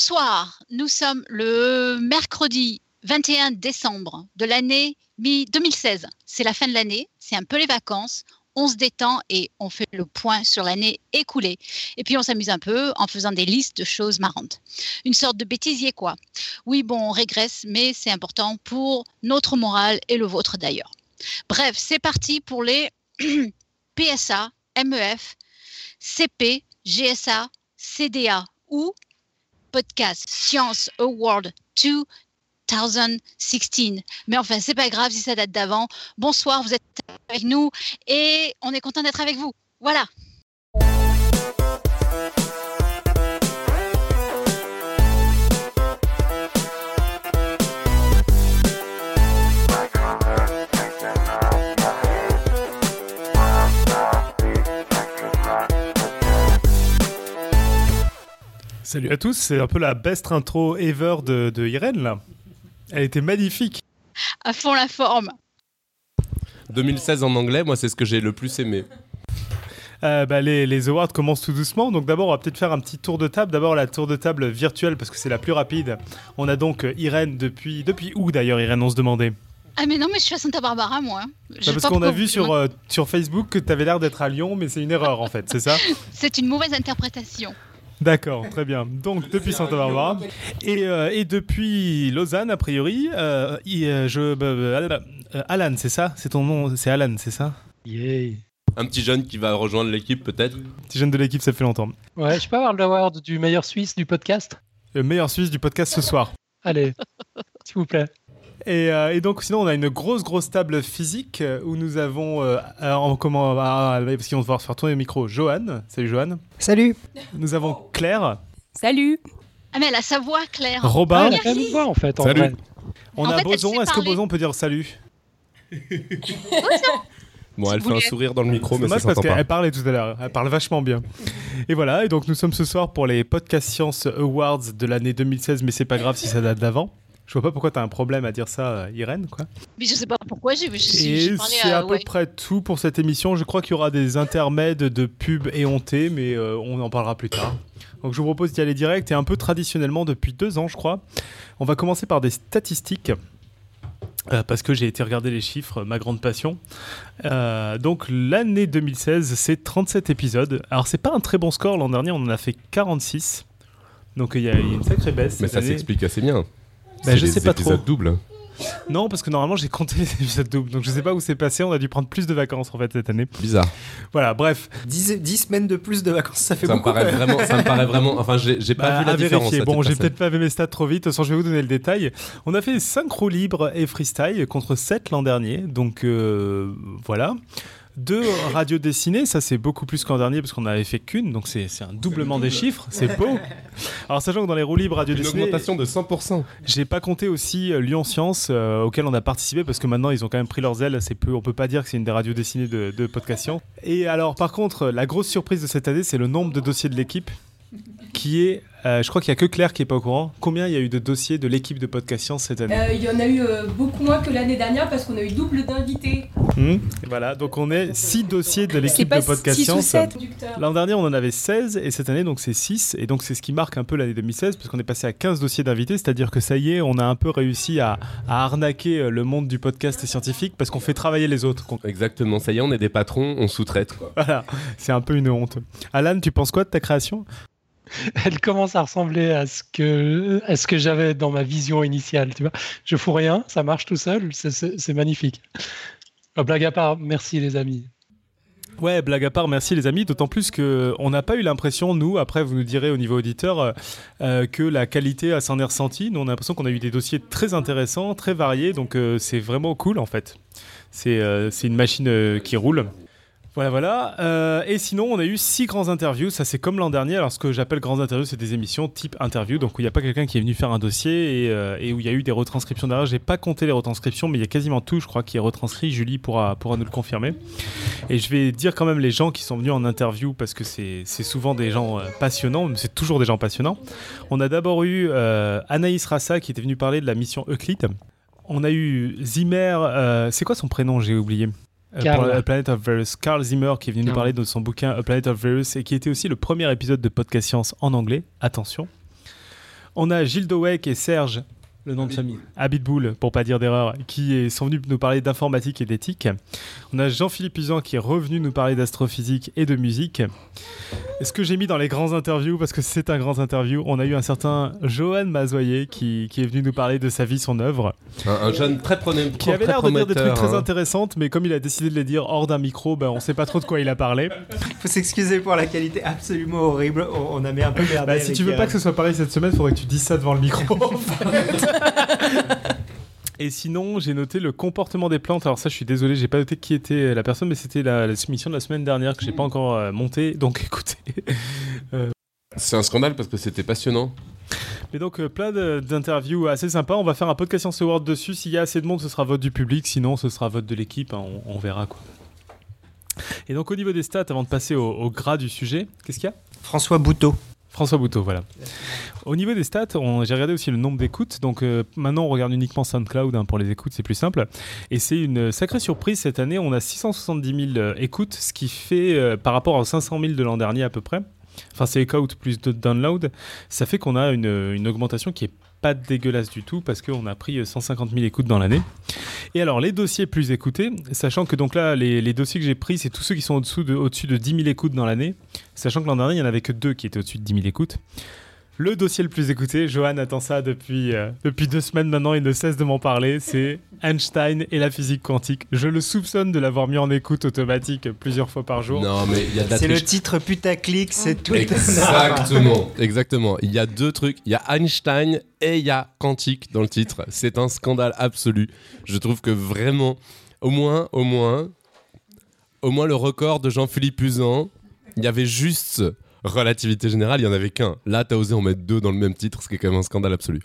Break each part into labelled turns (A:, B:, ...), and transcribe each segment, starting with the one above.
A: Bonsoir, nous sommes le mercredi 21 décembre de l'année 2016. C'est la fin de l'année, c'est un peu les vacances. On se détend et on fait le point sur l'année écoulée. Et puis on s'amuse un peu en faisant des listes de choses marrantes. Une sorte de bêtisier quoi. Oui, bon, on régresse, mais c'est important pour notre morale et le vôtre d'ailleurs. Bref, c'est parti pour les PSA, MEF, CP, GSA, CDA ou Podcast Science Award 2016. Mais enfin, c'est pas grave si ça date d'avant. Bonsoir, vous êtes avec nous et on est content d'être avec vous. Voilà.
B: Salut à tous, c'est un peu la best intro ever de, de Irène là. Elle était magnifique.
A: À fond la forme.
C: 2016 en anglais, moi c'est ce que j'ai le plus aimé.
B: Euh, bah, les, les awards commencent tout doucement, donc d'abord on va peut-être faire un petit tour de table. D'abord la tour de table virtuelle parce que c'est la plus rapide. On a donc Irène depuis depuis où d'ailleurs Irène on se demandait?
A: Ah mais non mais je suis à Santa Barbara moi.
B: Bah,
A: sais
B: parce qu'on a vu sur euh, sur Facebook que tu avais l'air d'être à Lyon, mais c'est une erreur en fait, c'est ça?
A: C'est une mauvaise interprétation.
B: D'accord, très bien. Donc depuis Santa Barbara et, euh, et depuis Lausanne a priori, euh, euh, je bah, bah, euh, Alan, c'est ça? C'est ton nom, c'est Alan, c'est ça?
D: Yeah.
C: Un petit jeune qui va rejoindre l'équipe peut-être?
B: Petit jeune de l'équipe, ça fait longtemps.
D: Ouais, je peux avoir l'award du meilleur Suisse du podcast?
B: Le meilleur Suisse du podcast ce soir.
D: Allez, s'il vous plaît.
B: Et, euh, et donc sinon on a une grosse grosse table physique euh, où nous avons euh, alors, en comment ah, ah, parce qu'ils vont devoir faire tourner le micro. Johan, salut Johan.
E: Salut
B: Nous avons Claire,
F: Salut
A: Ah mais elle a sa voix Claire.
D: Ah,
B: Robin,
D: elle a une voix en fait. En
C: Salut.
D: vrai.
B: on
A: En
B: a
A: fait,
B: Boson. Est-ce que. Boson peut dire salut?
C: Bon, elle fait un sourire dans le micro,
B: C'est
C: mais ça
B: parce qu'elle parlait tout à l'heure. Elle parle vachement bien. Et voilà. Et donc nous sommes ce soir pour les Podcast Science Awards de l'année 2016, mais c'est pas grave si ça date d'avant. Je vois pas pourquoi t'as un problème à dire ça, euh, Irène, quoi.
A: Mais je sais pas pourquoi j'ai
B: c'est à
A: à
B: peu près tout pour cette émission. Je crois qu'il y aura des intermèdes de pubs éhontés, mais euh, on en parlera plus tard. Donc je vous propose d'y aller direct et un peu traditionnellement depuis deux ans, je crois. On va commencer par des statistiques. euh, parce que j'ai été regarder les chiffres, ma grande passion. Euh, donc l'année 2016, c'est 37 épisodes. Alors c'est pas un très bon score, l'an dernier on en a fait 46. Donc il y, a il y a une sacrée baisse.
C: Mais ça s'explique assez bien.
B: Bah, je
C: des
B: sais pas trop.
C: épisodes doubles.
B: Non, parce que normalement j'ai compté les épisodes doubles, donc je sais pas où c'est passé. On a dû prendre plus de vacances en fait cette année.
C: Bizarre.
B: Voilà, bref.
E: 10, 10 semaines de plus de vacances, ça fait
C: Ça me
E: beaucoup.
C: paraît
E: quand même.
C: vraiment, ça me paraît vraiment. Enfin, j'ai j'ai pas
B: Bah,
C: vu la différence.
B: Bon, j'ai peut-être pas fait mes stats trop vite, sans je vais vous donner le détail. On a fait synchro libre et freestyle contre 7 l'an dernier, donc euh, voilà. Deux radios dessinées, ça c'est beaucoup plus qu'en dernier parce qu'on avait fait qu'une, donc c'est un doublement des chiffres, c'est beau. Alors sachant que dans les roues libres radio
C: Une
B: dessinées,
C: augmentation de 100%.
B: j'ai pas compté aussi euh, Lyon Science euh, auquel on a participé parce que maintenant ils ont quand même pris leurs ailes. C'est peu, on peut pas dire que c'est une des radios dessinées de, de Podcast Science. Et alors par contre, la grosse surprise de cette année, c'est le nombre de dossiers de l'équipe qui est, euh, je crois qu'il y a que Claire qui est pas au courant. Combien il y a eu de dossiers de l'équipe de Podcast Science cette année
F: Euh, Il y en a eu euh, beaucoup moins que l'année dernière parce qu'on a eu double d'invités.
B: Hmm Voilà, donc on est 6 dossiers de l'équipe de Podcast
F: 6 ou
B: Science.
F: 7
B: L'an dernier, on en avait 16 et cette année, donc c'est 6. Et donc, c'est ce qui marque un peu l'année 2016 parce qu'on est passé à 15 dossiers d'invités. C'est-à-dire que ça y est, on a un peu réussi à, à arnaquer le monde du podcast scientifique parce qu'on fait travailler les autres.
C: Exactement. Ça y est, on est des patrons, on sous-traite.
B: Voilà, c'est un peu une honte. Alan, tu penses quoi de ta création?
D: Elle commence à ressembler à ce que, à ce que j'avais dans ma vision initiale. Tu vois, je fous rien, ça marche tout seul, c'est- magnifique. Euh, Blague à part, merci les amis.
B: Ouais, blague à part, merci les amis. D'autant plus que on n'a pas eu l'impression, nous, après vous nous direz au niveau auditeur, euh, euh, que la qualité euh, s'en est ressentie. Nous, on a l'impression qu'on a eu des dossiers très intéressants, très variés. Donc c'est vraiment cool en fait. C'est une machine qui roule. Voilà, voilà. Euh, et sinon, on a eu six grands interviews. Ça, c'est comme l'an dernier. Alors, ce que j'appelle grands interviews, c'est des émissions type interview. Donc, il n'y a pas quelqu'un qui est venu faire un dossier et, euh, et où il y a eu des retranscriptions derrière. J'ai pas compté les retranscriptions, mais il y a quasiment tout, je crois, qui est retranscrit. Julie pourra, pourra nous le confirmer. Et je vais dire quand même les gens qui sont venus en interview parce que c'est souvent des gens euh, passionnants. mais C'est toujours des gens passionnants. On a d'abord eu Anaïs Rassa qui était venue parler de la mission Euclide. On a eu Zimmer. c'est quoi son prénom? J'ai oublié. Pour A Planet of Virus. Carl Zimmer qui est venu nous parler de son bouquin A Planet of Virus et qui était aussi le premier épisode de Podcast Science en anglais. Attention. On a Gilles Dowek et Serge, le nom de famille, Habitbull, pour pas dire d'erreur, qui sont venus nous parler d'informatique et d'éthique. On a Jean-Philippe Usan qui est revenu nous parler d'astrophysique et de musique. Et ce que j'ai mis dans les grands interviews, parce que c'est un grand interview, on a eu un certain Johan Mazoyer qui, qui est venu nous parler de sa vie, son œuvre,
C: Un, un jeune très preneur.
B: qui avait l'air de dire des trucs très
C: hein.
B: intéressants, mais comme il a décidé de les dire hors d'un micro, ben, on sait pas trop de quoi il a parlé.
E: Faut s'excuser pour la qualité absolument horrible. On, on a mis un peu merdé.
B: Bah, si tu veux
E: euh,
B: pas que ce soit pareil cette semaine, faudrait que tu dises ça devant le micro. Et sinon, j'ai noté le comportement des plantes. Alors ça, je suis désolé, j'ai pas noté qui était la personne, mais c'était la, la soumission de la semaine dernière que j'ai pas encore euh, montée. Donc écoutez.
C: C'est un scandale parce que c'était passionnant.
B: Mais donc euh, plein d'interviews assez sympas. On va faire un podcast Science Award dessus. S'il y a assez de monde, ce sera vote du public. Sinon, ce sera vote de l'équipe. hein, on, on verra quoi. Et donc au niveau des stats, avant de passer au, au gras du sujet, qu'est-ce qu'il y a?
E: François Bouteau.
B: François Bouteau, voilà. Au niveau des stats, j'ai regardé aussi le nombre d'écoutes. Donc euh, maintenant, on regarde uniquement SoundCloud hein, pour les écoutes, c'est plus simple. Et c'est une sacrée surprise cette année. On a 670 000 euh, écoutes, ce qui fait euh, par rapport aux 500 000 de l'an dernier à peu près. Enfin, c'est écoute plus de download. Ça fait qu'on a une augmentation qui est pas dégueulasse du tout parce qu'on a pris 150 000 écoutes dans l'année. Et alors, les dossiers plus écoutés, sachant que donc là, les, dossiers que j'ai pris, c'est tous ceux qui sont au-dessus de 10 000 écoutes dans l'année. Sachant que l'an dernier, il n'y en avait que deux qui étaient au-dessus de 10 000 écoutes. Le dossier le plus écouté, Johan attend ça depuis, euh, depuis deux semaines maintenant, il ne cesse de m'en parler, c'est Einstein et la physique quantique. Je le soupçonne de l'avoir mis en écoute automatique plusieurs fois par jour.
C: Non, mais il y a de la
E: C'est le titre putaclic, c'est tout.
C: Exactement, exactement. Il y a deux trucs. Il y a Einstein et il y a quantique dans le titre. C'est un scandale absolu. Je trouve que vraiment, au moins, au moins, au moins le record de Jean-Philippe Usan, il y avait juste relativité générale, il y en avait qu'un. Là, t'as osé en mettre deux dans le même titre, ce qui est quand même un scandale absolu.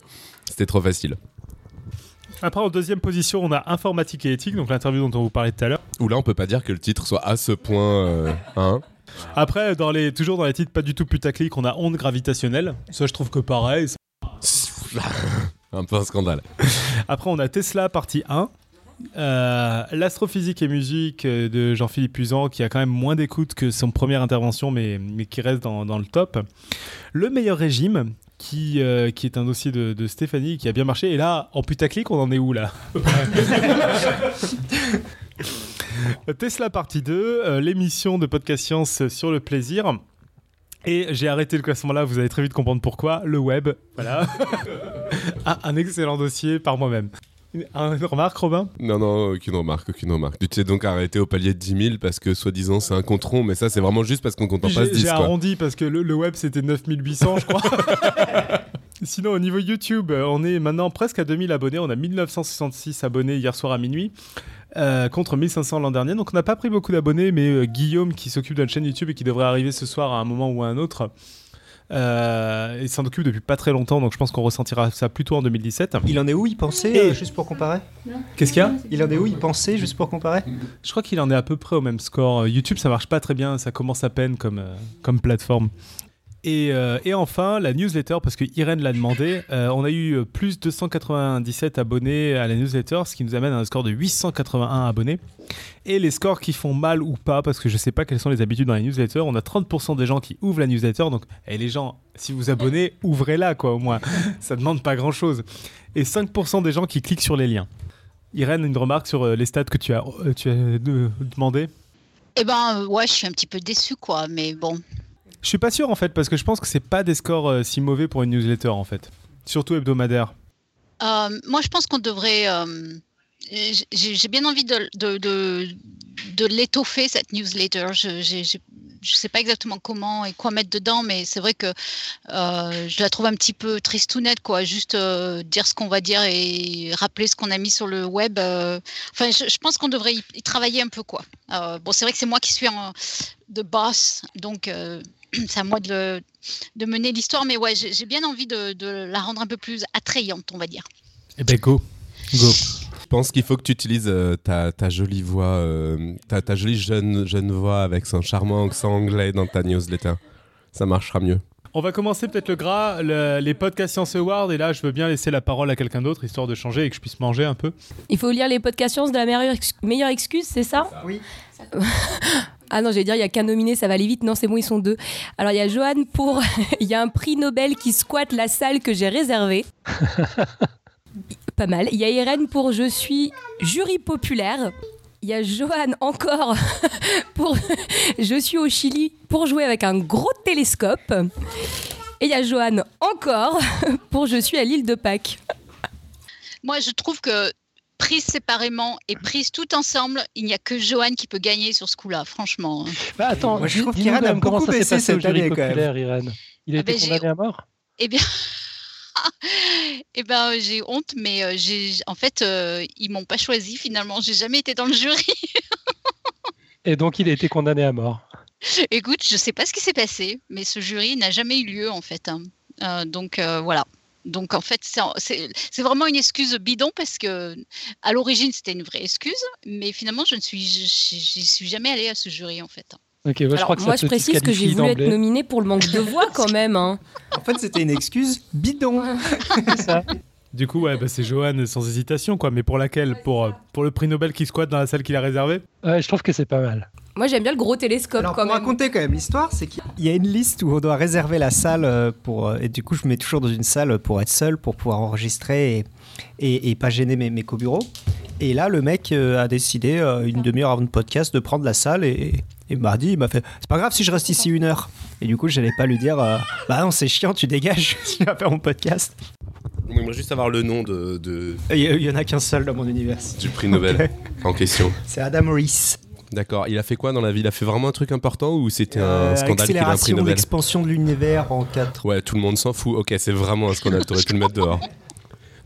C: C'était trop facile.
B: Après, en deuxième position, on a informatique et éthique, donc l'interview dont on vous parlait tout à l'heure.
C: Ou là, on peut pas dire que le titre soit à ce point. euh, hein
B: Après, dans les, toujours dans les titres pas du tout putaclic, on a onde gravitationnelle. Ça, je trouve que pareil.
C: un peu un scandale.
B: Après, on a Tesla partie 1. Euh, L'astrophysique et musique euh, de Jean-Philippe Usan, qui a quand même moins d'écoute que son première intervention, mais, qui reste dans, le top. Le meilleur régime, qui, euh, est un dossier de, Stéphanie, qui a bien marché. Et là, en putaclic, on en est où là Tesla partie 2, euh, l'émission de Podcast Science sur le plaisir. Et j'ai arrêté le classement là, vous allez très vite comprendre pourquoi. Le web, voilà. Ah, un excellent dossier par moi-même. Une remarque, Robin
C: Non, non, aucune remarque, aucune remarque. Tu t'es donc arrêté au palier de 10 000 parce que soi-disant c'est un compte rond, mais ça c'est vraiment juste parce qu'on compte en passe
B: J'ai
C: 10
B: j'ai arrondi parce que le, le web c'était 9800, je crois. Sinon, au niveau YouTube, euh, on est maintenant presque à 2000 abonnés. On a 1966 abonnés hier soir à minuit. euh, contre 1500 l'an dernier. Donc on n'a pas pris beaucoup d'abonnés, mais euh, Guillaume qui s'occupe de la chaîne YouTube et qui devrait arriver ce soir à un moment ou à un autre, euh, il s'en occupe depuis pas très longtemps, donc je pense qu'on ressentira ça plutôt en 2017.
E: Il en est où, il pensait, euh, juste pour comparer?
B: Qu'est-ce qu'il y a?
E: Il en est où, il pensait, juste pour comparer?
B: Je crois qu'il en est à peu près au même score. Euh, YouTube, ça marche pas très bien, ça commence à peine comme, euh, comme plateforme. Et, euh, et enfin, la newsletter, parce que Irène l'a demandé, euh, on a eu plus de 297 abonnés à la newsletter, ce qui nous amène à un score de 881 abonnés. Et les scores qui font mal ou pas, parce que je sais pas quelles sont les habitudes dans la newsletter, on a 30% des gens qui ouvrent la newsletter, donc et les gens, si vous abonnez, ouvrez-la quoi au moins, ça demande pas grand-chose. Et 5% des gens qui cliquent sur les liens. Irène, une remarque sur euh, les stats que tu as, tu as demandé?
A: Eh ben, ouais, je suis un petit peu déçu, quoi. Mais bon,
B: Je suis pas sûr en fait, parce que je pense que c'est pas des scores euh, si mauvais pour une newsletter en fait. Surtout hebdomadaire.
A: Euh, moi, je pense qu'on devrait. euh, j'ai bien envie de, l'étoffer, cette newsletter. Je sais pas exactement comment et quoi mettre dedans, mais c'est vrai que euh, je la trouve un petit peu tristounette, quoi. Juste euh, dire ce qu'on va dire et rappeler ce qu'on a mis sur le web. euh. Enfin, je, pense qu'on devrait y, travailler un peu, quoi. Bon, c'est vrai que c'est moi qui suis en, de boss, donc c'est à moi de, mener l'histoire, mais ouais, j'ai bien envie de, de la rendre un peu plus attrayante, on va dire.
B: Eh ben go. Go.
C: Je pense qu'il faut que tu utilises euh, ta, ta jolie voix, euh, ta, ta jolie jeune, jeune voix avec son charmant accent anglais dans ta newsletter. Ça marchera mieux.
B: On va commencer peut-être le gras, le- les podcasts Science Awards, et là je veux bien laisser la parole à quelqu'un d'autre, histoire de changer et que je puisse manger un peu.
G: Il faut lire les podcasts sciences de la meilleure, ex- meilleure excuse, c'est ça?
E: Oui.
G: Ah non, j'allais dire, il y a qu'un nominé, ça va aller vite. Non, c'est bon, ils sont deux. Alors, il y a Johan pour. Il y a un prix Nobel qui squatte la salle que j'ai réservée. Pas mal. Il y a Irène pour Je suis jury populaire. Il y a Johan encore pour Je suis au Chili pour jouer avec un gros télescope. Et il y a Johan encore pour Je suis à l'île de Pâques.
A: Moi, je trouve que prise séparément et prise tout ensemble, il n'y a que Johan qui peut gagner sur ce coup-là, franchement.
D: Bah attends,
E: Moi, je trouve qu'Irène a beaucoup baissé cette année, quand même.
D: populaire, Irène. Il a
A: Ah
D: été
A: ben,
D: condamné à mort
A: Eh bien, eh ben, euh, j'ai honte, mais euh, j'ai, en fait, euh, ils m'ont pas choisi finalement. J'ai jamais été dans le jury.
D: Et donc il a été condamné à mort.
A: Écoute, je sais pas ce qui s'est passé, mais ce jury n'a jamais eu lieu en fait. hein. Euh, donc euh, voilà. Donc en fait, c'est- vraiment une excuse bidon parce que à l'origine c'était une vraie excuse, mais finalement je ne suis, j'y suis jamais allée à ce jury en fait.
D: Ok, ouais, je
G: Alors,
D: crois que
G: moi, je précise que j'ai voulu être nominée pour le manque de voix quand même. hein.
E: En fait, c'était une excuse bidon.
D: C'est ça.
B: Du coup, ouais, bah, c'est Johan sans hésitation, quoi. Mais pour laquelle? Pour, euh, pour le prix Nobel qui squatte dans la salle qu'il a réservée?
D: Ouais, je trouve que c'est pas mal.
G: Moi, j'aime bien le gros télescope
E: Alors,
G: quand
E: pour
G: même.
E: raconter quand même l'histoire, c'est qu'il y a une liste où on doit réserver la salle euh, pour. euh, Et du coup, je me mets toujours dans une salle pour être seul, pour pouvoir enregistrer et, et, et pas gêner mes, mes co-bureaux. Et là, le mec a décidé, une demi-heure avant le podcast, de prendre la salle et, et m'a dit il m'a fait C'est pas grave si je reste ici une heure. Et du coup, j'allais pas lui dire euh, Bah non, c'est chiant, tu dégages, tu vas faire mon podcast.
C: On aimerait juste savoir le nom de, de-
E: Il y, il y en a qu'un seul dans mon univers.
C: du prix Nobel en question.
E: C'est Adam Rees.
C: D'accord. Il a fait quoi dans la vie? Il a fait vraiment un truc important ou c'était un
E: Euh,
C: scandale qu'il a un prix Nobel?
E: l'expansion de l'univers en 4
C: Ouais, tout le monde s'en fout. Ok, c'est vraiment un scandale. T'aurais pu le mettre dehors.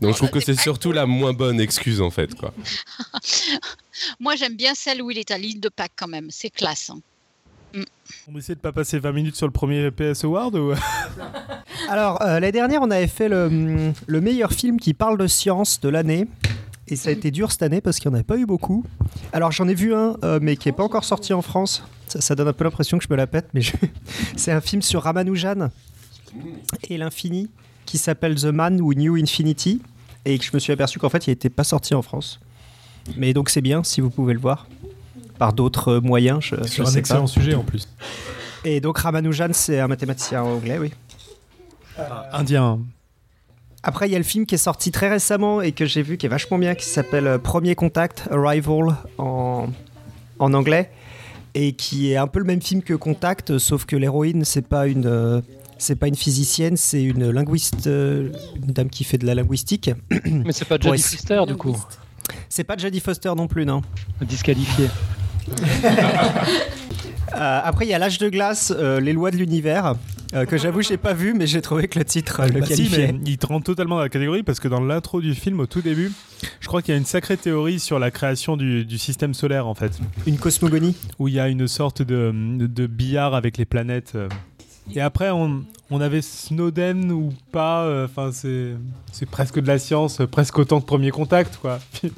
C: Donc je trouve que c'est surtout la moins bonne excuse en fait, quoi.
A: Moi j'aime bien celle où il est à l'île de Pâques quand même, c'est classe. hein.
B: On essaie de pas passer 20 minutes sur le premier PS Award ou...
E: Alors, euh, l'année dernière, on avait fait le, le meilleur film qui parle de science de l'année. Et ça a été dur cette année parce qu'il n'y en avait pas eu beaucoup. Alors, j'en ai vu un, euh, mais qui n'est pas encore sorti en France. Ça, ça donne un peu l'impression que je me la pète, mais je- c'est un film sur Ramanujan et l'infini qui s'appelle The Man Who Knew Infinity. Et que je me suis aperçu qu'en fait, il n'était pas sorti en France. Mais donc, c'est bien si vous pouvez le voir par d'autres euh, moyens. Je, je
B: Sur un
E: sais
B: excellent
E: pas.
B: sujet en plus.
E: Et donc, Ramanujan, c'est un mathématicien anglais, oui.
B: Indien.
E: Après, il y a le film qui est sorti très récemment et que j'ai vu qui est vachement bien, qui s'appelle euh, Premier Contact, Arrival en, en anglais, et qui est un peu le même film que Contact, sauf que l'héroïne, c'est pas une. euh, c'est pas une physicienne, c'est une linguiste, euh, une dame qui fait de la linguistique.
D: Mais c'est pas Jodie Foster du coup.
E: C'est pas Jodie Foster non plus, non.
D: Disqualifié.
E: Euh, après, il y a L'âge de glace, euh, les lois de l'univers, euh, que j'avoue, j'ai pas vu, mais j'ai trouvé que le titre euh, le
B: Bah si,
E: qualifiait.
B: mais il te rentre totalement dans la catégorie parce que dans l'intro du film, au tout début, je crois qu'il y a une sacrée théorie sur la création du, du système solaire en fait,
E: Une cosmogonie.
B: où il y a une sorte de, de billard avec les planètes. Euh. Et après, on, on avait Snowden ou pas, euh, enfin c'est c'est presque de la science, euh, presque autant que Premier Contact quoi.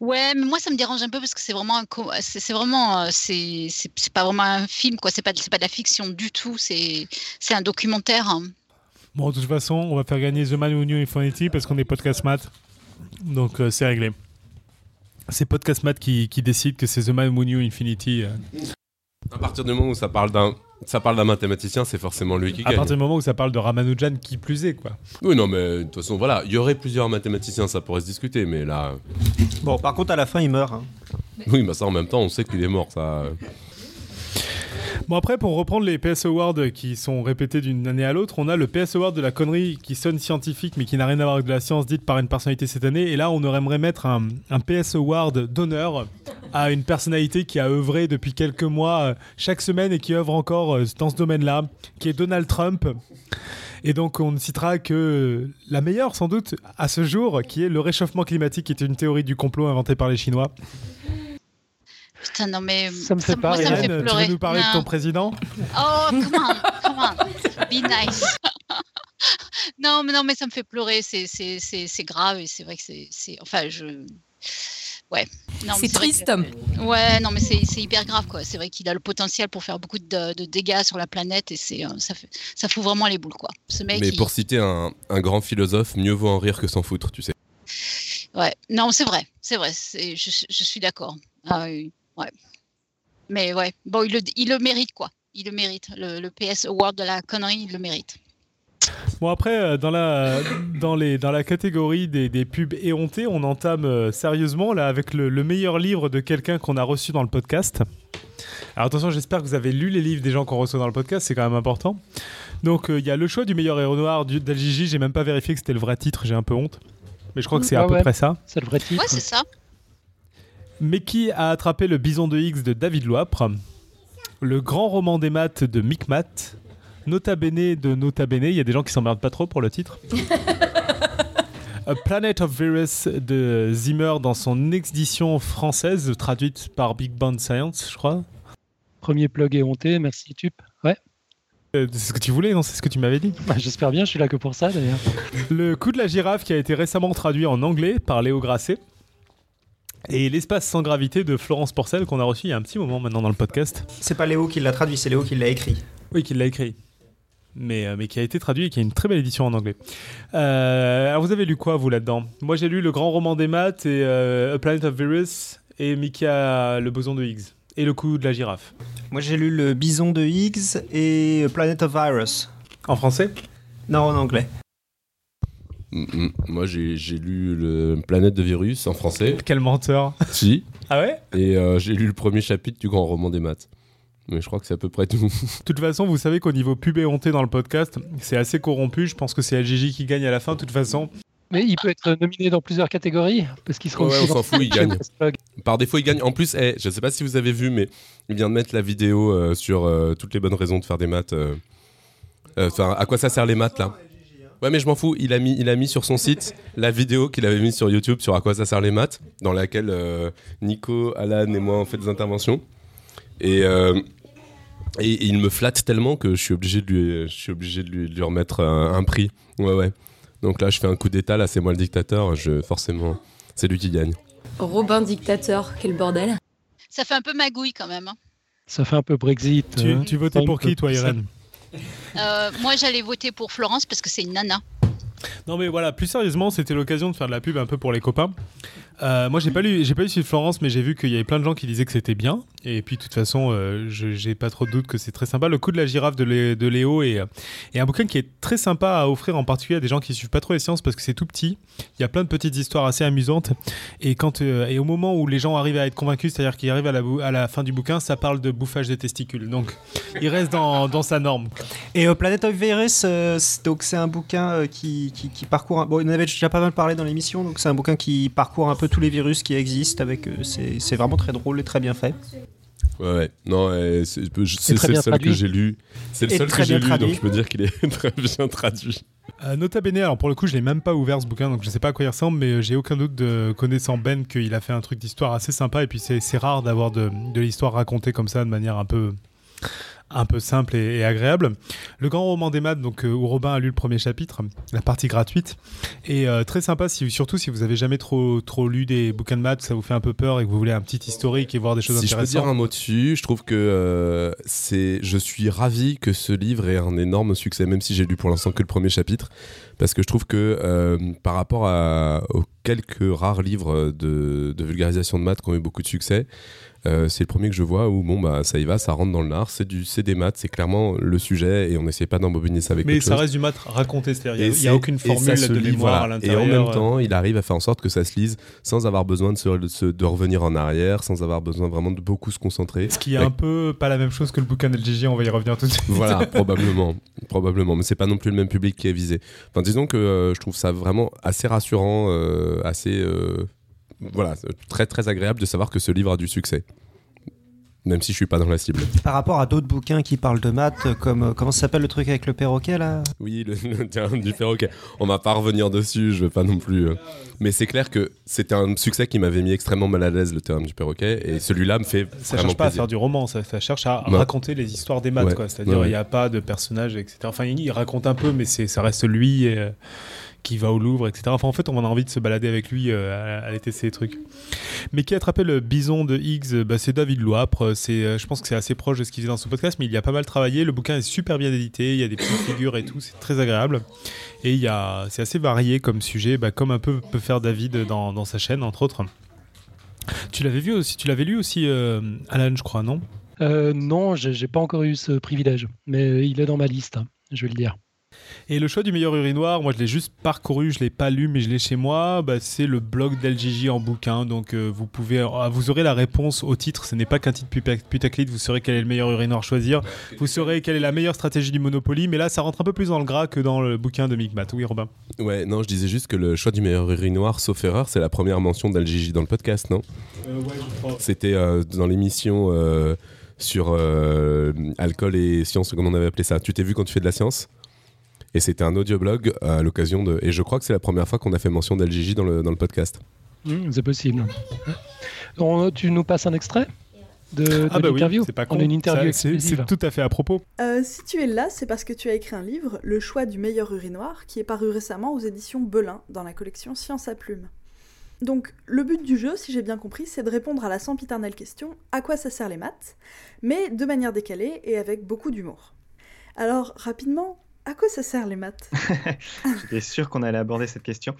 A: Ouais, mais moi ça me dérange un peu parce que c'est vraiment c'est vraiment euh, c'est pas vraiment un film quoi, c'est pas c'est pas de la fiction du tout, c'est c'est un documentaire. hein.
B: Bon, de toute façon, on va faire gagner The Man Who Knew Infinity parce qu'on est podcast math. Donc euh, c'est réglé. C'est podcast math qui, qui décide que c'est The Man Who Knew Infinity. euh.
C: À partir du moment où ça parle d'un ça parle d'un mathématicien, c'est forcément lui qui
B: À
C: gagne.
B: partir du moment où ça parle de Ramanujan qui plus est, quoi.
C: Oui, non, mais de toute façon, voilà, il y aurait plusieurs mathématiciens, ça pourrait se discuter, mais là,
E: Bon, par contre, à la fin, il meurt. hein.
C: oui, bah ça en même temps, on sait qu'il est mort, ça.
B: Bon, après, pour reprendre les PS Awards qui sont répétés d'une année à l'autre, on a le PS Award de la connerie qui sonne scientifique mais qui n'a rien à voir avec de la science dite par une personnalité cette année. Et là, on aimerait mettre un, un PS Award d'honneur à une personnalité qui a œuvré depuis quelques mois euh, chaque semaine et qui œuvre encore euh, dans ce domaine-là, qui est Donald Trump. Et donc, on ne citera que la meilleure, sans doute, à ce jour, qui est le réchauffement climatique, qui est une théorie du complot inventée par les Chinois.
A: Putain non mais
D: Ça me fait pas
A: moi, ça me
D: rire.
A: fait
B: Hélène, tu
A: pleurer.
B: veux nous parler de ton président
A: Oh, come on, come on, be nice. non, mais non, mais ça me fait pleurer. C'est, c'est, c'est, c'est grave et c'est vrai que c'est, c'est, enfin, je, ouais. Non, mais
G: C'est triste.
A: que- Ouais, non, mais c'est, c'est hyper grave, quoi. C'est vrai qu'il a le potentiel pour faire beaucoup de, de dégâts sur la planète et c'est, euh, ça fait, ça fout vraiment les boules, quoi. Ce mec,
C: Mais
A: il-
C: pour citer un, un grand philosophe, mieux vaut en rire que s'en foutre, tu sais.
A: ouais, non, c'est vrai, c'est vrai. Je, je suis d'accord. Ah oui, ouais. Mais ouais, bon, il le, il le mérite quoi. Il le mérite. Le, le PS Award de la connerie, il le mérite.
B: Bon après, euh, dans la, dans les, dans la catégorie des, des pubs éhontées, on entame euh, sérieusement là avec le, le meilleur livre de quelqu'un qu'on a reçu dans le podcast. Alors attention, j'espère que vous avez lu les livres des gens qu'on reçoit dans le podcast, c'est quand même important. Donc euh, il y a le choix du meilleur héros noir d'Aljiji, j'ai même pas vérifié que c'était le vrai titre, j'ai un peu honte. Mais je crois que c'est à
D: Ah
B: peu
D: ouais.
B: près ça.
D: C'est le vrai titre.
A: Ouais, c'est ça.
B: Mais qui a attrapé le bison de Higgs de David Loapre Le grand roman des maths de Mick Matt Nota Bene de Nota Bene, il y a des gens qui s'emmerdent pas trop pour le titre. A Planet of Virus de Zimmer dans son édition française, traduite par Big Bang Science, je crois.
D: Premier plug éhonté, merci Tup. Ouais,
B: Euh, c'est ce que tu voulais, non? C'est ce que tu m'avais dit.
D: Bah, j'espère bien, je suis là que pour ça d'ailleurs.
B: Le coup de la girafe qui a été récemment traduit en anglais par Léo Grasset. Et l'espace sans gravité de Florence Porcel qu'on a reçu il y a un petit moment maintenant dans le podcast.
E: C'est pas Léo qui l'a traduit, c'est Léo qui l'a écrit.
B: Oui, qui l'a écrit. Mais, euh, mais qui a été traduit et qui a une très belle édition en anglais. Euh, alors vous avez lu quoi vous là-dedans? Moi j'ai lu Le Grand Roman des Maths et euh, A Planet of Virus et Mika Le Boson de Higgs. Et Le Coup de la Girafe.
E: Moi j'ai lu le Bison de Higgs et Planet of Virus.
B: En français?
E: Non, en anglais.
C: Mm, mm. Moi, j'ai lu le Planète de Virus en français.
B: Quel menteur
C: Si.
B: Ah ouais?
C: Et euh, j'ai lu le premier chapitre du grand roman des maths. Mais je crois que c'est à peu près tout.
B: De toute façon, vous savez qu'au niveau pub et honté dans le podcast, c'est assez corrompu. Je pense que c'est LGJ qui gagne à la fin, de toute façon.
D: Mais il peut être nominé dans plusieurs catégories parce qu'il sera
C: Ouais,
D: aussi
C: on s'en fout, il gagne. Par défaut, il gagne. En plus, eh, je sais pas si vous avez vu, mais il vient de mettre la vidéo euh, sur euh, toutes les bonnes raisons de faire des maths. euh. Euh, Enfin, à quoi ça sert les maths là? Ouais, mais je m'en fous. Il a mis, il a mis sur son site la vidéo qu'il avait mise sur YouTube sur à quoi ça sert les maths, dans laquelle euh, Nico, Alan et moi on fait des interventions. Et, euh, et, et il me flatte tellement que je suis obligé de lui, je suis obligé de lui, de lui remettre un, un prix. Ouais, ouais. Donc là, je fais un coup d'état. Là, c'est moi le dictateur. Je, forcément, c'est lui qui gagne.
G: Robin dictateur, quel bordel.
A: Ça fait un peu magouille quand même. hein.
D: Ça fait un peu Brexit.
B: Tu,
D: hein.
B: tu votais pour qui, toi, Irène?
A: Euh, moi, j'allais voter pour Florence parce que c'est une nana.
B: Non mais voilà, plus sérieusement, c'était l'occasion de faire de la pub un peu pour les copains. Euh, moi, j'ai pas lu, j'ai pas lu celui de Florence, mais j'ai vu qu'il y avait plein de gens qui disaient que c'était bien. Et puis, de toute façon, euh, j'ai pas trop de doute que c'est très sympa. Le coup de la girafe de, Lé- de Léo est, euh, est un bouquin qui est très sympa à offrir, en particulier à des gens qui suivent pas trop les sciences parce que c'est tout petit. Il y a plein de petites histoires assez amusantes. Et quand euh, et au moment où les gens arrivent à être convaincus, c'est-à-dire qu'ils arrivent à la, fin du bouquin, ça parle de bouffage des testicules. Donc, il reste dans, sa norme.
E: Et Planet of Virus, donc c'est un bouquin qui, parcourt. un- Bon, on avait déjà pas mal parlé dans l'émission, donc c'est un bouquin qui parcourt un peu tous les virus qui existent. Avec, euh, c'est, vraiment très drôle et très bien fait.
C: Ouais, ouais. Non, c'est le seul que j'ai lu. C'est le seul que j'ai lu, donc je peux dire qu'il est très bien traduit.
B: Euh, nota bene, alors pour le coup, je l'ai même pas ouvert ce bouquin, donc je sais pas à quoi il ressemble, mais euh, j'ai aucun doute de connaissant Ben qu'il a fait un truc d'histoire assez sympa, et puis c'est c'est rare d'avoir de, de l'histoire racontée comme ça de manière un peu un peu simple et, et agréable. Le grand roman des maths, donc euh, où Robin a lu le premier chapitre, la partie gratuite, et euh, très sympa, si, surtout si vous avez jamais trop trop lu des bouquins de maths, ça vous fait un peu peur et que vous voulez un petit historique et voir des choses
C: Si je peux
B: intéressantes.
C: dire un mot dessus, je trouve que euh, c'est, je suis ravi que ce livre ait un énorme succès, même si j'ai lu pour l'instant que le premier chapitre, parce que je trouve que euh, par rapport à, aux quelques rares livres de, de vulgarisation de maths qui ont eu beaucoup de succès, euh, c'est le premier que je vois où bon bah ça y va, ça rentre dans le lard, c'est du, c'est des maths, c'est clairement le sujet et on n'essaie pas d'embobiner ça avec
B: mais ça
C: chose.
B: reste du maths raconté, c'est-à-dire il n'y a, aucune formule de
C: lit,
B: mémoire
C: voilà.
B: à
C: Et en
B: l'intérieur.
C: même temps, il arrive à faire en sorte que ça se lise sans avoir besoin de, se, de se- de revenir en arrière, sans avoir besoin vraiment de beaucoup se concentrer.
B: Ce qui est un peu pas la même chose que le bouquin d'LGG, on va y revenir tout de suite.
C: Voilà, probablement, probablement, mais c'est pas non plus le même public qui est visé. Enfin, disons que euh, je trouve ça vraiment assez rassurant, euh, assez, voilà, très très agréable de savoir que ce livre a du succès, même si je suis pas dans la cible.
E: Par rapport à d'autres bouquins qui parlent de maths, euh, comme euh, comment ça s'appelle le truc avec le perroquet là?
C: Oui, le, le terme du perroquet. On va pas revenir dessus, je veux pas non plus. euh. Mais c'est clair que c'était un succès qui m'avait mis extrêmement mal à l'aise le terme du perroquet, et celui-là me fait
B: Ça cherche pas à faire du roman, ça, ça cherche à
C: Ouais.
B: raconter les histoires des maths,
C: Ouais.
B: quoi. C'est-à-dire, il
C: Ouais,
B: n'y a pas de personnages, etc. Enfin, il raconte un peu, mais c'est, ça reste lui euh, qui va au Louvre, etc. Enfin, en fait, on a envie de se balader avec lui, euh, à, à tester ces trucs. Mais qui a attrapé le bison de Higgs bah, C'est David Loapre. Euh, je pense que c'est assez proche de ce qu'il faisait dans son podcast, mais il a pas mal travaillé. Le bouquin est super bien édité, il y a des petites figures et tout, c'est très agréable. Et c'est assez varié comme sujet, bah, comme un peu peut faire David dans, sa chaîne, entre autres. Tu l'avais vu aussi, tu l'avais lu aussi, euh, Alan, je crois, non?
D: Non, j'ai j'ai pas encore eu ce privilège, mais il est dans ma liste, hein, je vais le dire.
B: Et le choix du meilleur urinoir, moi je l'ai juste parcouru, je l'ai pas lu, mais je l'ai chez moi. Bah, c'est le blog d'LGJ en bouquin. Donc euh, vous pouvez, ah, vous aurez la réponse au titre. Ce n'est pas qu'un titre puta- putaclite. Vous saurez quel est le meilleur urinoir à choisir. Vous saurez quelle est la meilleure stratégie du Monopoly. Mais là, ça rentre un peu plus dans le gras que dans le bouquin de Micmat. Oui, Robin.
C: Ouais, non, je disais juste que le choix du meilleur urinoir, sauf erreur, c'est la première mention d'Al-Gigi dans le podcast, non? C'était euh, dans l'émission euh, sur euh, alcool et science, comme on avait appelé ça. Tu t'es vu quand tu fais de la science? Et c'était un audioblog à l'occasion de. Et je crois que c'est la première fois qu'on a fait mention d'Al-Gigi dans le, dans le podcast.
D: Hmm, c'est possible. On- tu nous passes un extrait de, de
B: Ah bah oui,
D: l'interview
B: c'est pas
D: On
B: con.
D: a une interview
B: Ça, c'est- tout à fait à propos.
H: Euh, si tu es là, c'est parce que tu as écrit un livre, Le choix du meilleur urinoir, qui est paru récemment aux éditions Belin, dans la collection Science à plume. Donc, le but du jeu, si j'ai bien compris, c'est de répondre à la sempiternelle question à quoi ça sert les maths, mais de manière décalée et avec beaucoup d'humour. Alors, rapidement, à quoi ça sert les maths?
I: J'étais sûr qu'on allait aborder cette question.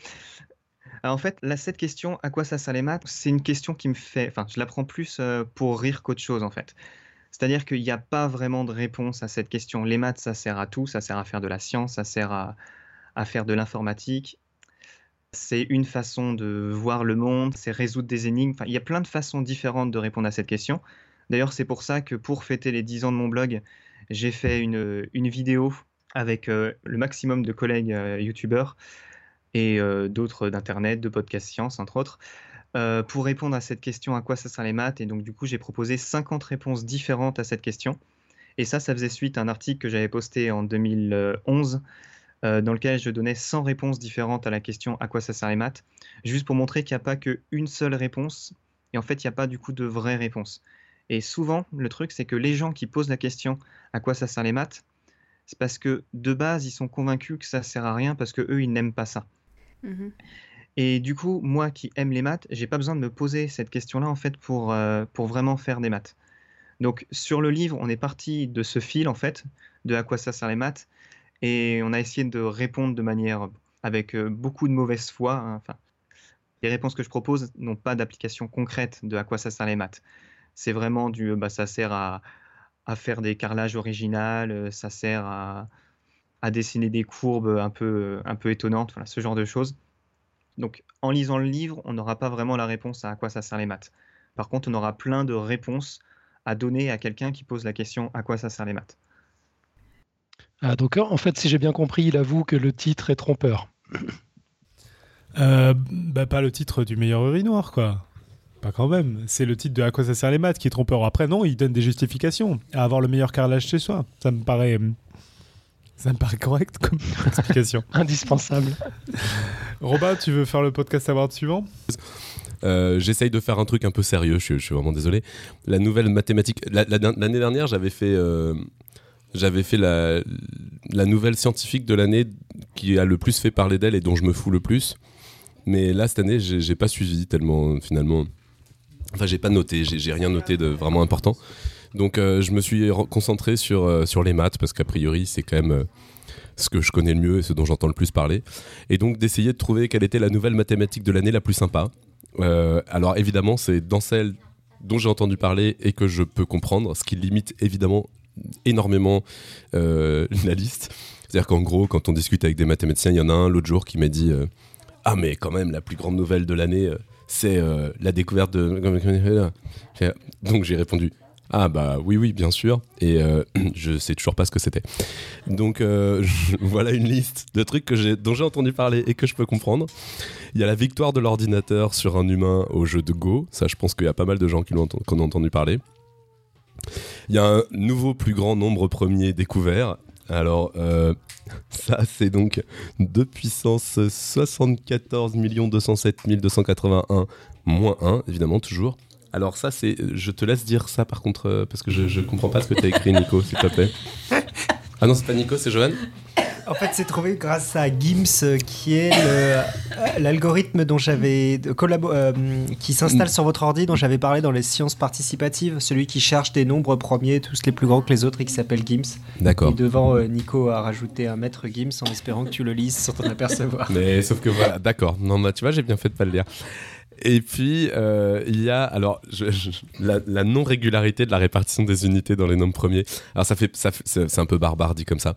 I: Alors, en fait, là, cette question, à quoi ça sert les maths, c'est une question qui me fait. Enfin, je la prends plus euh, pour rire qu'autre chose, en fait. C'est-à-dire qu'il n'y a pas vraiment de réponse à cette question. Les maths, ça sert à tout. Ça sert à faire de la science, ça sert à, à faire de l'informatique. C'est une façon de voir le monde, c'est résoudre des énigmes. Enfin, il y a plein de façons différentes de répondre à cette question. D'ailleurs, c'est pour ça que pour fêter les 10 ans de mon blog, j'ai fait une, une vidéo avec euh, le maximum de collègues euh, youtubeurs et euh, d'autres d'internet, de podcasts science entre autres, pour répondre à cette question à quoi ça sert les maths? Et donc du coup, j'ai proposé 50 réponses différentes à cette question. Et ça, ça faisait suite à un article que j'avais posté en 2011 euh, dans lequel je donnais 100 réponses différentes à la question à quoi ça sert les maths, juste pour montrer qu'il n'y a pas qu'une seule réponse. Et en fait, il n'y a pas du coup de vraie réponse. Et souvent, le truc, c'est que les gens qui posent la question à quoi ça sert les maths, c'est parce que de base, ils sont convaincus que ça sert à rien parce que eux, ils n'aiment pas ça.
H: Mhm.
I: Et du coup, moi qui aime les maths, j'ai pas besoin de me poser cette question-là en fait pour, euh, pour vraiment faire des maths. Donc sur le livre, on est parti de ce fil en fait, de à quoi ça sert les maths, et on a essayé de répondre de manière avec euh, beaucoup de mauvaise foi. hein. Enfin, les réponses que je propose n'ont pas d'application concrète de à quoi ça sert les maths. C'est vraiment du, bah, ça sert à, à faire des carrelages originales, euh, ça sert à, à dessiner des courbes un peu, un peu étonnantes, voilà, ce genre de choses. Donc, en lisant le livre, on n'aura pas vraiment la réponse à à quoi ça sert les maths. Par contre, on aura plein de réponses à donner à quelqu'un qui pose la question à quoi ça sert les maths.
D: Ah, donc en fait, si j'ai bien compris, il avoue que le titre est trompeur.
B: Euh, bah, pas le titre du meilleur urinoir, quoi. Pas quand même. C'est le titre de À quoi ça sert les maths qui est trompeur. Après, non, il donne des justifications à avoir le meilleur carrelage chez soi. Ça me paraît. euh, Ça me paraît correct comme explication.
D: Indispensable.
B: Robin, tu veux faire le podcast award suivant?
C: Euh, J'essaye de faire un truc un peu sérieux, je, suis- je suis vraiment désolé. La nouvelle mathématique. la- la- L'année dernière, j'avais fait, euh, j'avais fait la, la nouvelle scientifique de l'année qui a le plus fait parler d'elle et dont je me fous le plus. Mais là, cette année, j'ai pas suivi tellement, finalement. Enfin, j'ai pas noté, j'ai rien noté de vraiment important. Donc, euh, je me suis concentré sur, euh, sur les maths parce qu'a priori, c'est quand même. euh, ce que je connais le mieux et ce dont j'entends le plus parler. Et donc d'essayer de trouver quelle était la nouvelle mathématique de l'année la plus sympa. Alors évidemment, c'est dans celle dont j'ai entendu parler et que je peux comprendre, ce qui limite évidemment énormément la liste. C'est-à-dire qu'en gros, quand on discute avec des mathématiciens, il y en a un l'autre jour qui m'a dit Ah, mais quand même, la plus grande nouvelle de l'année, c'est euh, la découverte de. Donc j'ai répondu Ah, bah oui, oui, bien sûr. Et euh, je sais toujours pas ce que c'était. Donc euh, voilà une liste de trucs que j'ai, dont j'ai entendu parler et que je peux comprendre. Il y a la victoire de l'ordinateur sur un humain au jeu de Go. Ça, je pense qu'il y a pas mal de gens qui, l'ont ont entendu parler. Il y a un nouveau plus grand nombre premier découvert. Alors, euh, ça, c'est donc 2 puissance 74 207 281 moins 1, évidemment, toujours. Alors, ça, c'est. Je te laisse dire ça, par contre, euh, parce que je, je comprends pas ce que tu as écrit, Nico, s'il te plaît. Ah non, c'est pas Nico, c'est Johan?
E: En fait, c'est trouvé grâce à Gims, euh, qui est euh, l'algorithme dont j'avais euh, qui s'installe sur votre ordi, dont j'avais parlé dans les sciences participatives, celui qui cherche des nombres premiers, tous les plus grands que les autres, et qui s'appelle Gims.
C: D'accord.
E: Et devant, euh, Nico a rajouté un maître Gims en espérant que tu le lises sans t'en apercevoir.
C: Mais sauf que voilà, d'accord. Non, bah, tu vois, j'ai bien fait de pas le lire. Et puis, euh, il y a alors je- je- la, la non-régularité de la répartition des unités dans les nombres premiers. Alors, ça fait, ça fait- c'est c'est un peu barbare dit comme ça.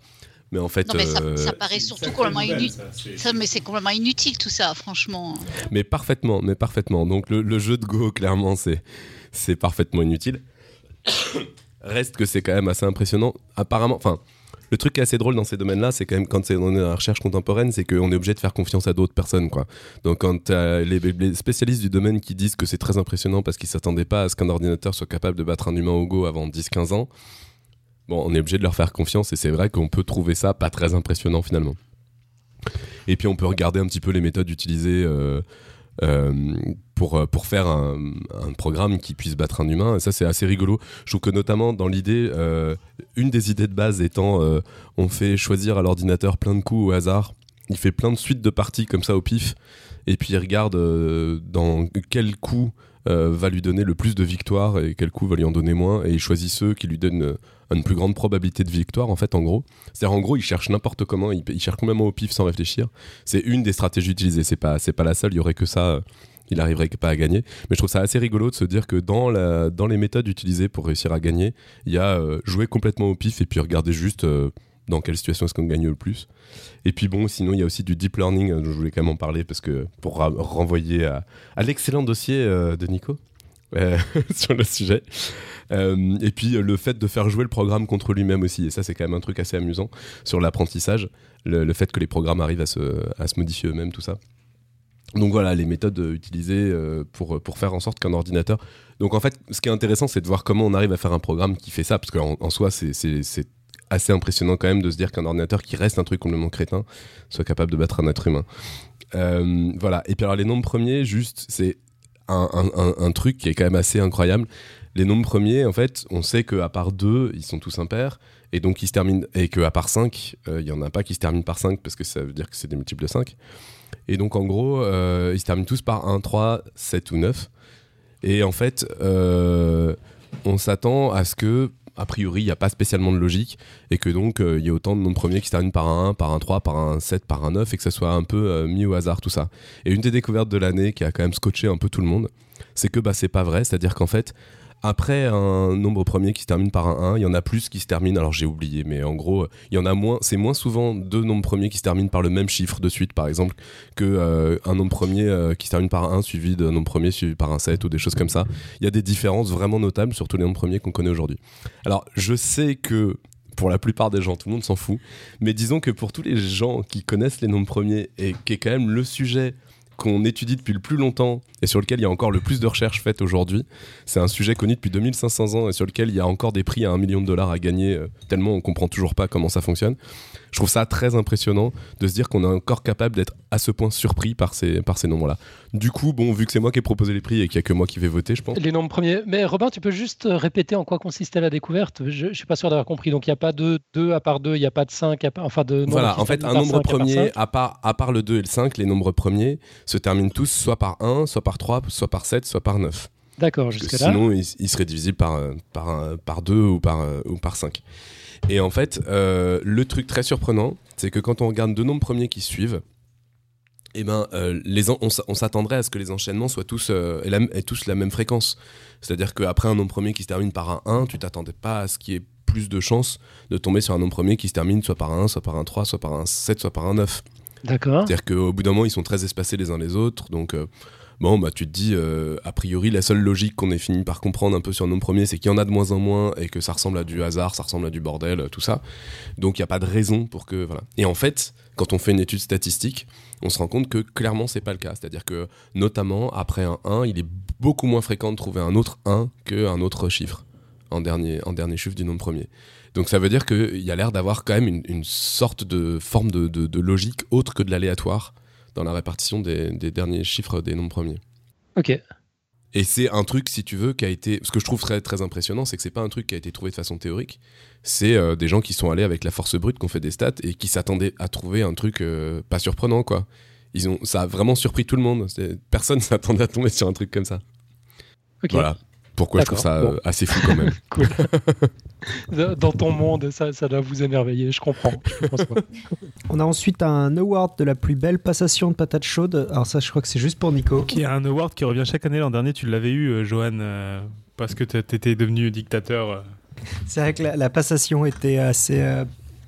C: Mais en fait,
A: Non, mais ça,
C: euh,
A: ça paraît surtout complètement inutile. Mais c'est complètement inutile tout ça, franchement.
C: mais parfaitement, mais parfaitement. Donc, le, le jeu de Go, clairement, c'est c'est parfaitement inutile. Reste que c'est quand même assez impressionnant. Apparemment, enfin, le truc qui est assez drôle dans ces domaines-là, c'est quand même quand c'est- on est dans la recherche contemporaine, c'est qu'on est obligé de faire confiance à d'autres personnes, quoi. Donc, quand les, les spécialistes du domaine qui disent que c'est très impressionnant parce qu'ils s'attendaient pas à ce qu'un ordinateur soit capable de battre un humain au Go avant 10-15 ans, bon, on est obligé de leur faire confiance et c'est vrai qu'on peut trouver ça pas très impressionnant finalement. Et puis on peut regarder un petit peu les méthodes utilisées euh, euh, pour, euh, pour faire un, programme qui puisse battre un humain. Et ça, c'est assez rigolo. Je trouve que notamment dans l'idée, une des idées de base étant, on fait choisir à l'ordinateur plein de coups au hasard. Il fait plein de suites de parties comme ça au pif. Et puis il regarde dans quel coup va lui donner le plus de victoires et quel coup va lui en donner moins. Et il choisit ceux qui lui donnent une plus grande probabilité de victoire, en fait, en gros. C'est-à-dire, en gros, il cherche n'importe comment, il, il cherche complètement au pif sans réfléchir. C'est une des stratégies utilisées, c'est pas, pas la seule, il y aurait que ça, euh, il arriverait pas à gagner. Mais je trouve ça assez rigolo de se dire que dans, la, dans les méthodes utilisées pour réussir à gagner, il y a euh, jouer complètement au pif et puis regarder juste euh, dans quelle situation est-ce qu'on gagne le plus. Et puis bon, sinon, il y a aussi du deep learning, je voulais quand même en parler parce que pour renvoyer à, l'excellent dossier de Nico sur le sujet. Euh, et puis euh, le fait de faire jouer le programme contre lui-même aussi, et ça c'est quand même un truc assez amusant sur l'apprentissage, le, fait que les programmes arrivent à se, à se modifier eux-mêmes, tout ça. Donc voilà les méthodes euh, utilisées euh, pour, pour faire en sorte qu'un ordinateur... Donc en fait, ce qui est intéressant, c'est de voir comment on arrive à faire un programme qui fait ça, parce qu'en en soi, c'est- assez impressionnant quand même de se dire qu'un ordinateur qui reste un truc complètement crétin soit capable de battre un être humain. Euh, voilà. Et puis alors les nombres premiers, juste, c'est un, un- un- truc qui est quand même assez incroyable. Les nombres premiers, en fait, on sait qu'à part 2, ils sont tous impairs. Et donc, ils se terminent. Et qu'à part 5, il n'y en a pas qui se terminent par 5 parce que ça veut dire que c'est des multiples de 5. Et donc, en gros, euh, ils se terminent tous par 1, 3, 7 ou 9. Et en fait, euh, on s'attend à ce que, a priori, il n'y a pas spécialement de logique et que donc euh, il y a autant de nombres premiers qui se terminent par un 1, par un 3, par un 7, par un 9 et que ça soit un peu euh, mis au hasard tout ça. Et une des découvertes de l'année qui a quand même scotché un peu tout le monde, c'est que bah, c'est pas vrai, c'est-à-dire qu'en fait, après un nombre premier qui se termine par un 1, il y en a plus qui se terminent, alors j'ai oublié, mais en gros, il y en a moins, c'est moins souvent deux nombres premiers qui se terminent par le même chiffre de suite, par exemple, que euh, un nombre premier euh, qui se termine par un 1 suivi d'un nombre premier suivi par un 7 ou des choses comme ça. Il y a des différences vraiment notables sur tous les nombres premiers qu'on connaît aujourd'hui. Alors, je sais que pour la plupart des gens, tout le monde s'en fout, mais disons que pour tous les gens qui connaissent les nombres premiers et qui est quand même le sujet qu'on étudie depuis le plus longtemps et sur lequel il y a encore le plus de recherches faites aujourd'hui. C'est un sujet connu depuis 2500 ans et sur lequel il y a encore des prix à un million de dollars à gagner, euh, tellement on comprend toujours pas comment ça fonctionne. Je trouve ça très impressionnant de se dire qu'on est encore capable d'être à ce point surpris par ces, par ces nombres-là. Du coup, bon, vu que c'est moi qui ai proposé les prix et qu'il n'y a que moi qui vais voter, je pense.
D: Les nombres premiers. Mais Robin, tu peux juste répéter en quoi consistait la découverte Je ne suis pas sûr d'avoir compris. Donc il n'y a pas de 2 à part 2, il n'y a pas de 5, à part- enfin de.
C: Voilà, en fait, un nombre
D: 5 à part
C: premier,
D: 5.
C: à part, à part le 2 et le 5, les nombres premiers se terminent tous soit par 1, soit par 3, soit par 7, soit par 9.
D: D'accord, jusque-là.
C: Sinon, il, il serait divisible par, euh, par, par 2 ou par, euh, ou par 5. Et en fait, euh, le truc très surprenant, c'est que quand on regarde deux nombres premiers qui suivent, eh ben, euh, les on s'attendrait à ce que les enchaînements soient tous, euh, la, aient tous la même fréquence. C'est-à-dire qu'après un nombre premier qui se termine par un 1, tu t'attendais pas à ce qu'il y ait plus de chances de tomber sur un nombre premier qui se termine soit par un 1, soit par un 3, soit par un 7, soit par un 9.
D: D'accord.
C: C'est-à-dire qu'au bout d'un moment, ils sont très espacés les uns les autres. Donc, euh, bon, bah, tu te dis, euh, a priori, la seule logique qu'on ait fini par comprendre un peu sur nos premiers, c'est qu'il y en a de moins en moins et que ça ressemble à du hasard, ça ressemble à du bordel, euh, tout ça. Donc, il n'y a pas de raison pour que. Voilà. Et en fait, quand on fait une étude statistique, on se rend compte que clairement, c'est pas le cas. C'est-à-dire que, notamment, après un 1, il est beaucoup moins fréquent de trouver un autre 1 qu'un autre chiffre en dernier, en dernier chiffre du nombre premier. Donc ça veut dire qu'il y a l'air d'avoir quand même une, sorte de forme de- de logique autre que de l'aléatoire dans la répartition des, des derniers chiffres des nombres premiers.
D: Ok.
C: Et c'est un truc, si tu veux, qui a été. Ce que je trouve très, très impressionnant, c'est que c'est pas un truc qui a été trouvé de façon théorique. C'est euh, des gens qui sont allés avec la force brute, qui ont fait des stats et qui s'attendaient à trouver un truc euh, pas surprenant, quoi. Ils ont, ça a vraiment surpris tout le monde. Personne s'attendait à tomber sur un truc comme ça.
D: Ok.
C: Voilà. Pourquoi je trouve ça
D: bon.
C: euh, assez fou quand même.
D: Cool. Dans ton monde, ça, ça doit vous émerveiller, je comprends. Je pense pas.
E: On a ensuite un award de la plus belle passation de patates chaudes. Alors ça, je crois que c'est juste pour Nico.
B: Qui est un award qui revient chaque année. L'an dernier, tu l'avais eu, euh, Johan, euh, parce que tu étais devenu dictateur. euh.
E: C'est vrai que la, la passation était assez. euh,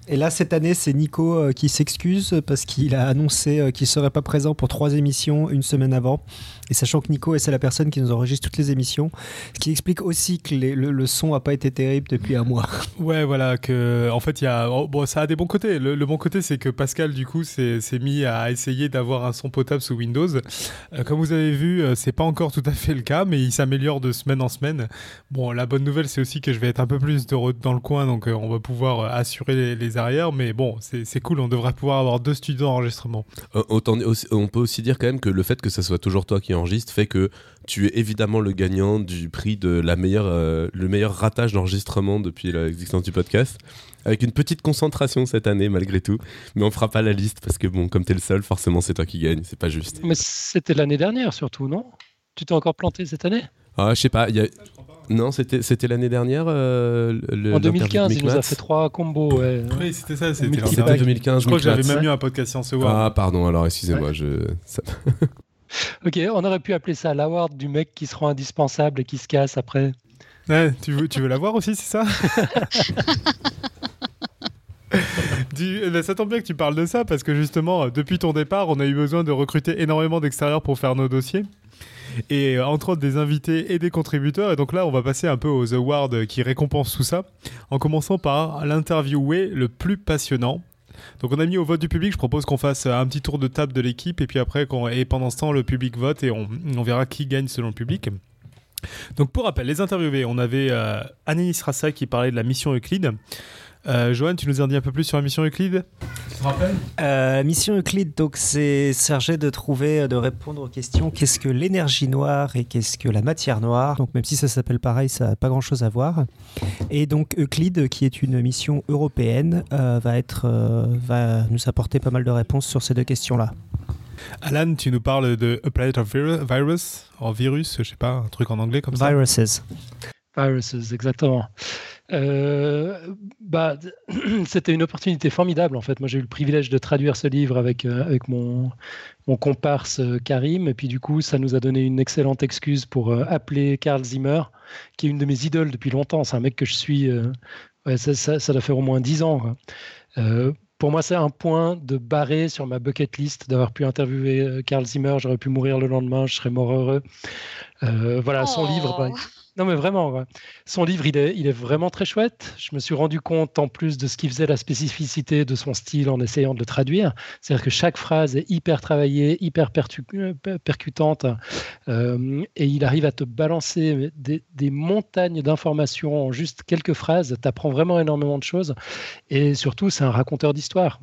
E: Et là, cette année, c'est Nico qui s'excuse parce qu'il a annoncé qu'il serait pas présent pour trois émissions une semaine avant. Et sachant que Nico, c'est la personne qui nous enregistre toutes les émissions, ce qui explique aussi que les- le, le son a pas été terrible depuis un mois.
B: Ouais, voilà, que en fait, il y a. oh, bon, ça a des bons côtés. Le, le bon côté, c'est que Pascal, du coup, s'est mis à essayer d'avoir un son potable sous Windows. Euh, comme vous avez vu, euh, c'est pas encore tout à fait le cas, mais il s'améliore de semaine en semaine. Bon, la bonne nouvelle, c'est aussi que je vais être un peu plus de dans le coin, donc euh, on va pouvoir euh, assurer les, les arrières. Mais bon, c'est cool, on devrait pouvoir avoir deux studios d'enregistrement.
C: Euh, on peut aussi dire quand même que le fait que ça soit toujours toi qui enregistre fait que tu es évidemment le gagnant du prix de la meilleure, euh, le meilleur ratage d'enregistrement depuis l'existence du podcast. Avec une petite concentration cette année malgré tout. Mais on fera pas la liste parce que bon, comme t'es le seul, forcément c'est toi qui gagne. C'est pas juste.
D: Mais c'était l'année dernière surtout, non? Tu t'es encore planté cette année?
C: Ah, je sais pas. il Y a... Non, c'était c'était l'année dernière. euh, le-
D: En
C: l'interview de
D: 2015, il nous a fait trois combos. Ouais.
B: Oui, c'était ça, c'était
D: Multi-
B: l'an
C: C'était
B: dernier.
C: 2015.
B: Je crois que j'avais même eu un podcast Science Award.
C: Ah, pardon, alors excusez-moi. Je... ça-
D: Ok, on aurait pu appeler ça l'award du mec qui se rend indispensable et qui se casse après.
B: Ouais, tu veux, tu veux la voir aussi, c'est ça? Du- ben, ça tombe bien que tu parles de ça parce que justement, euh, depuis ton départ, on a eu besoin de recruter énormément d'extérieurs pour faire nos dossiers. Et euh, entre autres des invités et des contributeurs. Et donc là, on va passer un peu aux awards qui récompensent tout ça. En commençant par l'interviewé le plus passionnant. Donc on a mis au vote du public, je propose qu'on fasse un petit tour de table de l'équipe et puis après, et pendant ce temps, le public vote et on, verra qui gagne selon le public. Donc pour rappel, les interviewés, on avait euh, Rassa qui parlait de la mission Euclide. Euh, Johan, tu nous en dis un peu plus sur la mission Euclide Tu te rappelles?
E: Euh, Mission Euclide, donc c'est chargé de trouver, euh, de répondre aux questions qu'est-ce que l'énergie noire et qu'est-ce que la matière noire? Donc même si ça s'appelle pareil, ça n'a pas grand-chose à voir. Et donc Euclide, qui est une mission européenne, euh, va être, euh, va nous apporter pas mal de réponses sur ces deux questions-là.
B: Alan, tu nous parles de A Planet of Vir- Virus, en virus, je sais pas, un truc en anglais comme ça?
E: Viruses.
D: Viruses, exactement. Euh, bah, c'était une opportunité formidable en fait. Moi, j'ai eu le privilège de traduire ce livre avec, euh, avec mon, mon comparse euh, Karim, et puis du coup, ça nous a donné une excellente excuse pour appeler Carl Zimmer, qui est une de mes idoles depuis longtemps. C'est un mec que je suis. ouais, ça, ça, ça doit faire au moins 10 ans. Euh, pour moi, c'est un point de barré sur ma bucket list d'avoir pu interviewer Carl Zimmer. J'aurais pu mourir le lendemain, je serais mort heureux. Voilà, son
A: Oh.
D: livre. bah, non, mais vraiment, son livre, il est, vraiment très chouette. Je me suis rendu compte, en plus de ce qui faisait la spécificité de son style en essayant de le traduire, c'est-à-dire que chaque phrase est hyper travaillée, hyper euh, per- percutante, euh, et il arrive à te balancer des, des montagnes d'informations en juste quelques phrases. Tu apprends vraiment énormément de choses, et surtout, c'est un raconteur d'histoire.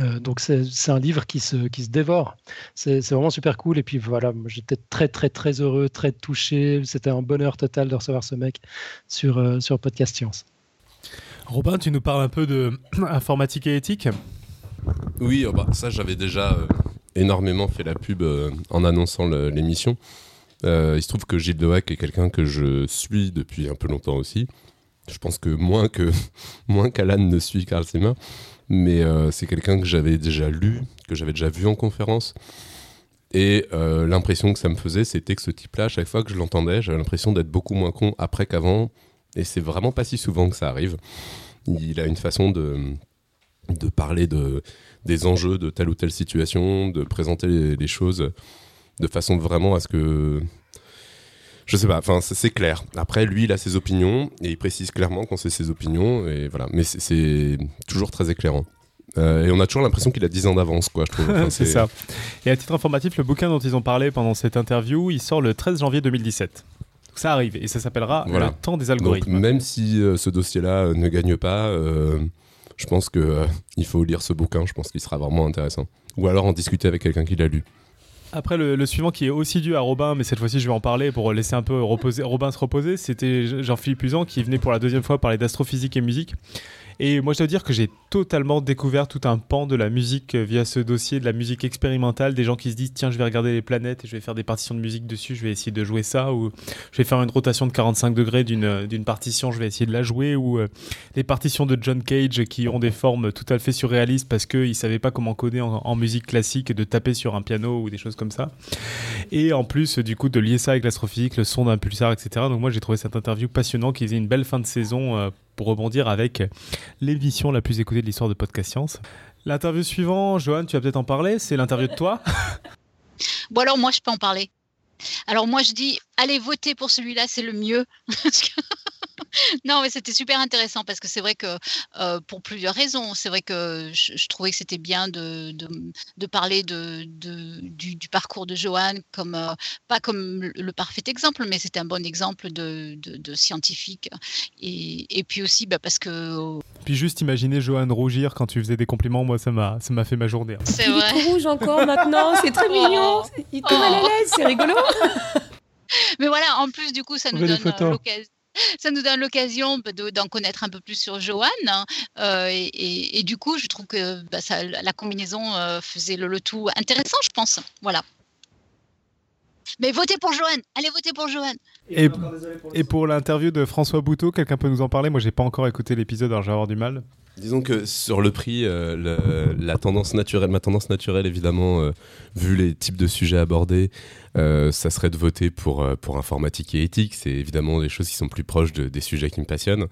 D: Euh, donc c'est un livre qui se, qui se dévore. C'est vraiment super cool. Et puis voilà, j'étais très très très heureux, très touché. C'était un bonheur total de recevoir ce mec sur, euh, sur Podcast Science.
B: Robin, tu nous parles un peu de informatique et éthique?
C: Oui, oh bah, ça j'avais déjà euh, énormément fait la pub euh, en annonçant l'émission. Euh, il se trouve que Gilles Dehac est quelqu'un que je suis depuis un peu longtemps aussi. Je pense que moins que moins qu'Alan ne suit Carl Zimmer, mais euh, c'est quelqu'un que j'avais déjà lu, que j'avais déjà vu en conférence. Et euh, l'impression que ça me faisait, c'était que ce type-là, à chaque fois que je l'entendais, j'avais l'impression d'être beaucoup moins con après qu'avant. Et c'est vraiment pas si souvent que ça arrive. Il a une façon de, parler de, des enjeux de telle ou telle situation, de présenter les choses de façon vraiment à ce que. Je sais pas, enfin c'est clair. Après, lui, il a ses opinions et il précise clairement quand c'est ses opinions et voilà. Mais c'est- toujours très éclairant. Euh, et on a toujours l'impression qu'il a 10 ans d'avance, quoi, je trouve. Enfin,
B: c'est ça. Et à titre informatif, le bouquin dont ils ont parlé pendant cette interview, il sort le 13 janvier 2017. Donc ça arrive et ça s'appellera
C: Voilà.
B: Le temps des
C: Donc,
B: algorithmes.
C: même si euh, ce dossier-là euh, ne gagne pas, je pense que euh, il faut lire ce bouquin. Je pense qu'il sera vraiment intéressant. Ou alors en discuter avec quelqu'un qui l'a lu.
B: Après, le, suivant qui est aussi dû à Robin, mais cette fois-ci je vais en parler pour laisser un peu reposer, Robin se reposer, c'était Jean-Philippe Usan qui venait pour la deuxième fois parler d'astrophysique et musique. Et moi, je dois dire que j'ai totalement découvert tout un pan de la musique euh, via ce dossier, de la musique expérimentale, des gens qui se disent tiens, je vais regarder les planètes et je vais faire des partitions de musique dessus, je vais essayer de jouer ça, ou je vais faire une rotation de 45 degrés d'une d'une partition, je vais essayer de la jouer, ou euh, les partitions de John Cage qui ont des formes tout à fait surréalistes parce qu'il ne savait pas comment coder en, musique classique, de taper sur un piano ou des choses comme ça. Et en plus, du coup, de lier ça avec l'astrophysique, le son d'un pulsar, etc. Donc moi, j'ai trouvé cette interview passionnante, qui faisait une belle fin de saison euh, pour rebondir avec l'émission la plus écoutée de l'histoire de Podcast Science. L'interview suivante, Johan, tu vas peut-être en parler, c'est l'interview de toi.
A: bon alors moi je peux en parler. Alors moi je dis allez voter pour celui-là, c'est le mieux. non, mais c'était super intéressant parce que c'est vrai que euh, pour plusieurs raisons, c'est vrai que je, je trouvais que c'était bien de, de, de parler de, du, du, parcours de Johan comme euh, pas comme le parfait exemple, mais c'était un bon exemple de, scientifique. Et, et, puis aussi bah, parce que.
B: Puis juste imaginer Johan rougir quand tu faisais des compliments, moi ça m'a ça m'a fait ma journée. Hein.
G: C'est vrai. Il est rouge encore maintenant, c'est très mignon. Il est tout mal à l'aise, c'est rigolo.
A: Mais voilà, en plus, du coup, ça nous donne l'occasion ça nous donne l'occasion bah, d'en connaître un peu plus sur Johan. Hein, euh, et, et, du coup, je trouve que bah, ça, la combinaison euh, faisait le, le, tout intéressant, je pense. Voilà. Mais votez pour Johan Allez voter pour Johan
B: Et, et pour l'interview de François Bouteau, quelqu'un peut nous en parler? Moi, j'ai pas encore écouté l'épisode, alors je vais avoir du mal.
C: Disons que sur le prix, euh, la tendance naturelle, ma tendance naturelle, évidemment, euh, vu les types de sujets abordés, euh, ça serait de voter pour, pour informatique et éthique. C'est évidemment des choses qui sont plus proches de, des sujets qui me passionnent.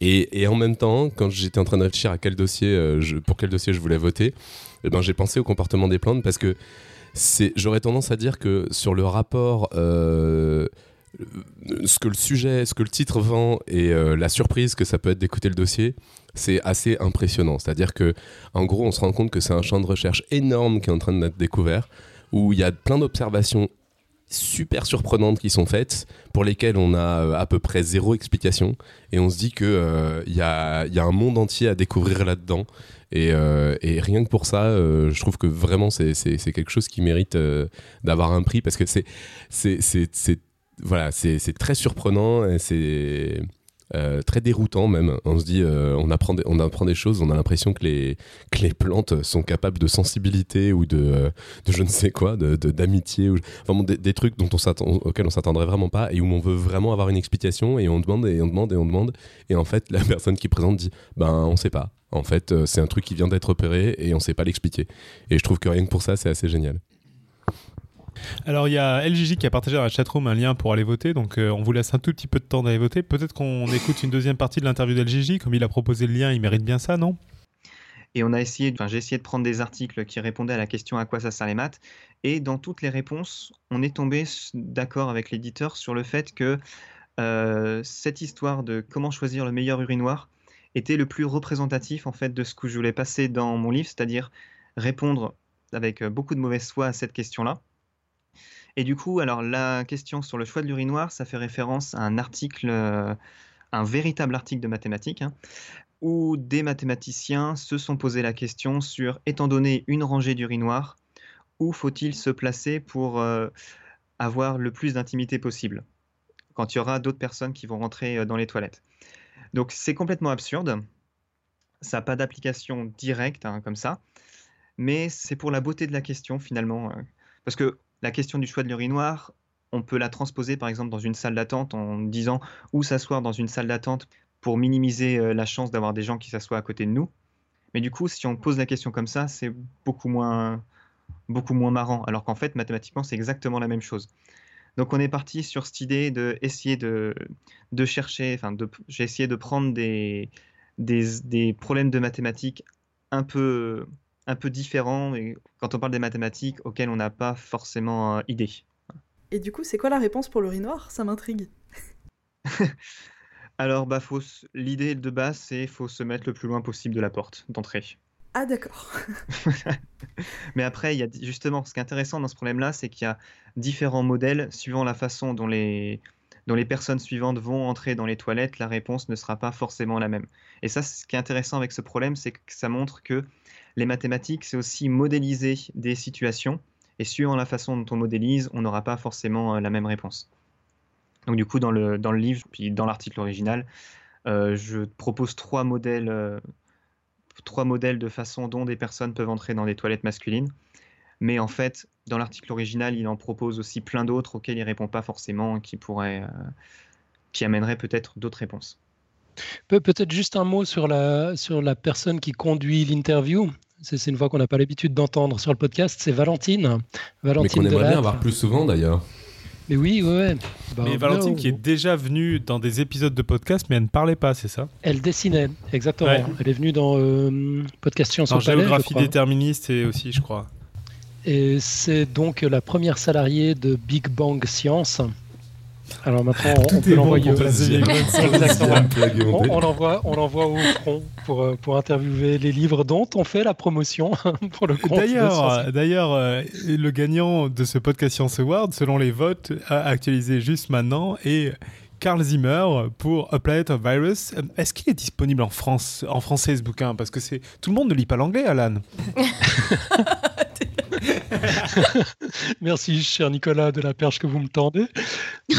C: Et, en même temps, quand j'étais en train de réfléchir à quel dossier, je, pour quel dossier je voulais voter, eh ben, j'ai pensé au comportement des plantes parce que j'aurais tendance à dire que sur le rapport ce que le sujet, ce que le titre vend et euh, la surprise que ça peut être d'écouter le dossier, c'est assez impressionnant. C'est-à-dire que, en gros, on se rend compte que c'est un champ de recherche énorme qui est en train d'être découvert, où il y a plein d'observations super surprenantes qui sont faites, pour lesquelles on a euh, à peu près zéro explication, et on se dit qu'il euh, y, a, un monde entier à découvrir là-dedans. Et, euh, rien que pour ça, euh, je trouve que vraiment c'est quelque chose qui mérite euh, d'avoir un prix parce que c'est voilà, c'est très surprenant et c'est euh, très déroutant même. On se dit, euh, on, apprend des, on apprend des choses, on a l'impression que les, plantes sont capables de sensibilité ou de, euh, de je ne sais quoi, d'amitié, de, ou enfin, des, trucs dont on auxquels on s'attendrait vraiment pas et où on veut vraiment avoir une explication et on demande et on demande et on demande. Et en fait, la personne qui présente dit, ben on sait pas. En fait, c'est un truc qui vient d'être opéré et on sait pas l'expliquer. Et je trouve que rien que pour ça, c'est assez génial.
B: Alors il y a LGJ qui a partagé dans la chatroom un lien pour aller voter, donc euh, on vous laisse un tout petit peu de temps d'aller voter. Peut-être qu'on écoute une deuxième partie de l'interview d'LGJ, comme il a proposé le lien, il mérite bien ça, non?
I: Et on a essayé, enfin j'ai essayé de prendre des articles qui répondaient à la question à quoi ça sert les maths, et dans toutes les réponses, on est tombé d'accord avec l'éditeur sur le fait que euh, cette histoire de comment choisir le meilleur urinoir était le plus représentatif en fait de ce que je voulais passer dans mon livre, c'est-à-dire répondre avec beaucoup de mauvaise foi à cette question-là et du coup, alors la question sur le choix de l'urinoir, ça fait référence à un article, euh, un véritable article de mathématiques, hein, où des mathématiciens se sont posé la question sur, étant donné une rangée d'urinoirs, où faut-il se placer pour euh, avoir le plus d'intimité possible quand il y aura d'autres personnes qui vont rentrer euh, dans les toilettes. Donc c'est complètement absurde. Ça n'a pas d'application directe hein, comme ça, mais c'est pour la beauté de la question finalement, parce que la question du choix de l'urinoir, on peut la transposer par exemple dans une salle d'attente en disant où s'asseoir dans une salle d'attente pour minimiser euh, la chance d'avoir des gens qui s'assoient à côté de nous. Mais du coup, si on pose la question comme ça, c'est beaucoup moins, marrant, alors qu'en fait, mathématiquement, c'est exactement la même chose. Donc on est parti sur cette idée de de, chercher, enfin, j'ai essayé de prendre des problèmes de mathématiques un peu, un peu différent et quand on parle des mathématiques auxquelles on n'a pas forcément euh, idée.
H: Et du coup, c'est quoi la réponse pour l'urinoir Ça m'intrigue.
I: Alors, bah, l'idée de base, c'est faut se mettre le plus loin possible de la porte d'entrée.
H: Ah d'accord.
I: Mais après, il y a justement, ce qui est intéressant dans ce problème-là, c'est qu'il y a différents modèles suivant la façon dont les, dont les personnes suivantes vont entrer dans les toilettes, la réponse ne sera pas forcément la même. Et ça, ce qui est intéressant avec ce problème, c'est que ça montre que les mathématiques, c'est aussi modéliser des situations. Et suivant la façon dont on modélise, on n'aura pas forcément euh, la même réponse. Donc du coup, dans le, livre, puis dans l'article original, euh, je propose trois modèles, euh, trois modèles de façon dont des personnes peuvent entrer dans des toilettes masculines. Mais en fait, dans l'article original, il en propose aussi plein d'autres auxquels il répond pas forcément, qui pourraient, euh, qui amèneraient peut-être d'autres réponses.
D: Pe- Peut-être juste un mot sur la, sur la personne qui conduit l'interview. C'est c'est une voix qu'on n'a pas l'habitude d'entendre sur le podcast. C'est Valentine.
C: Mais
D: Valentine
C: qu'on aimerait bien avoir plus souvent d'ailleurs.
D: Mais oui, ouais, ouais. Bah,
B: Mais Valentine qui est déjà venue dans des épisodes de podcast, mais elle ne parlait pas, c'est ça?
D: Elle dessinait, exactement.
B: Ouais.
D: Elle est venue dans euh, Podcast Science
B: En
D: au Palais, je
B: géographie
D: crois.
B: déterministe et aussi, je crois.
D: Et c'est donc la première salariée de Big Bang Science. Alors maintenant, on, on peut l'envoyer au... Exactement. On, on l'envoie, on l'envoie au front pour, euh, pour interviewer les livres dont on fait la promotion pour le compte.
B: D'ailleurs, d'ailleurs, euh, le gagnant de ce podcast Science Award, selon les votes a actualisé juste maintenant, est Carl Zimmer pour A Planet of Virus. Euh, Est-ce qu'il est disponible en France, en français ce bouquin? Parce que c'est tout le monde ne lit pas l'anglais, Alan.
D: Merci, cher Nicolas, de la perche que vous me tendez.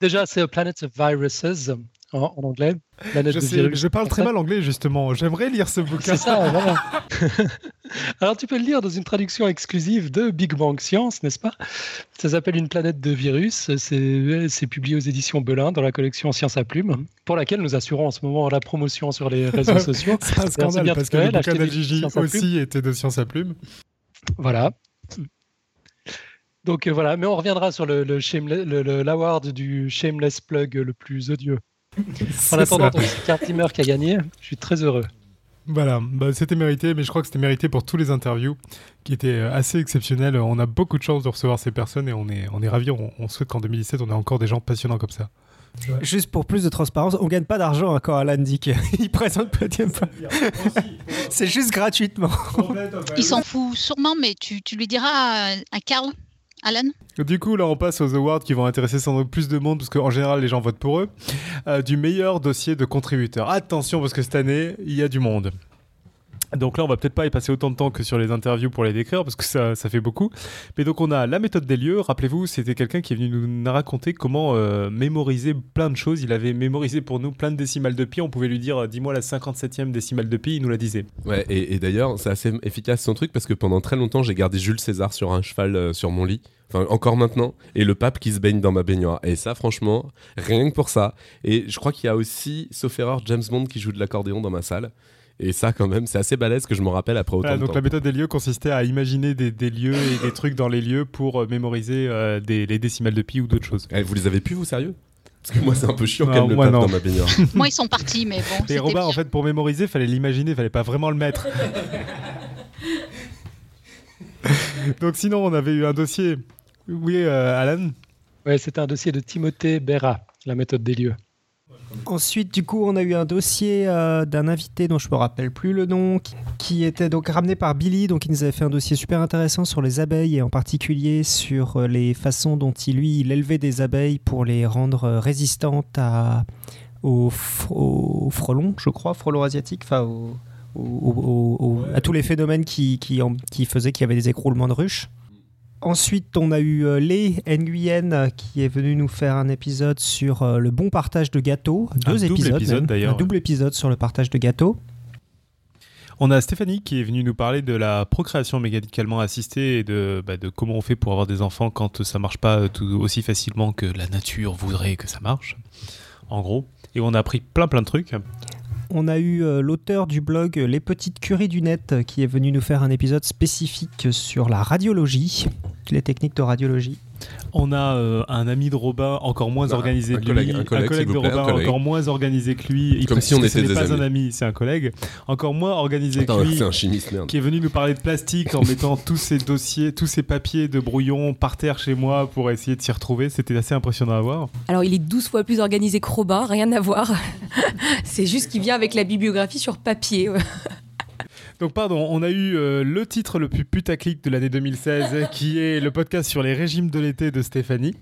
D: Déjà, c'est Planet of Viruses en, en anglais.
B: Je, sais, parle très mal anglais justement. J'aimerais lire ce bouquin.
D: C'est ça, voilà. Alors, tu peux le lire dans une traduction exclusive de Big Bang Science, n'est-ce pas? Ça s'appelle Une planète de virus. C'est publié aux éditions Belin dans la collection Science à Plume, pour laquelle nous assurons en ce moment la promotion sur les réseaux sociaux.
B: C'est un scandale
D: bien,
B: parce que le bouquin
D: Plume.
B: aussi était de Science à Plume.
D: Voilà. Donc euh, voilà, mais on reviendra sur le, le shameless- le- le- l'award du shameless plug le plus odieux. En attendant, c'est Karl Zimmer qui a gagné. Je suis très heureux.
B: Voilà, bah, c'était mérité, mais je crois que c'était mérité pour tous les interviews qui étaient euh, assez exceptionnelles. On a beaucoup de chance de recevoir ces personnes et on est, on est ravis. On, on souhaite qu'en 2017, on ait encore des gens passionnants comme ça.
E: Juste pour plus de transparence, on gagne pas d'argent hein, quand Alan dit qu'il présente Podium Pod. C'est juste gratuitement.
A: Il s'en fout sûrement, mais tu, tu lui diras à, Karl, Alan
B: Du coup, là, on passe aux awards qui vont intéresser sans doute plus de monde, parce qu'en général, les gens votent pour eux. Euh, du meilleur dossier de contributeur. Attention, parce que cette année, il y a du monde. Donc là, on va peut-être pas y passer autant de temps que sur les interviews pour les décrire, parce que ça, ça fait beaucoup. Mais donc, on a la méthode des lieux. Rappelez-vous, c'était quelqu'un qui est venu nous raconter comment euh, mémoriser plein de choses. Il avait mémorisé pour nous plein de décimales de pi. On pouvait lui dire, euh, dis-moi la 57e décimale de pi. Il nous la disait.
C: Ouais, et, d'ailleurs, c'est assez efficace son truc parce que pendant très longtemps, j'ai gardé Jules César sur un cheval euh, sur mon lit. Enfin, encore maintenant. Et le pape qui se baigne dans ma baignoire. Et ça, franchement, rien que pour ça. Et je crois qu'il y a aussi, sauf erreur, James Bond qui joue de l'accordéon dans ma salle. Et ça, quand même, c'est assez balèze que je me rappelle après autant
B: Voilà,
C: de
B: donc
C: temps.
B: la méthode des lieux consistait à imaginer des, des lieux et des trucs dans les lieux pour euh, mémoriser euh, des, les décimales de pi ou d'autres choses.
C: Eh, vous les avez pu, vous, sérieux? Parce que moi, c'est un peu chiant quand même le
B: non.
C: dans ma baignoire.
A: Moi, ils sont partis, mais bon.
B: Et
A: bien.
B: en fait, pour mémoriser, fallait l'imaginer, fallait pas vraiment le mettre. Donc sinon, on avait eu un dossier. Oui, euh, Alan?
D: Ouais, c'était un dossier de Timothée Berra, la méthode des lieux.
E: Ensuite, du coup, on a eu un dossier euh, d'un invité dont je me rappelle plus le nom, qui, qui était donc ramené par Billy. Donc, il nous avait fait un dossier super intéressant sur les abeilles et en particulier sur euh, les façons dont il, lui, il élevait des abeilles pour les rendre euh, résistantes à, frelons, je crois, frelons asiatiques, enfin, à tous les phénomènes qui, qui, en- qui faisaient qu'il y avait des écroulements de ruches. Ensuite, on a eu euh, Lé Nguyen euh, qui est venu nous faire un épisode sur euh, le bon partage de gâteaux.
B: Un
E: Deux
B: double
E: épisodes,
B: épisode, d'ailleurs,
E: Un double épisode sur le partage de gâteaux.
B: On a Stéphanie qui est venue nous parler de la procréation médicalement assistée et de, bah, de comment on fait pour avoir des enfants quand ça marche pas tout aussi facilement que la nature voudrait que ça marche. En gros. Et on a appris plein plein de trucs.
E: On a eu euh, l'auteur du blog euh, Les Petites Curies du Net euh, qui est venu nous faire un épisode spécifique sur la radiologie, les techniques de radiologie.
B: On a euh, un ami de Robin encore moins
C: Non,
B: organisé
C: un
B: que
C: collègue,
B: lui,
C: un collègue, s'il
B: de
C: vous plaît, un
B: Robin
C: collègue.
B: encore moins organisé que lui. Il
C: Comme si on
B: que ce
C: était
B: n'est
C: des
B: pas un ami, c'est un collègue. Encore moins organisé
C: Attends,
B: que lui.
C: c'est un chimiste, merde.
B: qui est venu nous parler de plastique en mettant tous ces dossiers, tous ces papiers de brouillon par terre chez moi pour essayer de s'y retrouver. C'était assez impressionnant à voir.
G: Alors, il est 12 fois plus organisé que Robin, rien à voir. C'est juste qu'il vient avec la bibliographie sur papier.
B: Donc pardon, on a eu euh, le titre le plus putaclic de l'année 2016 qui est le podcast sur les régimes de l'été de Stéphanie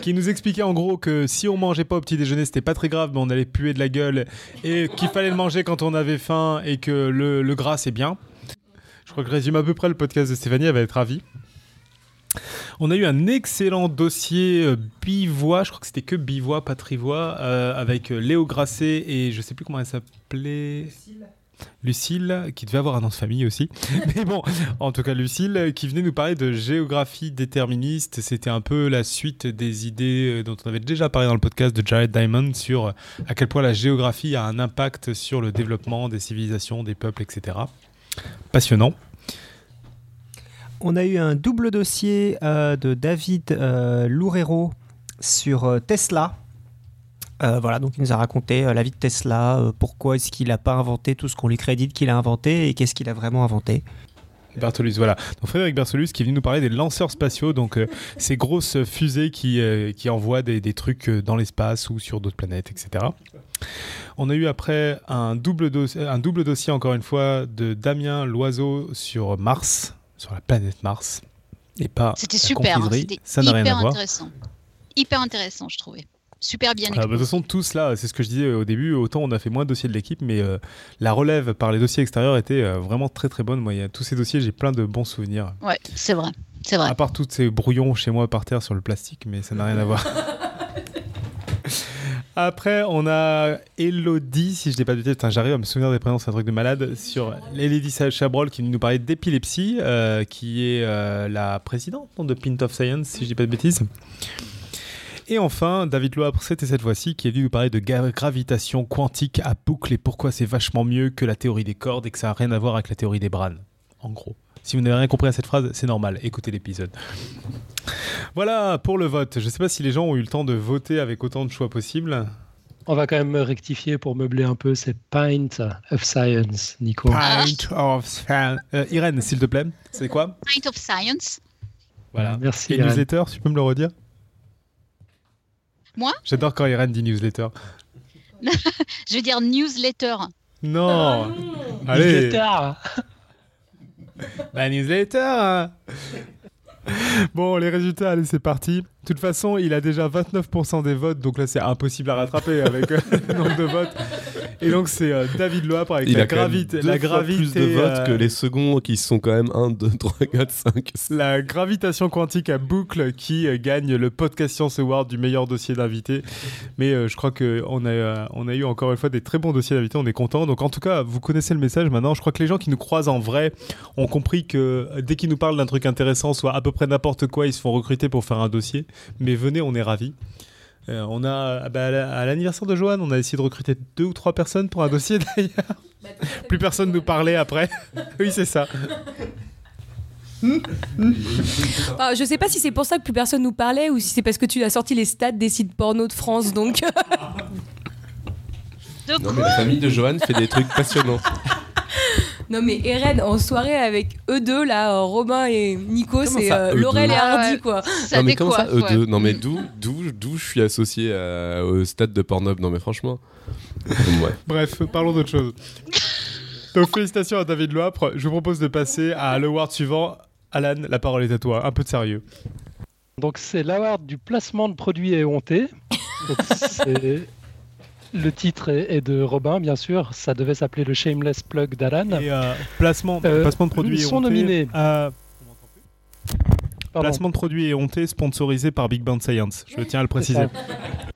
B: qui nous expliquait en gros que si on mangeait pas au petit déjeuner, c'était pas très grave, mais on allait puer de la gueule et qu'il fallait le manger quand on avait faim et que le, le gras c'est bien. Je crois que je résume à peu près le podcast de Stéphanie, elle va être ravie. On a eu un excellent dossier euh, bivois, je crois que c'était que bivois, pas trivois, euh, avec euh, Léo Grasset et je sais plus comment elle s'appelait. Lucille, qui devait avoir un nom de famille aussi. Mais bon, en tout cas, Lucille, qui venait nous parler de géographie déterministe. C'était un peu la suite des idées euh, dont on avait déjà parlé dans le podcast de Jared Diamond sur euh, à quel point la géographie a un impact sur le développement des civilisations, des peuples, etc. Passionnant.
E: On a eu un double dossier euh, de David euh, Loureiro sur Tesla. Euh, voilà, donc il nous a raconté euh, la vie de Tesla, euh, pourquoi est-ce qu'il n'a pas inventé tout ce qu'on lui crédite qu'il a inventé et qu'est-ce qu'il a vraiment inventé.
B: Bertolus, voilà. Donc Frédéric Bertolus qui est venu nous parler des lanceurs spatiaux, donc euh, ces grosses fusées qui, euh, qui envoient des, des trucs dans l'espace ou sur d'autres planètes, etc. On a eu après un double, un double dossier, encore une fois, de Damien Loiseau sur Mars, sur la planète Mars. Et pas
A: C'était super, hein, c'était
B: ça n'a rien à voir.
A: intéressant. Hyper intéressant, je trouvais. Super bien
B: Ah, bah, de toute façon, tous là, c'est ce que je disais au début, autant on a fait moins de dossiers de l'équipe, mais euh, la relève par les dossiers extérieurs était euh, vraiment très très bonne. Moi, il y a tous ces dossiers, j'ai plein de bons souvenirs.
A: Ouais, c'est vrai. C'est vrai.
B: À part tous ces brouillons chez moi par terre sur le plastique, mais ça n'a rien à voir. Après, on a Elodie, si je dis pas de bêtises, putain, j'arrive à me souvenir des prénoms, c'est un truc de malade, sur Elodie Chabrol qui nous parlait d'épilepsie, euh, qui est euh, la présidente de Pint of Science, si je dis pas de bêtises. Et enfin, David Loabre, c'était cette fois-ci, qui est venu nous parler de gravitation quantique à boucle et pourquoi c'est vachement mieux que la théorie des cordes et que ça n'a rien à voir avec la théorie des branes, en gros. Si vous n'avez rien compris à cette phrase, c'est normal, écoutez l'épisode. Voilà pour le vote. Je ne sais pas si les gens ont eu le temps de voter avec autant de choix possible.
D: On va quand même rectifier pour meubler un peu, c'est Pint of Science, Nico.
B: Pint of Science. Euh, Irène, s'il te plaît, c'est quoi
A: Pint of Science.
B: Voilà.
D: Merci.
B: Et
D: Irène.
B: newsletter, tu peux me le redire?
A: Moi
B: J'adore quand Irène dit newsletter.
A: Je vais dire newsletter.
B: Non Allez
D: Newsletter.
B: Bah, newsletter hein. Bon, les résultats, allez, c'est parti. De toute façon, il a déjà 29% des votes, donc là, c'est impossible à rattraper avec euh, le nombre de votes. Et donc, c'est euh, David Loapre avec
C: Il
B: la
C: a
B: gravité.
C: deux
B: La
C: fois
B: gravité
C: plus de votes
B: euh,
C: que les seconds qui sont quand même 1, 2, 3, 4, 5.
B: La gravitation quantique à boucle qui euh, gagne le Podcast Science Award du meilleur dossier d'invité. Mais je crois qu'on a, on a eu encore une fois des très bons dossiers d'invités, on est content. Donc en tout cas, vous connaissez le message maintenant. Je crois que les gens qui nous croisent en vrai ont compris que dès qu'ils nous parlent d'un truc intéressant, soit à peu près n'importe quoi, ils se font recruter pour faire un dossier. Mais venez, on est ravis. Euh, on a ah bah, à la- à l'anniversaire de Johan, on a essayé de recruter deux ou trois personnes pour un dossier d'ailleurs. Plus personne nous parlait après. oui, c'est ça.
G: Ah, je sais pas si c'est pour ça que plus personne nous parlait ou si c'est parce que tu as sorti les stats des sites porno de France, donc.
A: De
C: Non,
A: quoi
C: mais la famille de Johan fait des trucs passionnants.
G: Non mais Eren en soirée avec eux deux là, Robin et Nico, c'est euh, Laurel et
A: Ah
G: Hardy quoi.
A: Ça
C: non, mais comment ça, eux deux Non, mais d'où, d'où, d'où je suis associé à- au stade de Pornhub Non, mais franchement. ouais.
B: Bref, parlons d'autre chose. Donc félicitations à David Loapre. Je vous propose de passer à l'award suivant. Alan, la parole est à toi. Un peu de sérieux.
D: Donc c'est l'award du placement de produits éhontés. Le titre est, est de Robin, bien sûr. Ça devait s'appeler le Shameless Plug d'Alan.
B: Et euh, placement,
D: Euh,
B: placement de produits
D: ils sont nominés.
B: euh,
D: Pardon,
B: placement de produits éhontés sponsorisé par Big Bang Science. Je tiens à le préciser.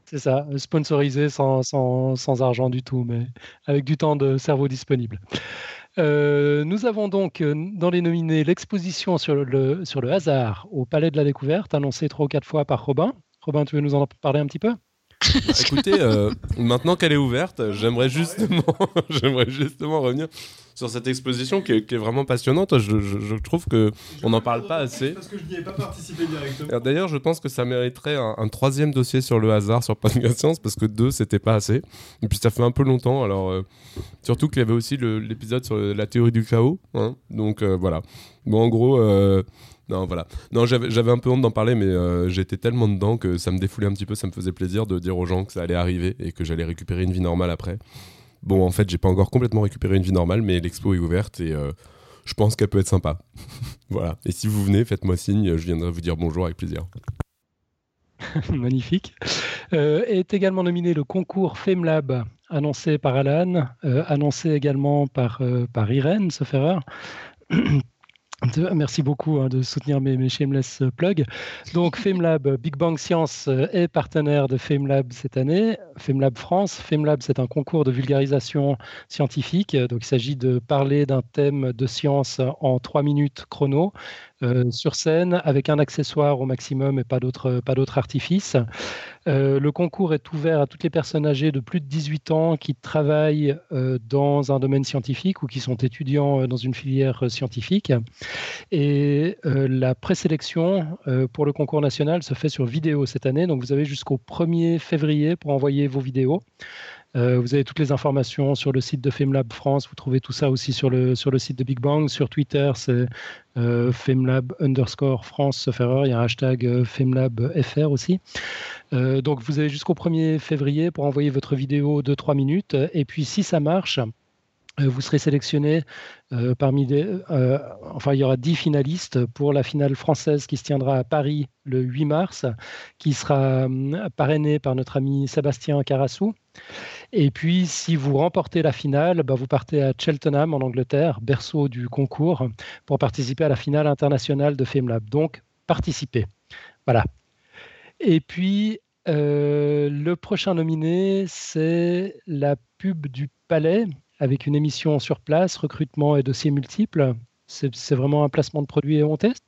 D: C'est ça, sponsorisé sans, sans, sans argent du tout, mais avec du temps de cerveau disponible. Euh, nous avons donc euh, dans les nominés l'exposition sur le, sur le hasard au Palais de la Découverte, annoncée trois ou quatre fois par Robin. Robin, tu veux nous en parler un petit peu?
C: Bah, écoutez, euh, maintenant qu'elle est ouverte, j'aimerais justement, j'aimerais justement revenir sur cette exposition qui est, qui est vraiment passionnante. Je, je- je trouve que on n'en parle pas assez.
B: Parce que je n'y ai pas participé directement.
C: D'ailleurs, je pense que ça mériterait un, un troisième dossier sur le hasard sur Podcast Science parce que deux, c'était pas assez. Et puis ça fait un peu longtemps. Alors euh, surtout qu'il y avait aussi l'épisode sur la théorie du chaos. hein. Donc euh, voilà. Bon, en gros. Non, voilà. Non, j'avais un peu honte d'en parler, mais euh, j'étais tellement dedans que ça me défoulait un petit peu. Ça me faisait plaisir de dire aux gens que ça allait arriver et que j'allais récupérer une vie normale après. Bon, en fait, j'ai pas encore complètement récupéré une vie normale, mais l'expo est ouverte et euh, je pense qu'elle peut être sympa. voilà. Et si vous venez, faites-moi signe, je viendrai vous dire bonjour avec plaisir.
D: Magnifique. Euh, est également nominé le concours FameLab, annoncé par Alan, annoncé également par, par Irène, sauf Merci beaucoup hein, de soutenir mes, mes shameless plugs. Donc, FameLab, Big Bang Science euh, est partenaire de FameLab cette année. FameLab France. FameLab, c'est un concours de vulgarisation scientifique. Donc, il s'agit de parler d'un thème de science en trois minutes chrono. Euh, sur scène avec un accessoire au maximum et pas d'autres pas d'autres artifices. Euh, le concours est ouvert à toutes les personnes âgées de plus de 18 ans qui travaillent euh, dans un domaine scientifique ou qui sont étudiants dans une filière scientifique. Et la présélection pour le concours national se fait sur vidéo cette année. Donc vous avez jusqu'au 1er février pour envoyer vos vidéos. Euh, vous avez toutes les informations sur le site de FameLab France. Vous trouvez tout ça aussi sur le, sur le site de Big Bang. Sur Twitter, c'est euh, FameLab underscore France, sauf erreur. Il y a un hashtag euh, FameLab FR aussi. donc, vous avez jusqu'au 1er février pour envoyer votre vidéo de 3 minutes. Et puis, si ça marche, vous serez sélectionné parmi des. enfin, il y aura 10 finalistes pour la finale française qui se tiendra à Paris le 8 mars, qui sera hum, parrainée par notre ami Sébastien Carassou. Et puis, si vous remportez la finale, bah, vous partez à Cheltenham en Angleterre, berceau du concours, pour participer à la finale internationale de FameLab. Donc, participez. Voilà. Et puis, euh, le prochain nominé, c'est la pub du Palais avec une émission sur place, recrutement et dossiers multiples. C'est vraiment un placement de produit et on teste?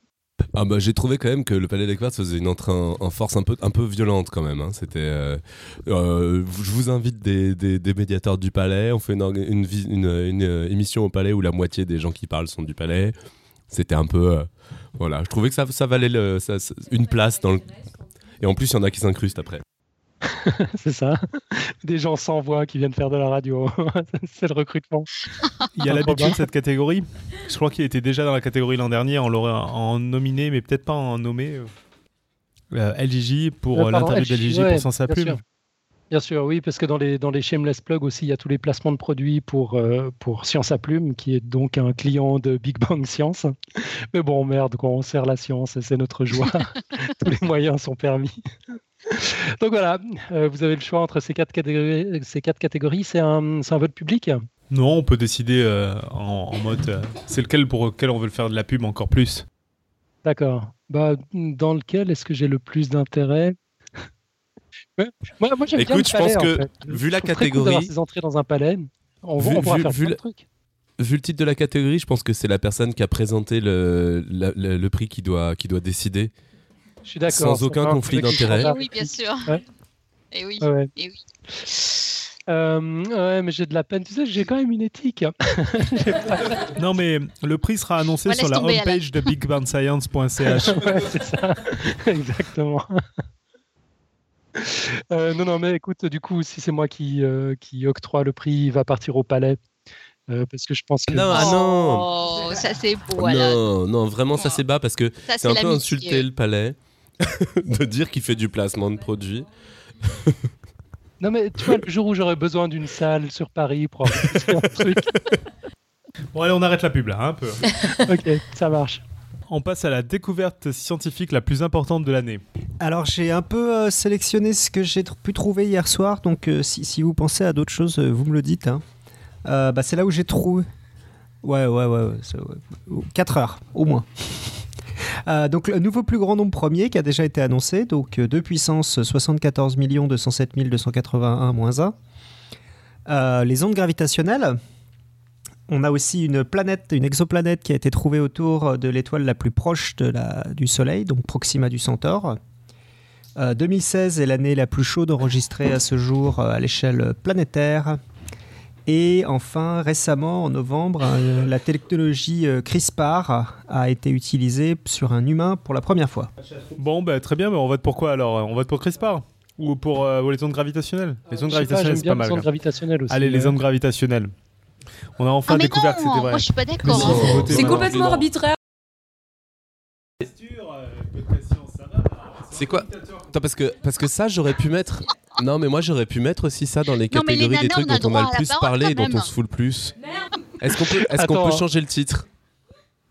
C: Ah bah, j'ai trouvé quand même que le Palais des Quartz faisait une entrée en, force un peu, un peu violente quand même. Hein. C'était, euh, euh, je vous invite des, des, médiateurs du Palais. On fait une, une, euh, émission au Palais où la moitié des gens qui parlent sont du Palais. C'était un peu, voilà. Je trouvais que ça, ça valait une place dans le. Et en plus, il y en a qui s'incrustent après.
D: c'est ça. Des gens sans voix qui viennent faire de la radio. c'est le recrutement.
B: Il y a l'habitude de cette catégorie. Je crois qu'il était déjà dans la catégorie l'an dernier. On l'aurait en nominé, mais peut-être pas en nommé. Euh, LGJ pour euh, l'interview d'LGJ pour Sans sa plume.
D: Bien sûr, oui, parce que dans les, dans les shameless plugs aussi, il y a tous les placements de produits pour, euh, pour Science à Plume, qui est donc un client de Big Bang Science. Mais bon, merde, quand on sert la science, c'est notre joie. tous les moyens sont permis. Donc voilà, euh, vous avez le choix entre ces quatre catégories. Ces quatre catégories, c'est un, un, vote public
B: Non, on peut décider euh, en, mode. Euh, c'est lequel pour lequel on veut faire de la pub encore plus
D: D'accord. Bah, dans lequel est-ce que j'ai le plus d'intérêt?
C: Moi, moi Écoute, je pense que vu la catégorie,
D: ces entrées dans un palais, on, vu,
C: pourra
D: faire
C: vu, le, vu le titre de la catégorie, je pense que c'est la personne qui a présenté le, le, le prix qui doit, qui doit décider.
D: Je suis d'accord.
C: Sans aucun conflit d'intérêt.
A: Oui, bien sûr. Et eh oui. Et
D: eh oui. Euh, ouais, mais j'ai de la peine. Tu sais, j'ai quand même une éthique.
B: non, mais le prix sera annoncé sur la homepage de bigbandscience.ch.
D: ouais, c'est ça. Exactement. Euh, non, non, mais écoute, du coup, si c'est moi qui, euh, qui octroie le prix, il va partir au palais. Euh, parce que je pense que.
C: Non, ah non
A: oh, Ça c'est beau.
C: Non, non, vraiment, ça c'est bas parce que c'est un peu insulter le palais de dire qu'il fait du placement de produits.
D: non, mais tu vois, le jour où j'aurais besoin d'une salle sur Paris pour un truc.
B: Bon, allez, on arrête la pub là, hein, un peu.
D: ok, ça marche.
B: On passe à la découverte scientifique la plus importante de l'année.
E: Alors j'ai un peu euh, sélectionné ce que j'ai pu trouver hier soir, donc euh, si, vous pensez à d'autres choses, vous me le dites. Hein. Euh, bah, c'est là où j'ai trouvé. Ouais, ouais, ouais. 4 heures, au moins. Euh, donc le nouveau plus grand nombre premier qui a déjà été annoncé, donc 2 euh, puissance 74 207 281 moins 1. les ondes gravitationnelles. On a aussi une planète, une exoplanète qui a été trouvée autour de l'étoile la plus proche de la, du Soleil, donc Proxima du Centaure. 2016 est l'année la plus chaude enregistrée à ce jour à l'échelle planétaire. Et enfin, récemment, en novembre, euh, la technologie euh, CRISPR a été utilisée sur un humain pour la première fois.
B: Bon, bah, très bien, mais on vote pour quoi alors? On vote pour CRISPR? Ou pour euh, les ondes gravitationnelles? Les ondes gravitationnelles, c'est pas mal.
D: Les ondes gravitationnelles aussi.
B: Allez, les ondes gravitationnelles. On a enfin ah, découvert que c'était vrai.
A: Moi, je suis pas d'accord.
G: C'est complètement arbitraire.
C: C'est quoi parce que, parce que ça, j'aurais pu mettre. Non, mais moi, j'aurais pu mettre aussi ça dans les catégories des trucs dont on a le plus parlé et dont on se fout le plus. Est-ce qu'on peut, est qu'on peut changer le titre?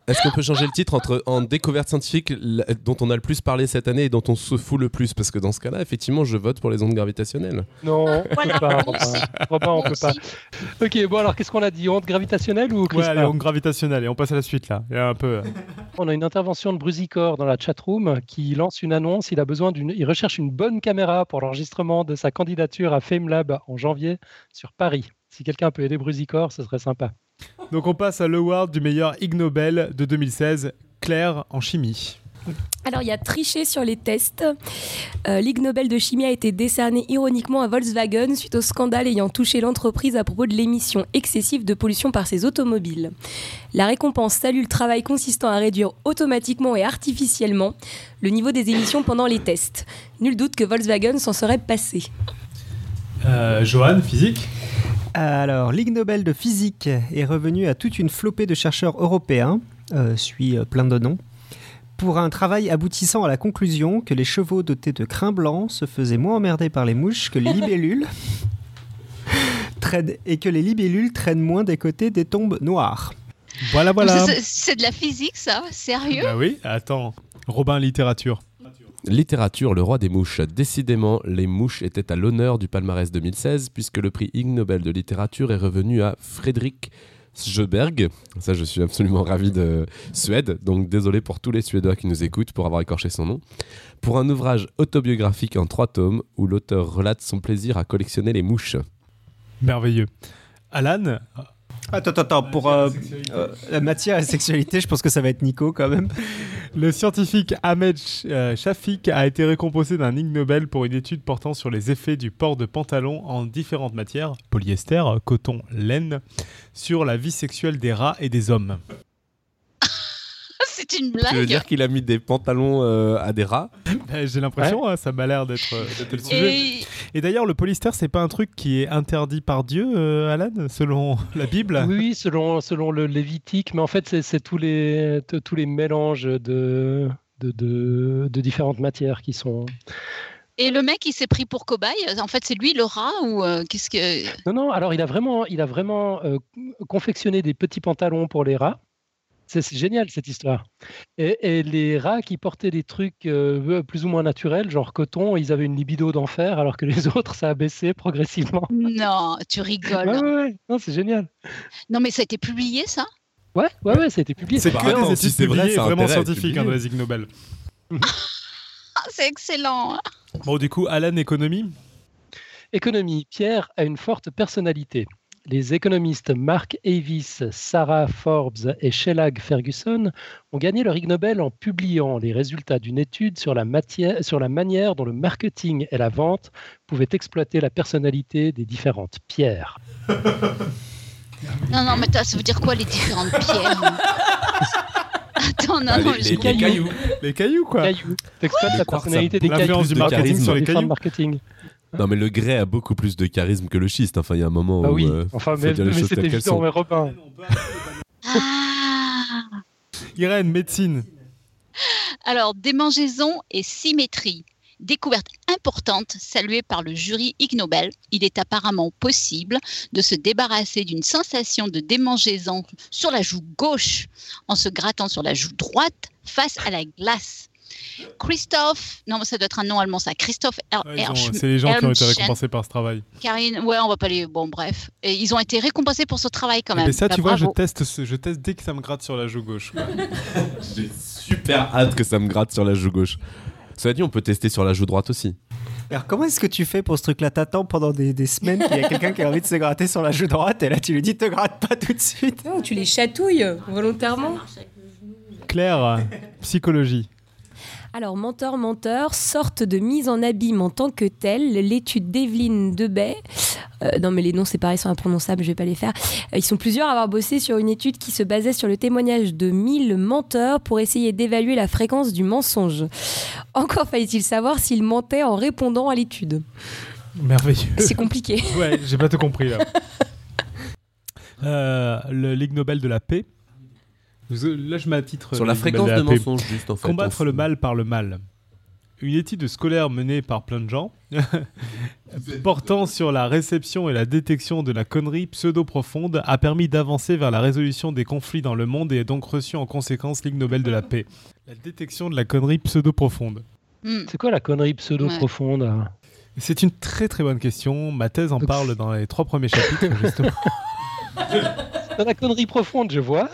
C: Est-ce qu'on peut changer le titre entre en découverte scientifique la- dont on a le plus parlé cette année et dont on se fout le plus? Parce que dans ce cas-là, effectivement, je vote pour les ondes gravitationnelles.
D: Non, on
A: Voilà,
D: peut pas. Robin.
A: aussi.
D: Robin, on peut pas. Ok, bon alors qu'est-ce qu'on a dit? Onde gravitationnelle ou
B: Ouais,
D: CRISPR
B: allez, onde gravitationnelle et on passe à la suite là. Il y a un peu. euh,
D: On a une intervention de Brusicor dans la chatroom qui lance une annonce. Il a besoin d'une, il recherche une bonne caméra pour l'enregistrement de sa candidature à FameLab en janvier sur Paris. Si quelqu'un peut aider Brusicor, ce serait sympa.
B: Donc on passe à l'award du meilleur Ig Nobel de 2016, Claire en chimie.
G: Alors, il y a triché sur les tests. Euh, L'Ig Nobel de chimie a été décerné ironiquement à Volkswagen suite au scandale ayant touché l'entreprise à propos de l'émission excessive de pollution par ses automobiles. La récompense salue le travail consistant à réduire automatiquement et artificiellement le niveau des émissions pendant les tests. Nul doute que Volkswagen s'en serait passé.
B: Euh, Johan, physique?
E: Alors, Ligue Nobel de physique est revenu à toute une flopée de chercheurs européens, euh, suit euh, plein de noms, pour un travail aboutissant à la conclusion que les chevaux dotés de crins blancs se faisaient moins emmerder par les mouches que les libellules, traînent- et que les libellules traînent moins des côtés des tombes noires.
B: Voilà, voilà.
A: C'est- C'est de la physique, ça? Sérieux?
B: Bah oui, attends. Robin, littérature.
C: Littérature, le roi des mouches. Décidément, les mouches étaient à l'honneur du palmarès 2016 puisque le prix Ig Nobel de littérature est revenu à Frédéric Sjöberg. Ça, je suis absolument ravi de Suède, donc désolé pour tous les Suédois qui nous écoutent pour avoir écorché son nom. Pour un ouvrage autobiographique en trois tomes où l'auteur relate son plaisir à collectionner les mouches.
B: Merveilleux. Alan
E: Attends, attends, attends, pour euh, euh, la matière et la sexualité, je pense que ça va être Nico quand même.
B: Le scientifique Ahmed euh, Shafik a été récompensé d'un Ig Nobel pour une étude portant sur les effets du port de pantalons en différentes matières, polyester, coton, laine, sur la vie sexuelle des rats et des hommes.
A: C'est une
C: Tu veux
A: blague
C: dire qu'il a mis des pantalons euh, à des rats
B: Bah, J'ai l'impression, hein, ça m'a l'air d'être euh, le sujet.
A: Et
B: Et d'ailleurs, le polyester, c'est pas un truc qui est interdit par Dieu, euh, Alan, selon la Bible?
D: Oui, selon, selon le Lévitique, mais en fait, c'est- tous les, tous les mélanges de, de, de, de différentes matières qui sont.
A: Et le mec, il s'est pris pour cobaye? En fait, c'est lui le rat ou euh, qu'est-ce que
D: Non, non, alors il a vraiment, il a vraiment euh, confectionné des petits pantalons pour les rats. C'est génial cette histoire. Et, et les rats qui portaient des trucs euh, plus ou moins naturels, genre coton, ils avaient une libido d'enfer, alors que les autres, ça a baissé progressivement.
A: Non, tu rigoles.
D: Ouais, ouais, ouais. Non, c'est génial.
A: Non, mais ça a été publié, ça?
D: Ouais, ouais, ouais, ça a été publié.
B: C'est que des
C: si
B: études
C: c'est vrai,
B: publiées
C: a
B: vraiment scientifiques hein,
C: publié.
B: dans les Ig Nobel.
A: Ah, C'est excellent.
B: Bon, du coup, Alan, économie?
D: Économie. Pierre a une forte personnalité. Les économistes Mark Avis, Sarah Forbes et Shelag Ferguson ont gagné leur Ig Nobel en publiant les résultats d'une étude sur la, matière- sur la manière dont le marketing et la vente pouvaient exploiter la personnalité des différentes pierres.
A: Non, non, mais attends, ça veut dire quoi les différentes pierres Attends, non,
C: Ah,
A: non,
C: les- les
A: comprends.
C: cailloux.
B: Les cailloux, quoi.
D: Cailloux. T'exploites
C: Les
D: la personnalité des
B: L'influence
D: cailloux.
B: du marketing sur les
D: Les
B: cailloux.
D: marketing.
C: Non, mais le grès a beaucoup plus de charisme que le schiste. Enfin, il y a un moment
D: Ah
C: où.
D: oui,
C: euh,
D: enfin, mais, mais c'était évident,
C: sont.
D: mais Robin.
A: Ah
B: Irène, médecine.
A: Alors, démangeaison et symétrie. Découverte importante saluée par le jury Ig Nobel. Il est apparemment possible de se débarrasser d'une sensation de démangeaison sur la joue gauche en se grattant sur la joue droite face à la glace. Christophe, non, ça doit être un nom allemand, ça. Christophe Er-
B: Ouais, C'est les gens qui ont été récompensés par ce travail.
A: Karine, ouais, on va pas les. Bon, bref. Et ils ont été récompensés pour ce travail quand même.
B: Mais ça,
A: Bah,
B: tu vois, je teste, ce- je teste dès que ça me gratte sur la joue gauche.
C: J'ai super hâte que ça me gratte sur la joue gauche. Cela dit, on peut tester sur la joue droite aussi.
E: Alors, comment est-ce que tu fais pour ce truc-là? T'attends pendant des, des semaines qu'il y a quelqu'un qui a envie de se gratter sur la joue droite et là tu lui dis te gratte pas tout de suite.
G: Non, tu les chatouilles volontairement.
B: Claire, psychologie.
G: Alors, menteur, menteur, sorte de mise en abîme en tant que telle, l'étude d'Evelyne Debay. euh, non, mais les noms, c'est pareil, sont imprononçables, je vais pas les faire. Euh, ils sont plusieurs à avoir bossé sur une étude qui se basait sur le témoignage de 1000 menteurs pour essayer d'évaluer la fréquence du mensonge. Encore fallait-il savoir s'ils mentaient en répondant à l'étude.
B: Merveilleux.
G: C'est compliqué.
B: Ouais, j'ai pas tout compris là. Euh, le Ligue Nobel de la paix. Vous- Là, je mets à titre.
C: Sur la
B: Nobel
C: fréquence de
B: la paix.
C: mensonge, juste en fait.
B: Combattre le mal par le mal. Une étude scolaire menée par plein de gens, portant sur la réception et la détection de la connerie pseudo-profonde, a permis d'avancer vers la résolution des conflits dans le monde et a donc reçu en conséquence Ligue Nobel de la paix. La détection de la connerie pseudo-profonde.
A: Hmm.
D: C'est quoi la connerie pseudo-profonde
B: C'est une très très bonne question. Ma thèse en parle dans les trois premiers chapitres, justement.
D: Dans la connerie profonde, je vois.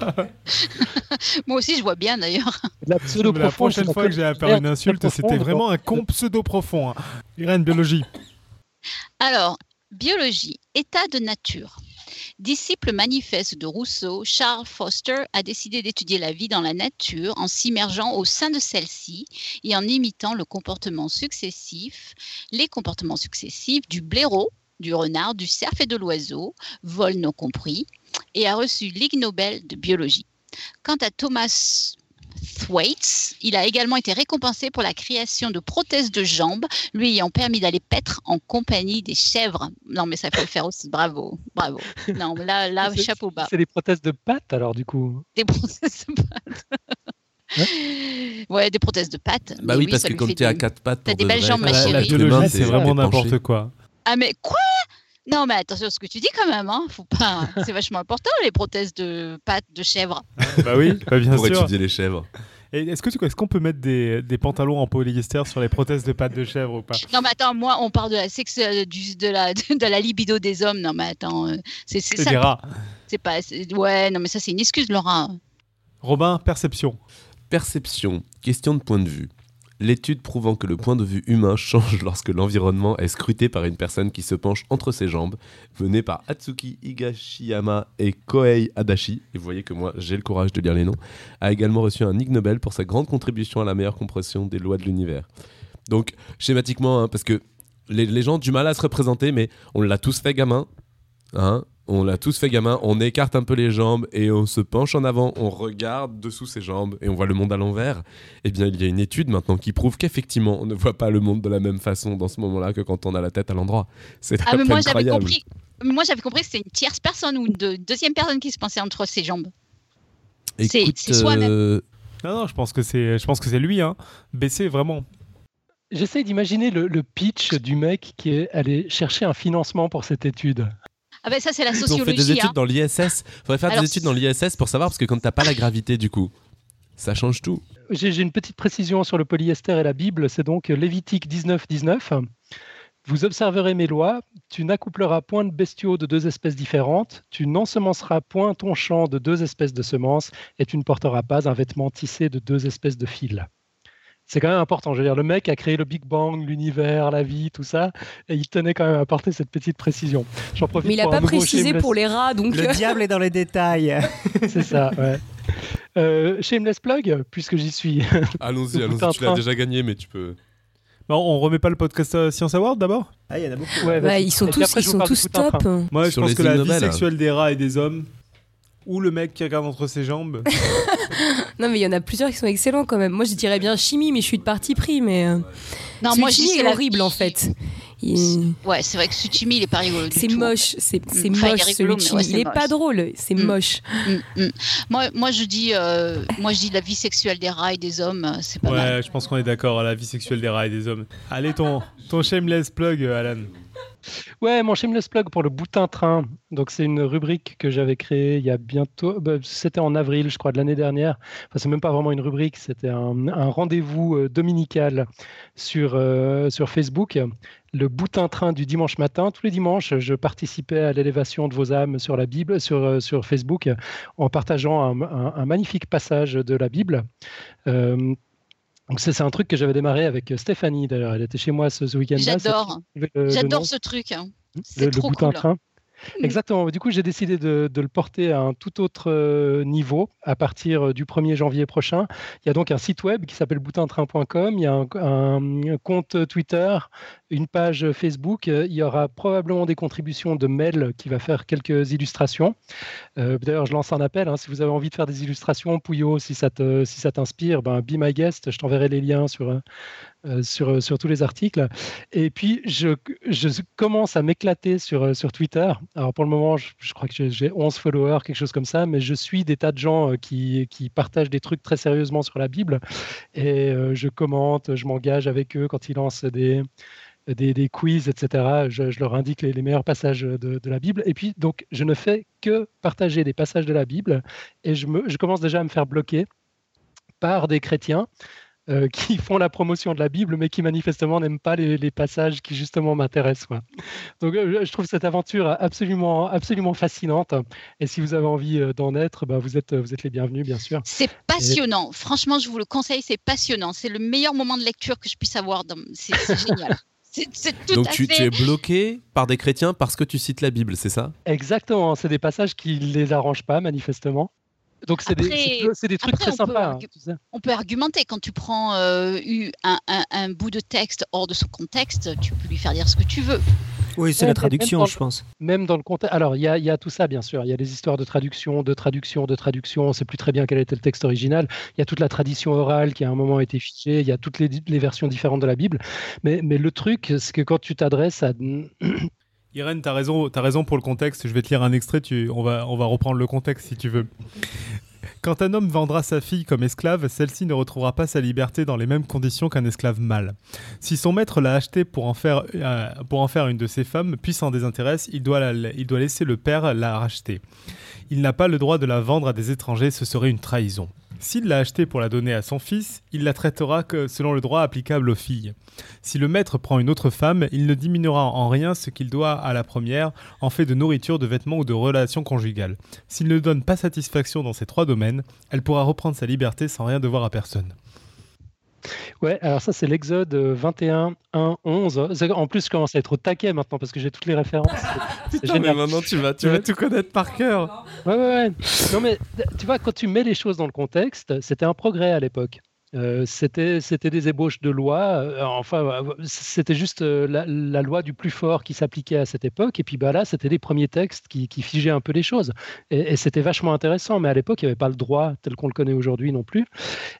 A: Moi aussi, je vois bien d'ailleurs.
D: La
B: La
D: pseudo-profonde.
B: prochaine
D: c'est
B: fois que j'ai à faire une insulte,
D: profonde,
B: c'était vraiment un con pseudo-profond. hein. Irène, biologie.
A: Alors, biologie, état de nature. Disciple manifeste de Rousseau, Charles Foster a décidé d'étudier la vie dans la nature en s'immergeant au sein de celle-ci et en imitant le comportement successif, les comportements successifs du blaireau, du renard, du cerf et de l'oiseau, vol non compris, et a reçu Ligue Nobel de biologie. Quant à Thomas Thwaites, il a également été récompensé pour la création de prothèses de jambes, lui ayant permis d'aller paître en compagnie des chèvres. Non, mais ça faut le faire aussi. Bravo, bravo. Non, mais là, là
D: C'est-
A: chapeau bas.
D: C'est des prothèses de pattes, alors, du coup.
A: Des prothèses de pattes. Ouais, des prothèses de pattes.
C: Bah oui, parce que comme tu es à quatre pattes,
A: T'as des
C: de
A: belles jambes, ma
C: avec
A: chérie.
B: La biologie, c'est vraiment n'importe quoi.
A: Ah, mais quoi? Non, mais attention à ce que tu dis quand même. Hein. Faut pas... C'est vachement important, les prothèses de pattes de chèvre.
B: Bah oui, bah bien
C: Pour
B: sûr.
C: étudier les chèvres.
B: Et Est-ce que tu- est-ce qu'on peut mettre des, des pantalons en polyester sur les prothèses de pattes de chèvre ou pas?
A: Non, mais attends, moi, on parle de la, sexe, euh, du, de la, de la libido des hommes. Non, mais attends, euh, c'est c'est
B: C'est
A: ça.
B: des rats.
A: C'est pas. c'est- Ouais, non, mais ça, c'est une excuse, Laura.
B: Robin, perception.
C: Perception, question de point de vue. L'étude prouvant que le point de vue humain change lorsque l'environnement est scruté par une personne qui se penche entre ses jambes, menée par Atsuki Higashiyama et Kohei Adachi, et vous voyez que moi j'ai le courage de lire les noms, a également reçu un Ig Nobel pour sa grande contribution à la meilleure compréhension des lois de l'univers. Donc, schématiquement, hein, parce que les, les gens ont du mal à se représenter, mais on l'a tous fait gamin, hein, on l'a tous fait gamin, on écarte un peu les jambes et on se penche en avant, on regarde dessous ses jambes et on voit le monde à l'envers. Eh bien, il y a une étude maintenant qui prouve qu'effectivement, on ne voit pas le monde de la même façon dans ce moment-là que quand on a la tête à l'endroit. C'est
A: Ah, mais moi, j'avais
C: incroyable.
A: compris. Moi, j'avais compris que c'était une tierce personne ou une deux- deuxième personne qui se pensait entre ses jambes. C'est- c'est soi-même.
C: euh,
B: Non, non, je pense que c'est, je pense que c'est lui. Hein. Vraiment.
D: J'essaie d'imaginer le, le pitch du mec qui est allé chercher un financement pour cette étude.
A: Ah, ben ça, c'est la
C: ils ont fait
A: sociologie.
C: des études
A: hein.
C: dans l'ISS. Faudrait faire
A: Alors,
C: des études dans l'ISS pour savoir parce que quand t'as pas la gravité du coup, ça change tout.
D: J'ai j'ai une petite précision sur le polyester et la Bible, c'est donc Lévitique 19, 19. Vous observerez mes lois, tu n'accoupleras point de bestiaux de deux espèces différentes, tu n'ensemenceras point ton champ de deux espèces de semences, et tu ne porteras pas un vêtement tissé de deux espèces de fils. C'est quand même important. Je veux dire, le mec a créé le Big Bang, l'univers, la vie, tout ça, et il tenait quand même à apporter cette petite précision. J'en profite
G: Mais il n'a pas précisé
D: shameless-
G: pour les rats, donc.
E: Le
G: euh,
E: diable est dans les détails.
D: C'est ça, ouais. Euh, shameless plug, puisque j'y suis.
C: Allons-y, allons-y. Tu l'as déjà gagné, mais tu peux.
B: Bon, on remet pas le podcast Science Award d'abord?
E: Ah, il y en a beaucoup.
D: Ouais,
G: bah, ils sont tous,
D: après,
G: ils sont tous top.
B: Moi, je
C: Sur
B: pense que la vie
C: Nobel, hein.
B: sexuelle des rats et des hommes, ou le mec qui regarde entre ses jambes.
G: Non, mais il y en a plusieurs qui sont excellents quand même. Moi, je dirais bien chimie, mais je suis de parti pris. Mais euh,
A: Non, moi,
G: chimie
A: c'est
G: est
A: la
G: horrible en fait. Il-
A: Ouais, c'est vrai que Suchimi, il est pas rigolo.
G: C'est moche, c'est c'est
A: Enfin, il
G: moche
A: rigolo,
G: celui de
A: mais
G: chimie.
A: ouais,
G: il
A: c'est
G: est pas
A: moche.
G: drôle, c'est
A: Mm.
G: moche.
A: Mm, mm. Moi, moi, je dis, euh, moi, je dis la vie sexuelle des rats et des hommes, euh, c'est pas mal.
B: Ouais, je pense qu'on est d'accord à la vie sexuelle des rats et des hommes. Allez, ton, ton shameless plug, euh, Alan.
D: Ouais, mon shameless plug pour le boutin train. Donc, c'est une rubrique que j'avais créée il y a bientôt. bah, c'était en avril, je crois, de l'année dernière. Enfin, c'est même pas vraiment une rubrique, c'était un, rendez-vous euh, dominical sur, euh, sur Facebook. Le boutin train du dimanche matin. Tous les dimanches, je participais à l'élévation de vos âmes sur la Bible, sur, euh, sur Facebook, en partageant un magnifique passage de la Bible. Euh, donc, c'est un truc que j'avais démarré avec Stéphanie, d'ailleurs. Elle était chez moi ce, ce week-end-là.
A: J'adore.
D: Nom
A: J'adore ce truc. hein.
D: le,
A: C'est trop cool.
D: train? Exactement. Du coup, j'ai décidé de, le porter à un tout autre euh, niveau à partir euh, du 1er janvier prochain. Il y a donc un site web qui s'appelle boutintrain.com. Il y a un, compte Twitter, une page Facebook. Il y aura probablement des contributions de Mel qui va faire quelques illustrations. Euh, D'ailleurs, je lance un appel. hein, si vous avez envie de faire des illustrations, Pouillot, si ça te- si t'inspire, ben, be my guest. Je t'enverrai les liens sur, euh, euh, sur, sur tous les articles. Et puis, je, je commence à m'éclater sur, sur Twitter. Alors, pour le moment, je, je crois que j'ai 11 followers, quelque chose comme ça, mais je suis des tas de gens qui, qui partagent des trucs très sérieusement sur la Bible. Et je commente, je m'engage avec eux quand ils lancent des, des, quiz, etc. Je, leur indique les, meilleurs passages de, la Bible. Et puis, donc, je ne fais que partager des passages de la Bible et je, me, je commence déjà à me faire bloquer par des chrétiens euh, qui font la promotion de la Bible, mais qui manifestement n'aiment pas les, passages qui justement m'intéressent. Donc, euh, je trouve cette aventure absolument, absolument fascinante. Et si vous avez envie euh, d'en être, bah, vous, êtes, vous êtes les bienvenus, bien sûr.
A: C'est passionnant. Franchement, je vous le conseille, c'est passionnant. C'est le meilleur moment de lecture que je puisse avoir. C'est génial.
C: Donc tu, es bloqué par des chrétiens parce que tu cites la Bible, c'est ça?
D: Exactement, c'est des passages qui ne les arrangent pas manifestement. Donc c'est des, trucs très sympas.
A: Hein, on peut argumenter quand tu prends euh, un, un, bout de texte hors de son contexte, tu peux lui faire dire ce que tu veux.
E: Oui, c'est la traduction, je pense.
D: Même dans le contexte. Alors, il y, y a, tout ça, bien sûr. Il y a des histoires de traduction, de traduction, de traduction. On ne sait plus très bien quel était le texte original. Il y a toute la tradition orale qui, à un moment, a été fichée. Il y a toutes les, les versions différentes de la Bible. Mais, mais le truc, c'est que quand tu t'adresses à.
B: Irène, tu as raison, raison pour le contexte. Je vais te lire un extrait. Tu, on, va, on va reprendre le contexte si tu veux. Quand un homme vendra sa fille comme esclave, celle-ci ne retrouvera pas sa liberté dans les mêmes conditions qu'un esclave mâle. Si son maître l'a achetée pour, en faire, euh, pour en faire une de ses femmes, puis s'en désintéresse, il doit, il doit laisser le père la racheter. Il n'a pas le droit de la vendre à des étrangers, ce serait une trahison. S'il l'a achetée pour la donner à son fils, il la traitera que selon le droit applicable aux filles. Si le maître prend une autre femme, il ne diminuera en rien ce qu'il doit à la première en fait de nourriture, de vêtements ou de relations conjugales. S'il ne donne pas satisfaction dans ces trois domaines, elle pourra reprendre sa liberté sans rien devoir à personne.
D: Ouais, alors ça c'est l'Exode 21, 1, 11. En plus, je commence à être au taquet maintenant parce que j'ai toutes les références.
C: Putain, mais maintenant tu vas, tu vas tout connaître par cœur.
D: Ouais, ouais, ouais. Non, mais tu vois, quand tu mets les choses dans le contexte, c'était un progrès à l'époque. C'était des ébauches de loi. Euh, enfin, c'était juste la, loi du plus fort qui s'appliquait à cette époque. Et puis bah, là, c'était les premiers textes qui, figeaient un peu les choses. Et, c'était vachement intéressant. Mais à l'époque, il n'y avait pas le droit tel qu'on le connaît aujourd'hui non plus.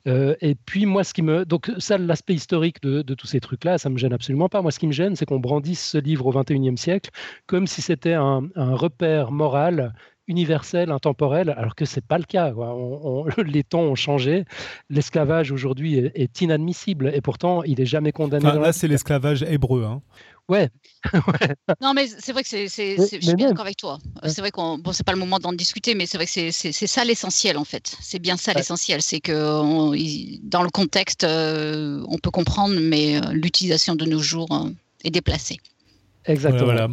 D: et puis moi, ce qui me... Donc ça, l'aspect historique de, tous ces trucs-là, ça me gêne absolument pas. Moi, ce qui me gêne, c'est qu'on brandisse ce livre au 21e siècle comme si c'était un repère moral universel, intemporel, alors que c'est pas le cas. les temps ont changé. L'esclavage aujourd'hui est, inadmissible et pourtant il est jamais condamné.
B: là, c'est l'esclavage hébreu. Hein.
D: Ouais.
A: non, mais c'est vrai que c'est, je suis bien d'accord avec toi. C'est vrai qu'on, bon, c'est pas le moment d'en discuter, mais c'est vrai que c'est, ça l'essentiel en fait. C'est bien ça l'essentiel, c'est que dans le contexte, euh, on peut comprendre, mais euh, l'utilisation de nos jours euh, est déplacée.
D: Exactement.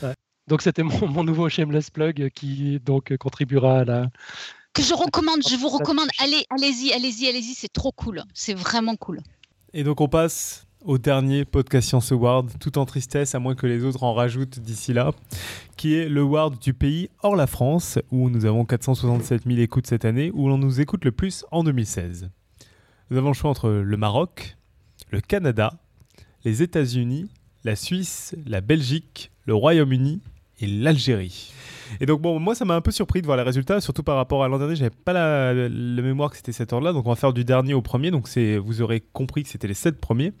D: Voilà. Donc c'était mon, nouveau shameless plug qui donc contribuera à la.
A: Que je recommande, je vous recommande. Allez, allez-y, allez-y, allez-y, c'est trop cool. C'est vraiment cool.
B: Et donc on passe au dernier podcast Science Award, tout en tristesse, à moins que les autres en rajoutent d'ici là, qui est le Award du pays hors la France, où nous avons 467 000 écoutes cette année, où l'on nous écoute le plus en 2016. Nous avons le choix entre le Maroc, le Canada, les États-Unis, la Suisse, la Belgique, le Royaume-Uni et l'Algérie. Et donc, bon, moi, ça m'a un peu surpris de voir les résultats, surtout par rapport à l'an dernier. J'avais pas la, mémoire que c'était cet ordre-là. Donc, on va faire du dernier au premier. Donc, vous aurez compris que c'était les sept premiers.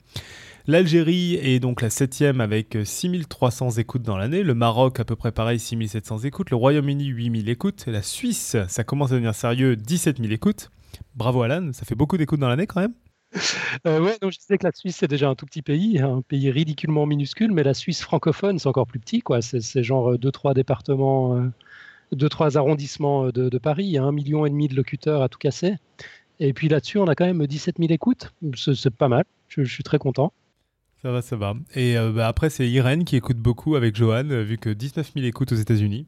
B: L'Algérie est donc la septième avec 6300 écoutes dans l'année. Le Maroc, à peu près pareil, 6700 écoutes. Le Royaume-Uni, 8000 écoutes. La Suisse, ça commence à devenir sérieux, 17 000 écoutes. Bravo Alan, ça fait beaucoup d'écoutes dans l'année quand même.
D: Euh, ouais, donc je sais que la Suisse, c'est déjà un tout petit pays, un pays ridiculement minuscule, mais la Suisse francophone, c'est encore plus petit. quoi. C'est genre 2-3 départements, 2-3 euh, arrondissements de, de Paris. Il y a un million et demi de locuteurs à tout casser. Et puis là-dessus, on a quand même 17 000 écoutes. C'est pas mal. Je, suis très content.
B: Ça va, ça va. Et euh, bah, après, c'est Irène qui écoute beaucoup avec Johan, vu que 19 000 écoutes aux États-Unis.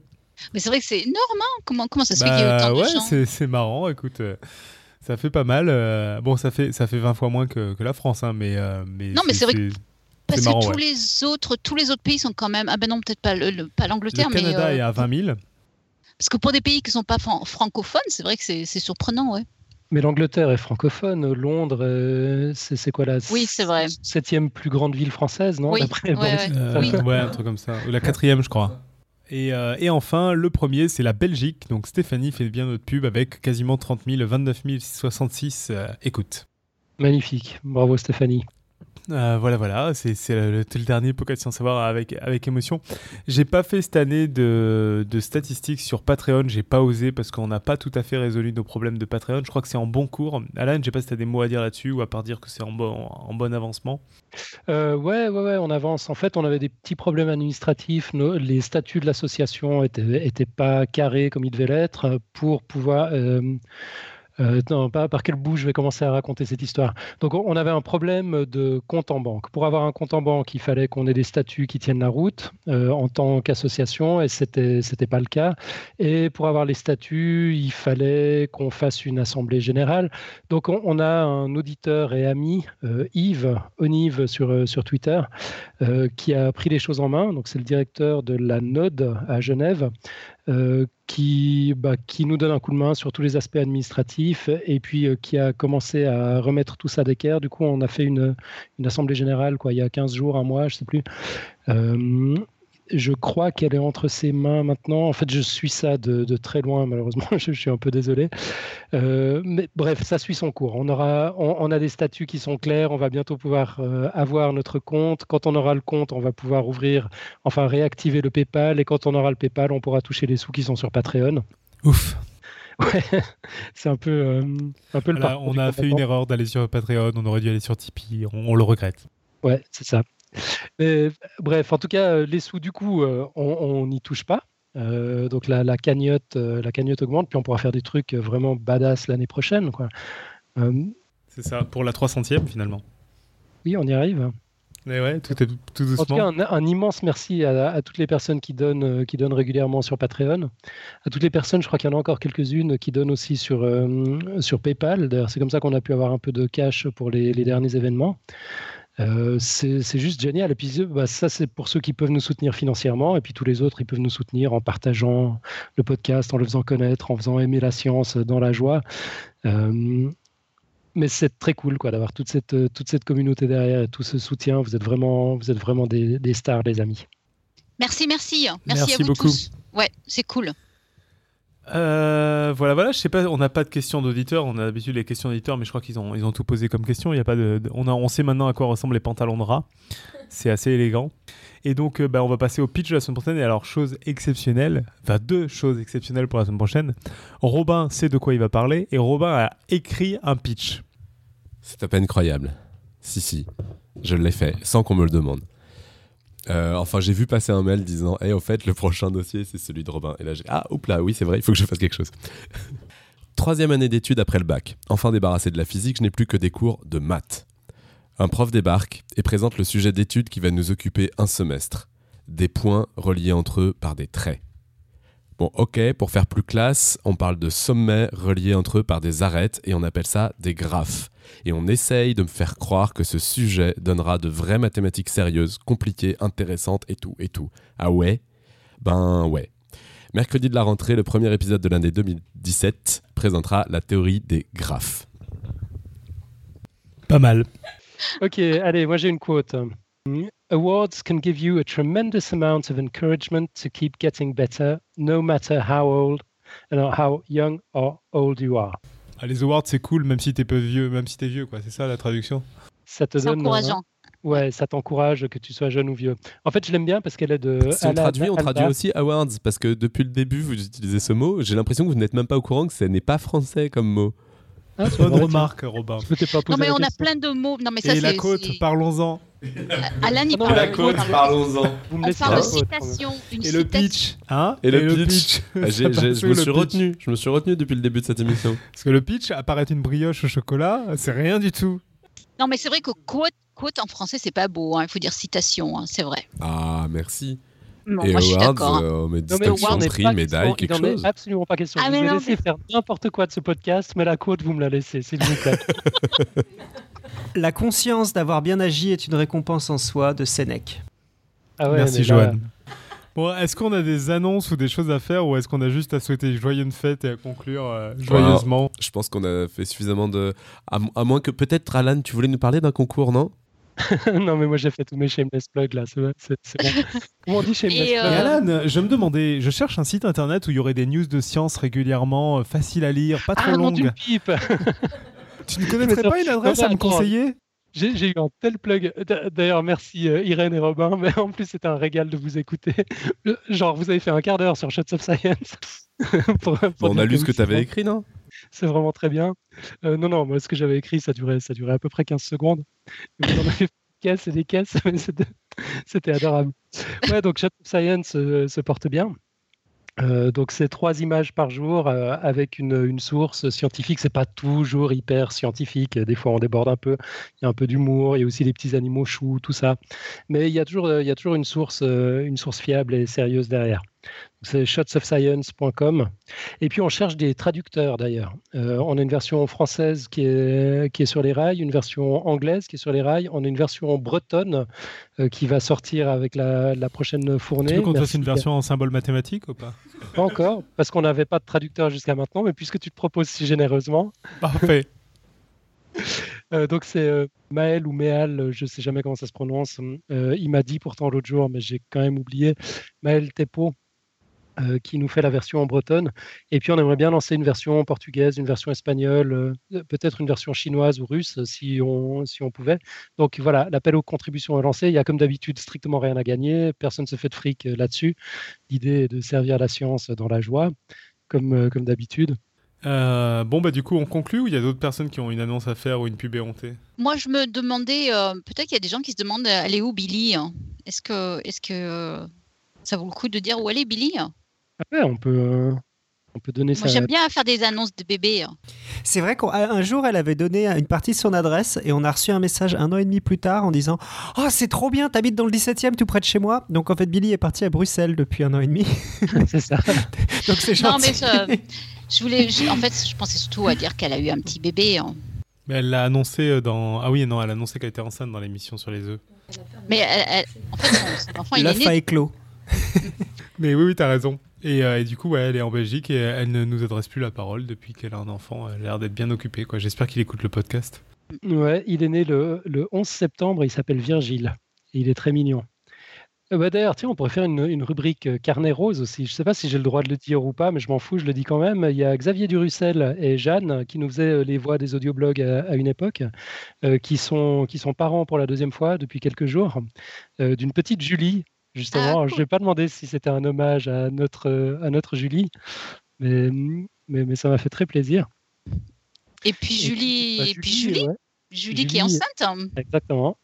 A: Mais c'est vrai que c'est énorme, hein comment, comment ça se fait qu'il y ait autant
B: bah,
A: de
B: gens? c'est marrant, écoute. Ça fait pas mal. Euh, bon, ça fait, ça fait 20 fois moins que, que la France, hein, mais, euh, mais.
A: Non, mais c'est vrai que. Parce que tous, les autres, tous les autres pays sont quand même. Ah ben non, peut-être pas l'Angleterre, mais.
B: Le Canada est à 20 000.
A: Parce que pour des pays qui ne sont pas francophones, c'est vrai que c'est surprenant, ouais.
D: Mais l'Angleterre est francophone. Londres, euh, c'est quoi la
A: oui, vrai.
D: septième plus grande ville française, non
A: oui, ouais,
B: ouais, un truc comme ça. Ou la quatrième, je crois. Euh, et, enfin, le premier, c'est la Belgique. Donc Stéphanie fait bien notre pub avec quasiment 30 000, 29 066 écoutes.
D: Magnifique. Bravo Stéphanie.
B: Euh, voilà, voilà, c'est le, le dernier Pocket Sans Savoir avec, avec émotion. J'ai pas fait cette année de, de statistiques sur Patreon, j'ai pas osé parce qu'on n'a pas tout à fait résolu nos problèmes de Patreon. Je crois que c'est en bon cours. Alan, je sais pas si tu as des mots à dire là-dessus ou à part dire que c'est en bon, en bon avancement.
D: Euh, ouais, ouais, ouais, on avance. En fait, on avait des petits problèmes administratifs. Les statuts de l'association étaient, étaient pas carrés comme ils devaient l'être pour pouvoir. euh, euh, non, pas par quel bout je vais commencer à raconter cette histoire. Donc, on avait un problème de compte en banque. Pour avoir un compte en banque, il fallait qu'on ait des statuts qui tiennent la route euh, en tant qu'association, et c'était c'était pas le cas. Et pour avoir les statuts, il fallait qu'on fasse une assemblée générale. Donc, on, a un auditeur et ami, euh, Yves, Onive sur, sur Twitter, qui a pris les choses en main. Donc, c'est le directeur de la Node à Genève, euh, qui, bah, qui nous donne un coup de main sur tous les aspects administratifs et puis euh, qui a commencé à remettre tout ça d'équerre. Du coup, on a fait une, une assemblée générale quoi, il y a 15 jours, un mois, je sais plus. Je crois qu'elle est entre ses mains maintenant. En fait, je suis ça de, de très loin, malheureusement. je, suis un peu désolé. Euh, mais bref, ça suit son cours. On, aura, on, on a des statuts qui sont clairs. On va bientôt pouvoir euh, avoir notre compte. Quand on aura le compte, on va pouvoir ouvrir, enfin réactiver le PayPal. Et quand on aura le PayPal, on pourra toucher les sous qui sont sur Patreon.
B: Ouf.
D: Ouais, c'est un peu, euh, un peu le
B: Voilà, on a fait une erreur d'aller sur Patreon, on aurait dû aller sur Tipeee, on, on le regrette.
D: Ouais, c'est ça. Mais, bref, en tout cas, euh, les sous, du coup, euh, on n'y touche pas. Euh, donc la, la cagnotte, euh, la cagnotte augmente, puis on pourra faire des trucs vraiment badass l'année prochaine. Quoi. Euh,
B: C'est ça, pour la 300e finalement.
D: oui, on y arrive.
B: Mais ouais, tout est tout, tout
D: En tout cas,
B: doucement.
D: un, un immense merci à, à toutes les personnes qui donnent, qui donnent régulièrement sur Patreon. À toutes les personnes, je crois qu'il y en a encore quelques-unes qui donnent aussi sur, sur PayPal. D'ailleurs, c'est comme ça qu'on a pu avoir un peu de cash pour les, les derniers événements. Euh, c'est juste génial. Et puis, euh, bah, ça, c'est pour ceux qui peuvent nous soutenir financièrement. Et puis, tous les autres, ils peuvent nous soutenir en partageant le podcast, en le faisant connaître, en faisant aimer la science dans la joie. Euh, mais c'est très cool quoi d'avoir toute cette, toute cette communauté derrière et tout ce soutien. Vous êtes vraiment, vous êtes vraiment des, des stars, les amis.
A: Merci, merci. Merci,
B: Merci
A: à vous
B: beaucoup.
A: tous. Ouais, c'est cool.
B: Euh, voilà, voilà, je sais pas, on n'a pas de questions d'auditeurs, on a d'habitude les questions d'auditeurs, mais je crois qu'ils ont, tout posé comme question. Il y a pas de- on, a, on sait maintenant à quoi ressemblent les pantalons de rat. C'est assez élégant. Et donc, euh, bah, on va passer au pitch de la semaine prochaine. Et alors, chose exceptionnelle, enfin deux choses exceptionnelles pour la semaine prochaine. Robin sait de quoi il va parler et Robin a écrit un pitch.
C: C'est à peine croyable. Si, si, je l'ai fait, sans qu'on me le demande. Euh, enfin, j'ai vu passer un mail disant Hey, au fait, le prochain dossier, c'est celui de Robin. Et là, j'ai Ah, oups là, oui, c'est vrai, il faut que je fasse quelque chose. Troisième année d'études après le bac. Enfin débarrassé de la physique, je n'ai plus que des cours de maths. Un prof débarque et présente le sujet d'étude qui va nous occuper un semestre. Des points reliés entre eux par des traits. Bon, ok, pour faire plus classe, on parle de sommets reliés entre eux par des arêtes et on appelle ça des graphes. Et on essaye de me faire croire que ce sujet donnera de vraies mathématiques sérieuses, compliquées, intéressantes et tout, et tout. Ah ouais? Ben ouais. Mercredi de la rentrée, le premier épisode de l'année 2017 présentera la théorie des graphes.
B: Pas mal.
D: Ok, allez, moi j'ai une quote. Awards can give you a tremendous amount of encouragement to keep getting better, no matter how old, and how young or old you are.
B: Ah, les awards, c'est cool, même si t'es peu vieux, même si t'es vieux, quoi. C'est ça la traduction.
D: Ça te
A: C'est
D: donne.
A: encourageant.
D: euh, ouais, ça t'encourage que tu sois jeune ou vieux. En fait, je l'aime bien parce qu'elle est de.
C: Si on traduit, on traduit aussi awards, parce que depuis le début, vous utilisez ce mot. J'ai l'impression que vous n'êtes même pas au courant que ce n'est pas français comme mot.
D: Ah,
B: Bonne
D: vrai,
B: remarque, Robin.
D: pas
A: Non, mais on a plein de mots. Non, mais ça,
B: Et la côte, parlons-en.
A: Alan, il
D: non,
A: parle
D: la côte,
C: parlons-en.
D: Vous me
A: On
D: laissez
A: parle de citation. Une
B: Et le pitch, hein
C: Et le pitch. Ah, je me suis retenu. Je me suis retenu depuis le début de cette émission.
B: Parce que le pitch, apparaître une brioche au chocolat, c'est rien du tout.
A: Non, mais c'est vrai que quote, quote en français, c'est pas beau. hein. Il faut dire citation, hein, c'est vrai.
C: Ah, merci.
A: Bon,
C: Et
A: moi, je suis
C: awards,
A: hein.
C: euh, on met
D: Non,
C: distinction, prix, médaille, quelque
D: il en est
C: chose.
D: absolument pas question.
A: Ah,
D: vous
A: non,
D: laissé faire n'importe quoi de ce podcast, mais la quote, vous me la laissez, s'il vous plaît.
E: La conscience d'avoir bien agi est une récompense en soi de Sénèque.
D: Ah ouais,
B: Merci,
D: là-
B: Joanne. Bon, est-ce qu'on a des annonces ou des choses à faire ou est-ce qu'on a juste à souhaiter joyeuse fête et à conclure euh, joyeusement?
C: Je pense qu'on a fait suffisamment de. À, à moins que peut-être, Alan, tu voulais nous parler d'un concours, non?
D: non, mais moi j'ai fait tous mes shameless plugs là, c'est c'est- c'est bon. Comment on dit shameless
A: Et
D: plug
A: euh,
B: Alan, je me demandais, je cherche un site internet où il y aurait des news de science régulièrement, euh, faciles à lire, pas trop
D: Ah non, d'une
B: longues.
D: pipe
B: Tu ne connaîtrais pas une adresse à me conseiller?
D: J'ai j'ai eu un tel plug. D'a- D'ailleurs, merci euh, Irène et Robin, mais en plus, c'était un régal de vous écouter. Genre, vous avez fait un quart d'heure sur Shots of Science. pour- pour
C: Bon, on a lu ce que tu avais écrit, non?
D: C'est vraiment très bien. Euh, non, non, moi, ce que j'avais écrit, ça durait, ça durait à peu près 15 secondes. Vous en avez des caisses et des caisses, mais c'était adorable. Ouais, donc of Science euh, se porte bien. Euh, donc c'est trois images par jour avec une, source scientifique. C'est pas toujours hyper scientifique. Des fois on déborde un peu. Il y a un peu d'humour. Il y a aussi des petits animaux choux, tout ça. Mais il y a toujours, il y a toujours une source, une source fiable et sérieuse derrière. C'est shotsofscience.com. Et puis on cherche des traducteurs d'ailleurs. Euh, on a une version française qui est, qui est sur les rails, une version anglaise qui est sur les rails. On a une version bretonne euh, qui va sortir avec la, la prochaine fournée.
B: Tu veux qu'on fasse une version en symbole mathématique ou pas?
D: Pas encore, parce qu'on n'avait pas de traducteur jusqu'à maintenant, mais puisque tu te proposes si généreusement.
B: Parfait.
D: Euh, donc c'est euh, Maël ou Méal, je ne sais jamais comment ça se prononce. Euh, il m'a dit pourtant l'autre jour, mais j'ai quand même oublié. Maël Tepo, euh, qui nous fait la version en bretonne. Et puis on aimerait bien lancer une version portugaise, une version espagnole, euh, peut-être une version chinoise ou russe si on, si on pouvait. Donc voilà, l'appel aux contributions est lancé. Il y a comme d'habitude strictement rien à gagner. Personne ne se fait de fric euh, là-dessus. L'idée est de servir la science dans la joie, comme, euh, comme d'habitude.
B: Euh, bon, bah du coup, on conclut ou il y a d'autres personnes qui ont une annonce à faire ou une pub éhontée
A: Moi, je me demandais, euh, peut-être qu'il y a des gens qui se demandent, euh, elle est où Billy Est-ce que, est-ce que euh, ça vaut le coup de dire où elle est Billy
D: Ah ouais, on peut, euh, on peut donner
A: Moi,
D: ça.
A: j'aime bien faire des annonces de bébés. hein.
E: C'est vrai qu'un jour, elle avait donné une partie de son adresse et on a reçu un message un an et demi plus tard en disant Oh, c'est trop bien, t'habites dans le 17e, tout près de chez moi. Donc en fait, Billy est parti à Bruxelles depuis un an et demi.
D: c'est ça.
E: Donc c'est
A: Non, mais je, je voulais, je- en fait, je pensais surtout à dire qu'elle a eu un petit bébé. hein.
B: Mais elle l'a annoncé euh, dans. Ah oui, non, elle a annoncé qu'elle était enceinte dans l'émission sur les œufs.
A: Mais elle- elle- en fait, son, son enfant, il est né.
E: fa éclos.
B: Mais oui, oui, t'as raison. Et, euh, et du coup, ouais, elle est en Belgique et elle ne nous adresse plus la parole depuis qu'elle a un enfant. Elle a l'air d'être bien occupée, quoi. J'espère qu'il écoute le podcast.
D: Ouais, il est né le, le 11 septembre, il s'appelle Virgile. Et il est très mignon. Euh, bah, D'ailleurs, on pourrait faire une, une rubrique euh, carnet rose aussi. Je ne sais pas si j'ai le droit de le dire ou pas, mais je m'en fous, je le dis quand même. Il y a Xavier Durussel et Jeanne qui nous faisaient euh, les voix des audioblogs à, à une époque, qui, sont, qui sont parents pour la deuxième fois depuis quelques jours, d'une petite Julie, justement.
A: Ah,
D: Alors, Je n'ai pas demandé si c'était un hommage à notre, euh, à notre Julie, mais, mais, mais ça m'a fait très plaisir.
A: Et puis Julie,
D: Bah,
A: et puis Julie,
D: ouais,
A: Julie qui est enceinte. hein.
D: exactement.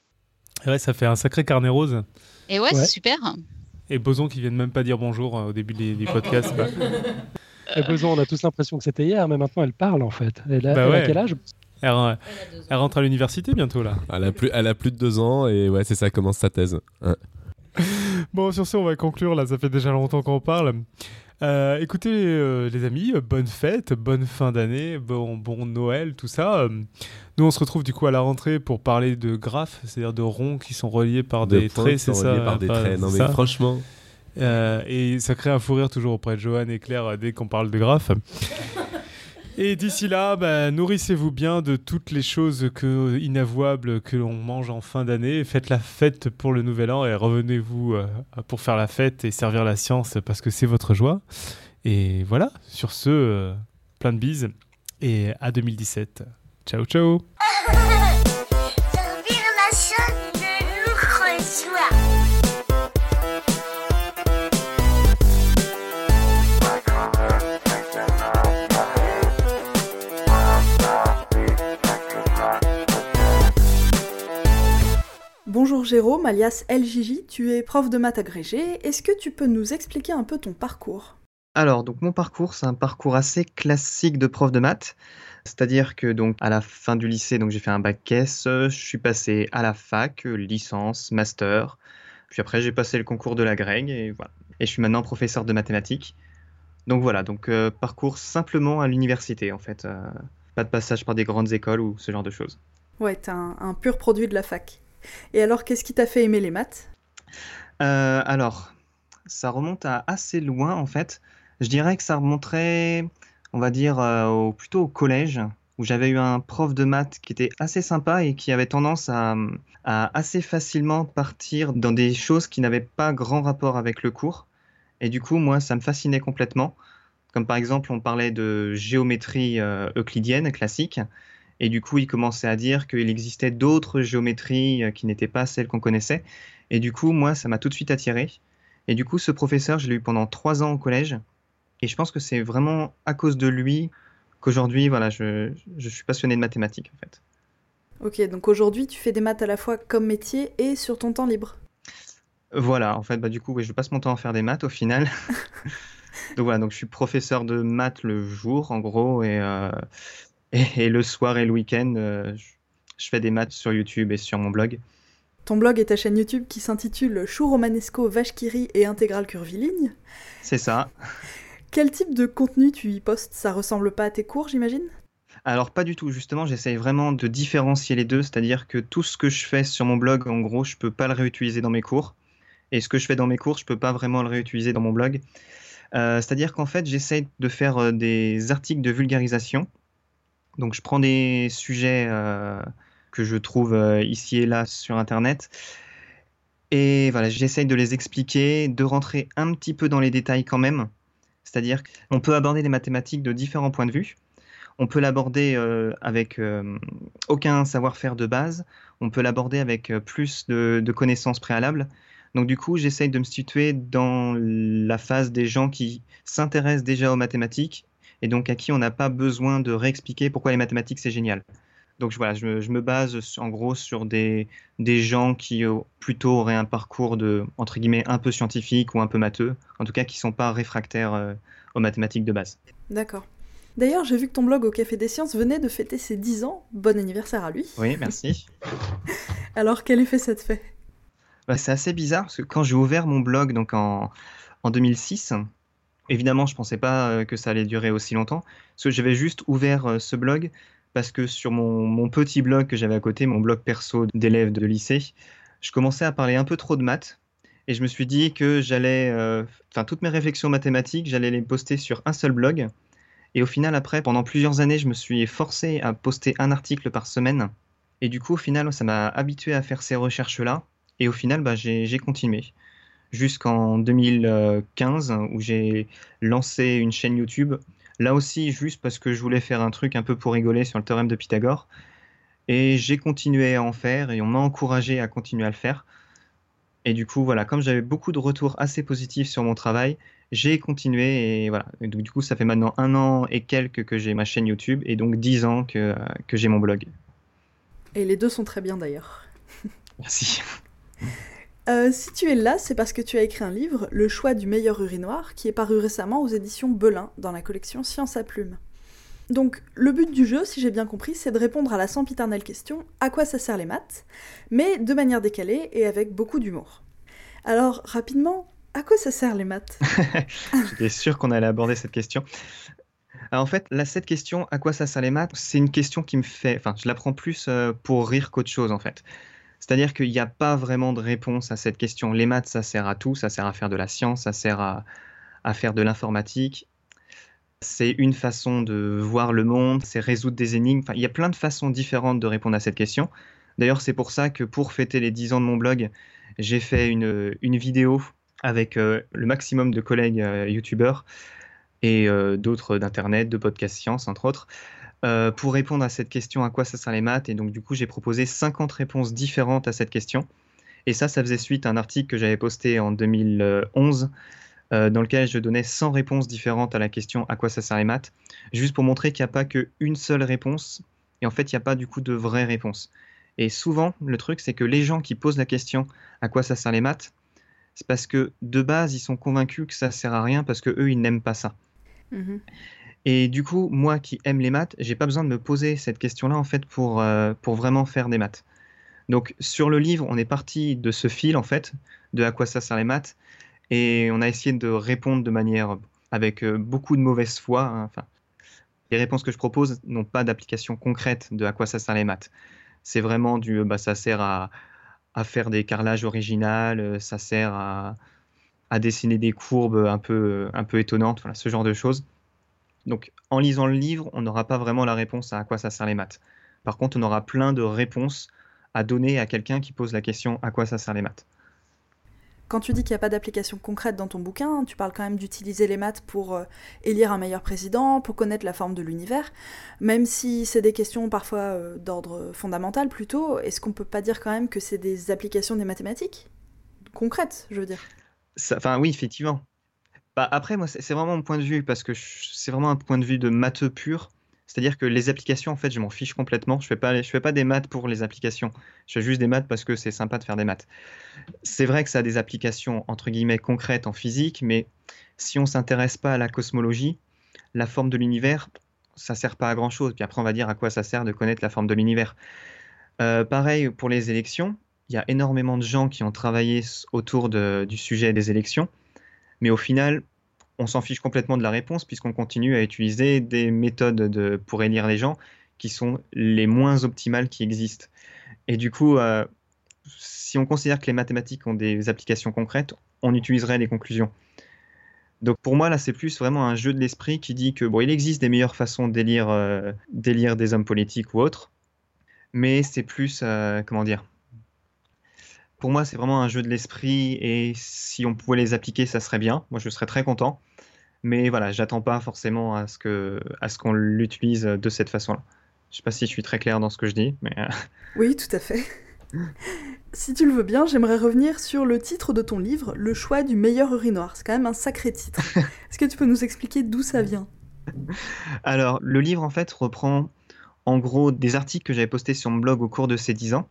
B: Et ouais, ça fait un sacré carnet rose.
A: Et ouais,
D: Ouais.
A: c'est super.
B: Et Boson qui viennent même pas dire bonjour euh, au début des, des podcasts. bah,
D: Et besoin, on a tous l'impression que c'était hier, mais maintenant elle parle en fait. Elle a,
B: Bah
D: elle a
B: ouais.
D: quel âge?
B: Elle, elle rentre à l'université bientôt, là.
C: elle a, plus, elle a plus de deux ans et ouais, c'est ça, commence sa thèse. Ouais.
B: Bon, sur ce, on va conclure. Là, ça fait déjà longtemps qu'on parle. Euh, écoutez, euh, les amis, euh, bonne fête, bonne fin d'année, bon, bon Noël, tout ça. Nous, on se retrouve du coup à la rentrée pour parler de graphes, c'est-à-dire de ronds qui sont reliés par
C: De
B: des traits, c'est ça
C: reliés par des
B: enfin,
C: traits. Non, mais
B: ça.
C: franchement,
B: Euh, et ça crée un fou rire toujours auprès de Johan et Claire dès qu'on parle de graphes. Et d'ici là, bah, nourrissez-vous bien de toutes les choses inavouables que l'on mange en fin d'année. Faites la fête pour le nouvel an et revenez-vous euh, pour faire la fête et servir la science parce que c'est votre joie. Et voilà, sur ce, euh, plein de bises et à 2017. Ciao, ciao
H: Bonjour Jérôme, alias LJJ, tu es prof de maths agrégé. Est-ce que tu peux nous expliquer un peu ton parcours?
I: Alors, donc mon parcours, c'est un parcours assez classique de prof de maths. C'est-à-dire que donc à la fin du lycée, donc j'ai fait un bac S, je suis passé à la fac, licence, master. Puis après, j'ai passé le concours de la Greg et voilà. Et je suis maintenant professeur de mathématiques. Donc voilà, donc euh, parcours simplement à l'université en fait. euh, pas de passage par des grandes écoles ou ce genre de choses.
H: Ouais, t'es un, un pur produit de la fac. Et alors, qu'est-ce qui t'a fait aimer les maths?
I: Euh, alors, ça remonte à assez loin en fait. Je dirais que ça remonterait, on va dire, euh, au- plutôt au collège, où j'avais eu un prof de maths qui était assez sympa et qui avait tendance à, assez facilement partir dans des choses qui n'avaient pas grand rapport avec le cours. Et du coup, moi, ça me fascinait complètement. Comme par exemple, on parlait de géométrie euh, euclidienne classique. Et du coup, il commençait à dire qu'il existait d'autres géométries euh, qui n'étaient pas celles qu'on connaissait. Et du coup, moi, ça m'a tout de suite attiré. Et du coup, ce professeur, je l'ai eu pendant trois ans au collège. Et je pense que c'est vraiment à cause de lui qu'aujourd'hui, voilà, je, je suis passionné de mathématiques, en fait.
H: Ok, donc aujourd'hui, tu fais des maths à la fois comme métier et sur ton temps libre.
I: Voilà, en fait, bah, du coup, oui, je passe mon temps à faire des maths au final. donc voilà, donc je suis professeur de maths le jour, en gros, et, euh, et, et le soir et le week-end, euh, je, je fais des maths sur YouTube et sur mon blog.
H: Ton blog et ta chaîne YouTube qui s'intitule Chou Romanesco, Vache qui rit et Intégrale Curviligne.
I: C'est ça.
H: Quel type de contenu tu y postes? Ça ressemble pas à tes cours, j'imagine?
I: Alors pas du tout, justement, j'essaye vraiment de différencier les deux, c'est-à-dire que tout ce que je fais sur mon blog, en gros, je peux pas le réutiliser dans mes cours. Et ce que je fais dans mes cours, je peux pas vraiment le réutiliser dans mon blog. Euh, c'est-à-dire qu'en fait, j'essaye de faire euh, des articles de vulgarisation. Donc je prends des sujets euh, que je trouve euh, ici et là sur Internet. Et voilà, j'essaye de les expliquer, de rentrer un petit peu dans les détails quand même. C'est-à-dire qu'on peut aborder les mathématiques de différents points de vue. On peut l'aborder euh, avec aucun savoir-faire de base. On peut l'aborder avec plus de connaissances préalables. Donc du coup, j'essaye de me situer dans la phase des gens qui s'intéressent déjà aux mathématiques et donc à qui on n'a pas besoin de réexpliquer pourquoi les mathématiques c'est génial. Donc voilà, je me, je me base en gros sur des, des gens qui euh, plutôt auraient un parcours de, entre guillemets, un peu scientifique ou un peu matheux, en tout cas qui ne sont pas réfractaires euh, aux mathématiques de base.
H: D'accord. D'ailleurs, j'ai vu que ton blog au Café des Sciences venait de fêter ses 10 ans. Bon anniversaire à lui.
I: Oui, merci.
H: Alors, quel effet ça te fait?
I: Bah, c'est assez bizarre parce que quand j'ai ouvert mon blog donc en, en 2006, évidemment, je pensais pas euh, que ça allait durer aussi longtemps. Parce que j'avais juste ouvert euh, ce blog parce que sur mon, mon petit blog que j'avais à côté, mon blog perso d'élève de lycée, je commençais à parler un peu trop de maths. Et je me suis dit que j'allais, euh, enfin, toutes mes réflexions mathématiques, j'allais les poster sur un seul blog. Et au final, après, pendant plusieurs années, je me suis forcé à poster un article par semaine. Et du coup, au final, ça m'a habitué à faire ces recherches-là. Et au final, bah, j'ai continué jusqu'en 2015 où j'ai lancé une chaîne YouTube. Là aussi, juste parce que je voulais faire un truc un peu pour rigoler sur le théorème de Pythagore. Et j'ai continué à en faire et on m'a encouragé à continuer à le faire. Et du coup, voilà, comme j'avais beaucoup de retours assez positifs sur mon travail, j'ai continué et voilà. Et donc, du coup, ça fait maintenant un an et quelques que j'ai ma chaîne YouTube et donc dix ans que, que j'ai mon blog.
H: Et les deux sont très bien d'ailleurs.
I: Merci.
H: Euh, si tu es là, c'est parce que tu as écrit un livre, Le choix du meilleur urinoir, qui est paru récemment aux éditions Belin, dans la collection Science à plume. Donc, le but du jeu, si j'ai bien compris, c'est de répondre à la sempiternelle question à quoi ça sert les maths, mais de manière décalée et avec beaucoup d'humour. Alors, rapidement, à quoi ça sert les maths?
I: J'étais sûr qu'on allait aborder cette question. Alors, en fait, là, cette question, à quoi ça sert les maths, c'est une question qui me fait. Enfin, je la prends plus euh, pour rire qu'autre chose, en fait. C'est-à-dire qu'il n'y a pas vraiment de réponse à cette question. Les maths, ça sert à tout, ça sert à faire de la science, ça sert à, faire de l'informatique. C'est une façon de voir le monde, c'est résoudre des énigmes. Il y a plein de façons différentes de répondre à cette question. D'ailleurs, c'est pour ça que pour fêter les 10 ans de mon blog, j'ai fait une, une vidéo avec euh, le maximum de collègues euh, youtubeurs et euh, d'autres d'internet, de podcasts science, entre autres, euh, pour répondre à cette question à quoi ça sert les maths? Et donc, du coup, j'ai proposé 50 réponses différentes à cette question. Et ça, ça faisait suite à un article que j'avais posté en 2011 euh, dans lequel je donnais 100 réponses différentes à la question à quoi ça sert les maths, juste pour montrer qu'il n'y a pas qu'une seule réponse. Et en fait, il n'y a pas du coup de vraie réponse. Et souvent, le truc, c'est que les gens qui posent la question à quoi ça sert les maths, c'est parce que de base, ils sont convaincus que ça sert à rien parce que eux, ils n'aiment pas ça.
H: Mhm.
I: Et du coup, moi qui aime les maths, j'ai pas besoin de me poser cette question-là en fait pour, euh, pour vraiment faire des maths. Donc sur le livre, on est parti de ce fil en fait, de à quoi ça sert les maths, et on a essayé de répondre de manière avec euh, beaucoup de mauvaise foi. hein. Enfin, les réponses que je propose n'ont pas d'application concrète de à quoi ça sert les maths. C'est vraiment du, bah, ça sert à, à faire des carrelages originales, euh, ça sert à, à dessiner des courbes un peu, un peu étonnantes, voilà, ce genre de choses. Donc, en lisant le livre, on n'aura pas vraiment la réponse à à quoi ça sert les maths. Par contre, on aura plein de réponses à donner à quelqu'un qui pose la question à quoi ça sert les maths.
H: quand tu dis qu'il n'y a pas d'application concrète dans ton bouquin, tu parles quand même d'utiliser les maths pour euh, élire un meilleur président, pour connaître la forme de l'univers, même si c'est des questions parfois euh, d'ordre fondamental plutôt, est-ce qu'on peut pas dire quand même que c'est des applications des mathématiques Concrètes, je veux dire?
I: Enfin, oui, effectivement. Bah, après, moi, c'est vraiment mon point de vue, parce que c'est vraiment un point de vue de matheux pur. C'est-à-dire que les applications, en fait, je m'en fiche complètement. Je fais fais pas des maths pour les applications. Je fais juste des maths parce que c'est sympa de faire des maths. C'est vrai que ça a des applications, entre guillemets, concrètes en physique, mais si on s'intéresse pas à la cosmologie, la forme de l'univers, ça sert pas à grand-chose. Puis après, on va dire à quoi ça sert de connaître la forme de l'univers. Euh, pareil pour les élections. Il y a énormément de gens qui ont travaillé autour du sujet des élections, mais au final, on s'en fiche complètement de la réponse puisqu'on continue à utiliser des méthodes de- pour élire les gens qui sont les moins optimales qui existent. Et du coup, euh, si on considère que les mathématiques ont des applications concrètes, on utiliserait les conclusions. Donc pour moi, là, c'est plus vraiment un jeu de l'esprit qui dit que bon, il existe des meilleures façons d'élire euh, d'élire des hommes politiques ou autres, mais c'est plus, euh, comment dire, pour moi, c'est vraiment un jeu de l'esprit et si on pouvait les appliquer, ça serait bien. Moi, je serais très content. Mais voilà, j'attends pas forcément à ce que, à ce qu'on l'utilise de cette façon-là. Je sais pas si je suis très clair dans ce que je dis, mais euh,
H: Oui, tout à fait. si tu le veux bien, j'aimerais revenir sur le titre de ton livre, Le choix du meilleur urinoir. C'est quand même un sacré titre. Est-ce que tu peux nous expliquer d'où ça vient?
I: Alors, le livre, en fait, reprend en gros des articles que j'avais postés sur mon blog au cours de ces 10 ans.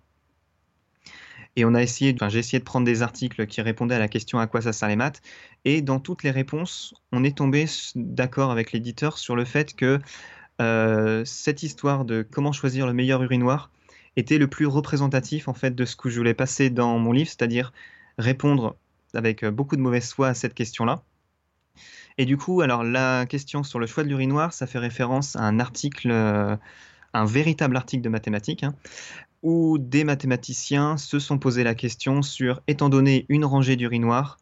I: Et on a essayé, enfin, j'ai essayé de prendre des articles qui répondaient à la question à quoi ça sert les maths. Et dans toutes les réponses, on est tombé d'accord avec l'éditeur sur le fait que euh, cette histoire de comment choisir le meilleur urinoir était le plus représentatif en fait de ce que je voulais passer dans mon livre, c'est-à-dire répondre avec euh, beaucoup de mauvaise foi à cette question-là. Et du coup, alors la question sur le choix de l'urinoir, ça fait référence à un article, euh, un véritable article de mathématiques, hein, où des mathématiciens se sont posé la question sur, étant donné une rangée d'urinoirs,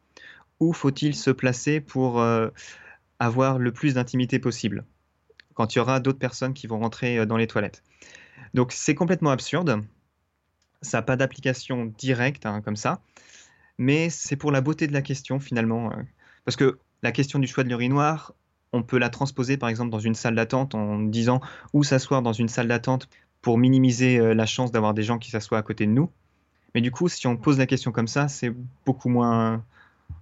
I: où faut-il se placer pour euh, avoir le plus d'intimité possible? Quand il y aura d'autres personnes qui vont rentrer euh, dans les toilettes. Donc c'est complètement absurde. Ça n'a pas d'application directe hein, comme ça, mais c'est pour la beauté de la question finalement. euh, parce que la question du choix de l'urinoir, on peut la transposer par exemple dans une salle d'attente en disant où s'asseoir dans une salle d'attente pour minimiser euh, la chance d'avoir des gens qui s'assoient à côté de nous. Mais du coup, si on pose la question comme ça, c'est beaucoup moins,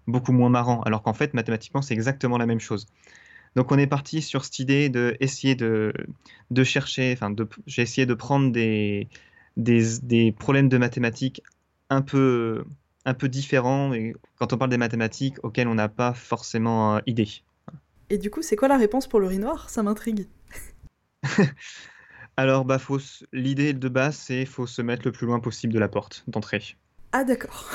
I: beaucoup moins marrant. Alors qu'en fait, mathématiquement, c'est exactement la même chose. Donc on est parti sur cette idée de essayer de, de chercher, enfin, j'ai essayé de prendre des, des, des problèmes de mathématiques un peu, un peu différents, et quand on parle des mathématiques auxquelles on n'a pas forcément euh, idée.
H: Et du coup, c'est quoi la réponse pour l'urinoir Ça m'intrigue.
I: Alors, bah, faut l'idée de base, c'est faut se mettre le plus loin possible de la porte d'entrée.
H: Ah d'accord.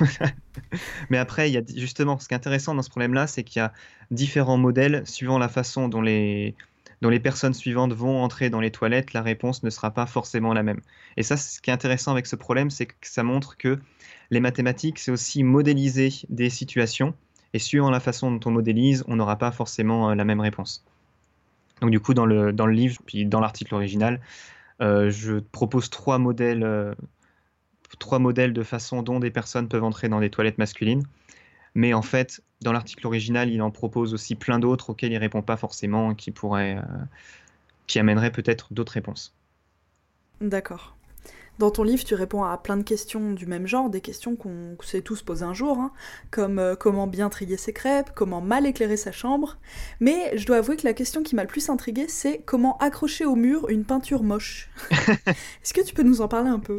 I: Mais après, il y a justement, ce qui est intéressant dans ce problème-là, c'est qu'il y a différents modèles suivant la façon dont les, dont les personnes suivantes vont entrer dans les toilettes, la réponse ne sera pas forcément la même. Et ça, ce qui est intéressant avec ce problème, c'est que ça montre que les mathématiques, c'est aussi modéliser des situations, et suivant la façon dont on modélise, on n'aura pas forcément euh, la même réponse. Donc du coup, dans le, dans le livre, puis dans l'article original, euh, je propose trois modèles, euh, trois modèles de façon dont des personnes peuvent entrer dans des toilettes masculines. Mais en fait, dans l'article original, il en propose aussi plein d'autres auxquels il répond pas forcément, qui pourraient, euh, qui amèneraient peut-être d'autres réponses.
H: D'accord. Dans ton livre, tu réponds à plein de questions du même genre, des questions qu'on s'est tous posées un jour, hein, comme euh, comment bien trier ses crêpes, comment mal éclairer sa chambre. Mais je dois avouer que la question qui m'a le plus intriguée, c'est comment accrocher au mur une peinture moche. Est-ce que tu peux nous en parler un peu?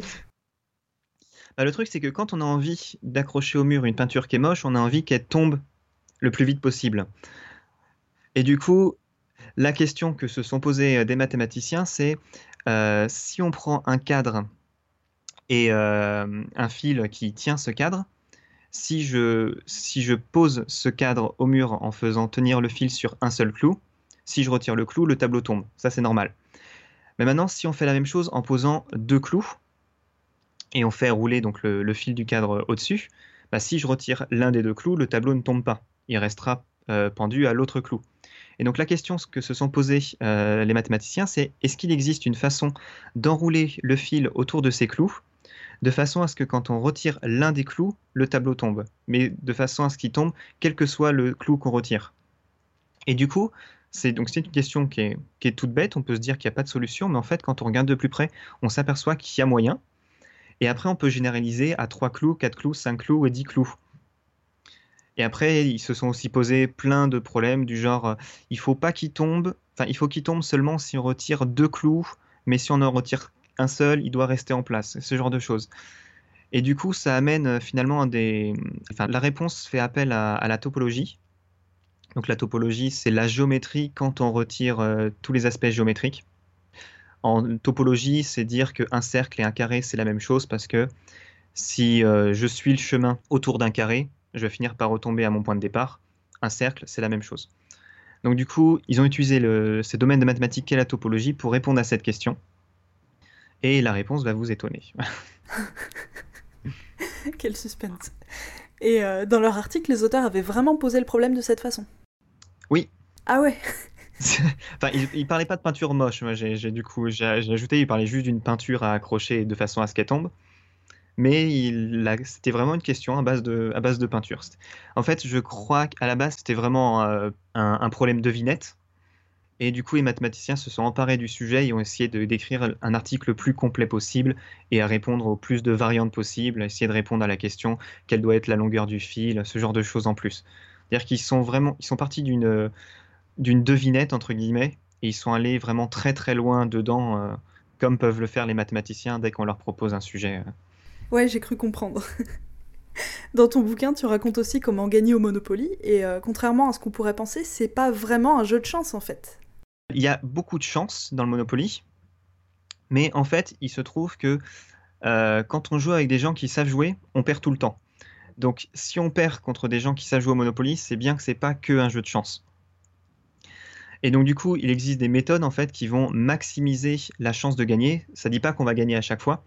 I: Bah, le truc, c'est que quand on a envie d'accrocher au mur une peinture qui est moche, on a envie qu'elle tombe le plus vite possible. Et du coup, la question que se sont posées euh, des mathématiciens, c'est euh, si on prend un cadre et euh, un fil qui tient ce cadre, si je, si je pose ce cadre au mur en faisant tenir le fil sur un seul clou, si je retire le clou, le tableau tombe. Ça, c'est normal. Mais maintenant, si on fait la même chose en posant deux clous, et on fait rouler donc le, fil du cadre au-dessus, bah, si je retire l'un des deux clous, le tableau ne tombe pas. Il restera euh, pendu à l'autre clou. Et donc la question que se sont posées euh, les mathématiciens, c'est est-ce qu'il existe une façon d'enrouler le fil autour de ces clous de façon à ce que quand on retire l'un des clous, le tableau tombe, mais de façon à ce qu'il tombe, quel que soit le clou qu'on retire. Et du coup, c'est donc une question qui est, qui est toute bête, on peut se dire qu'il n'y a pas de solution, mais en fait, quand on regarde de plus près, on s'aperçoit qu'il y a moyen. Et après, on peut généraliser à 3 clous, 4 clous, 5 clous et 10 clous. Et après, ils se sont aussi posés plein de problèmes du genre, euh, il faut pas qu'il tombe, enfin, il faut qu'il tombe seulement si on retire deux clous, mais si on en retire un seul, il doit rester en place, ce genre de choses. Et du coup, ça amène euh, finalement à des. La réponse fait appel à, la topologie. Donc, la topologie, c'est la géométrie quand on retire euh, tous les aspects géométriques. En topologie, c'est dire qu'un cercle et un carré, c'est la même chose parce que si euh, je suis le chemin autour d'un carré, je vais finir par retomber à mon point de départ. Un cercle, c'est la même chose. Donc, du coup, ils ont utilisé ces domaines de mathématiques qu'est la topologie pour répondre à cette question. Et la réponse va vous étonner.
H: Quel suspense. Et euh, dans leur article, les auteurs avaient vraiment posé le problème de cette façon.
I: Oui.
H: Ah ouais
I: Enfin, il, il parlait pas de peinture moche. Moi, j'ai du coup, j'ai ajouté, il parlait juste d'une peinture à accrocher de façon à ce qu'elle tombe. Mais c'était vraiment une question à base de, à base de peinture. En fait, je crois qu'à la base, c'était vraiment euh, un, un problème devinette. Et du coup, les mathématiciens se sont emparés du sujet et ont essayé de d'écrire un article le plus complet possible et à répondre au plus de variantes possibles, à essayer de répondre à la question quelle doit être la longueur du fil, ce genre de choses en plus. C'est-à-dire qu'ils sont vraiment, ils sont partis d'une d'une devinette entre guillemets et ils sont allés vraiment très très loin dedans, euh, comme peuvent le faire les mathématiciens dès qu'on leur propose un sujet. euh.
H: Ouais, j'ai cru comprendre. Dans ton bouquin, tu racontes aussi comment gagner au Monopoly, et euh, contrairement à ce qu'on pourrait penser, c'est pas vraiment un jeu de chance en fait.
I: Il y a beaucoup de chance dans le Monopoly, mais en fait, il se trouve que euh, quand on joue avec des gens qui savent jouer, on perd tout le temps. Donc, si on perd contre des gens qui savent jouer au Monopoly, c'est bien que c'est pas que un jeu de chance. Et donc, du coup, il existe des méthodes en fait qui vont maximiser la chance de gagner. Ça dit pas qu'on va gagner à chaque fois,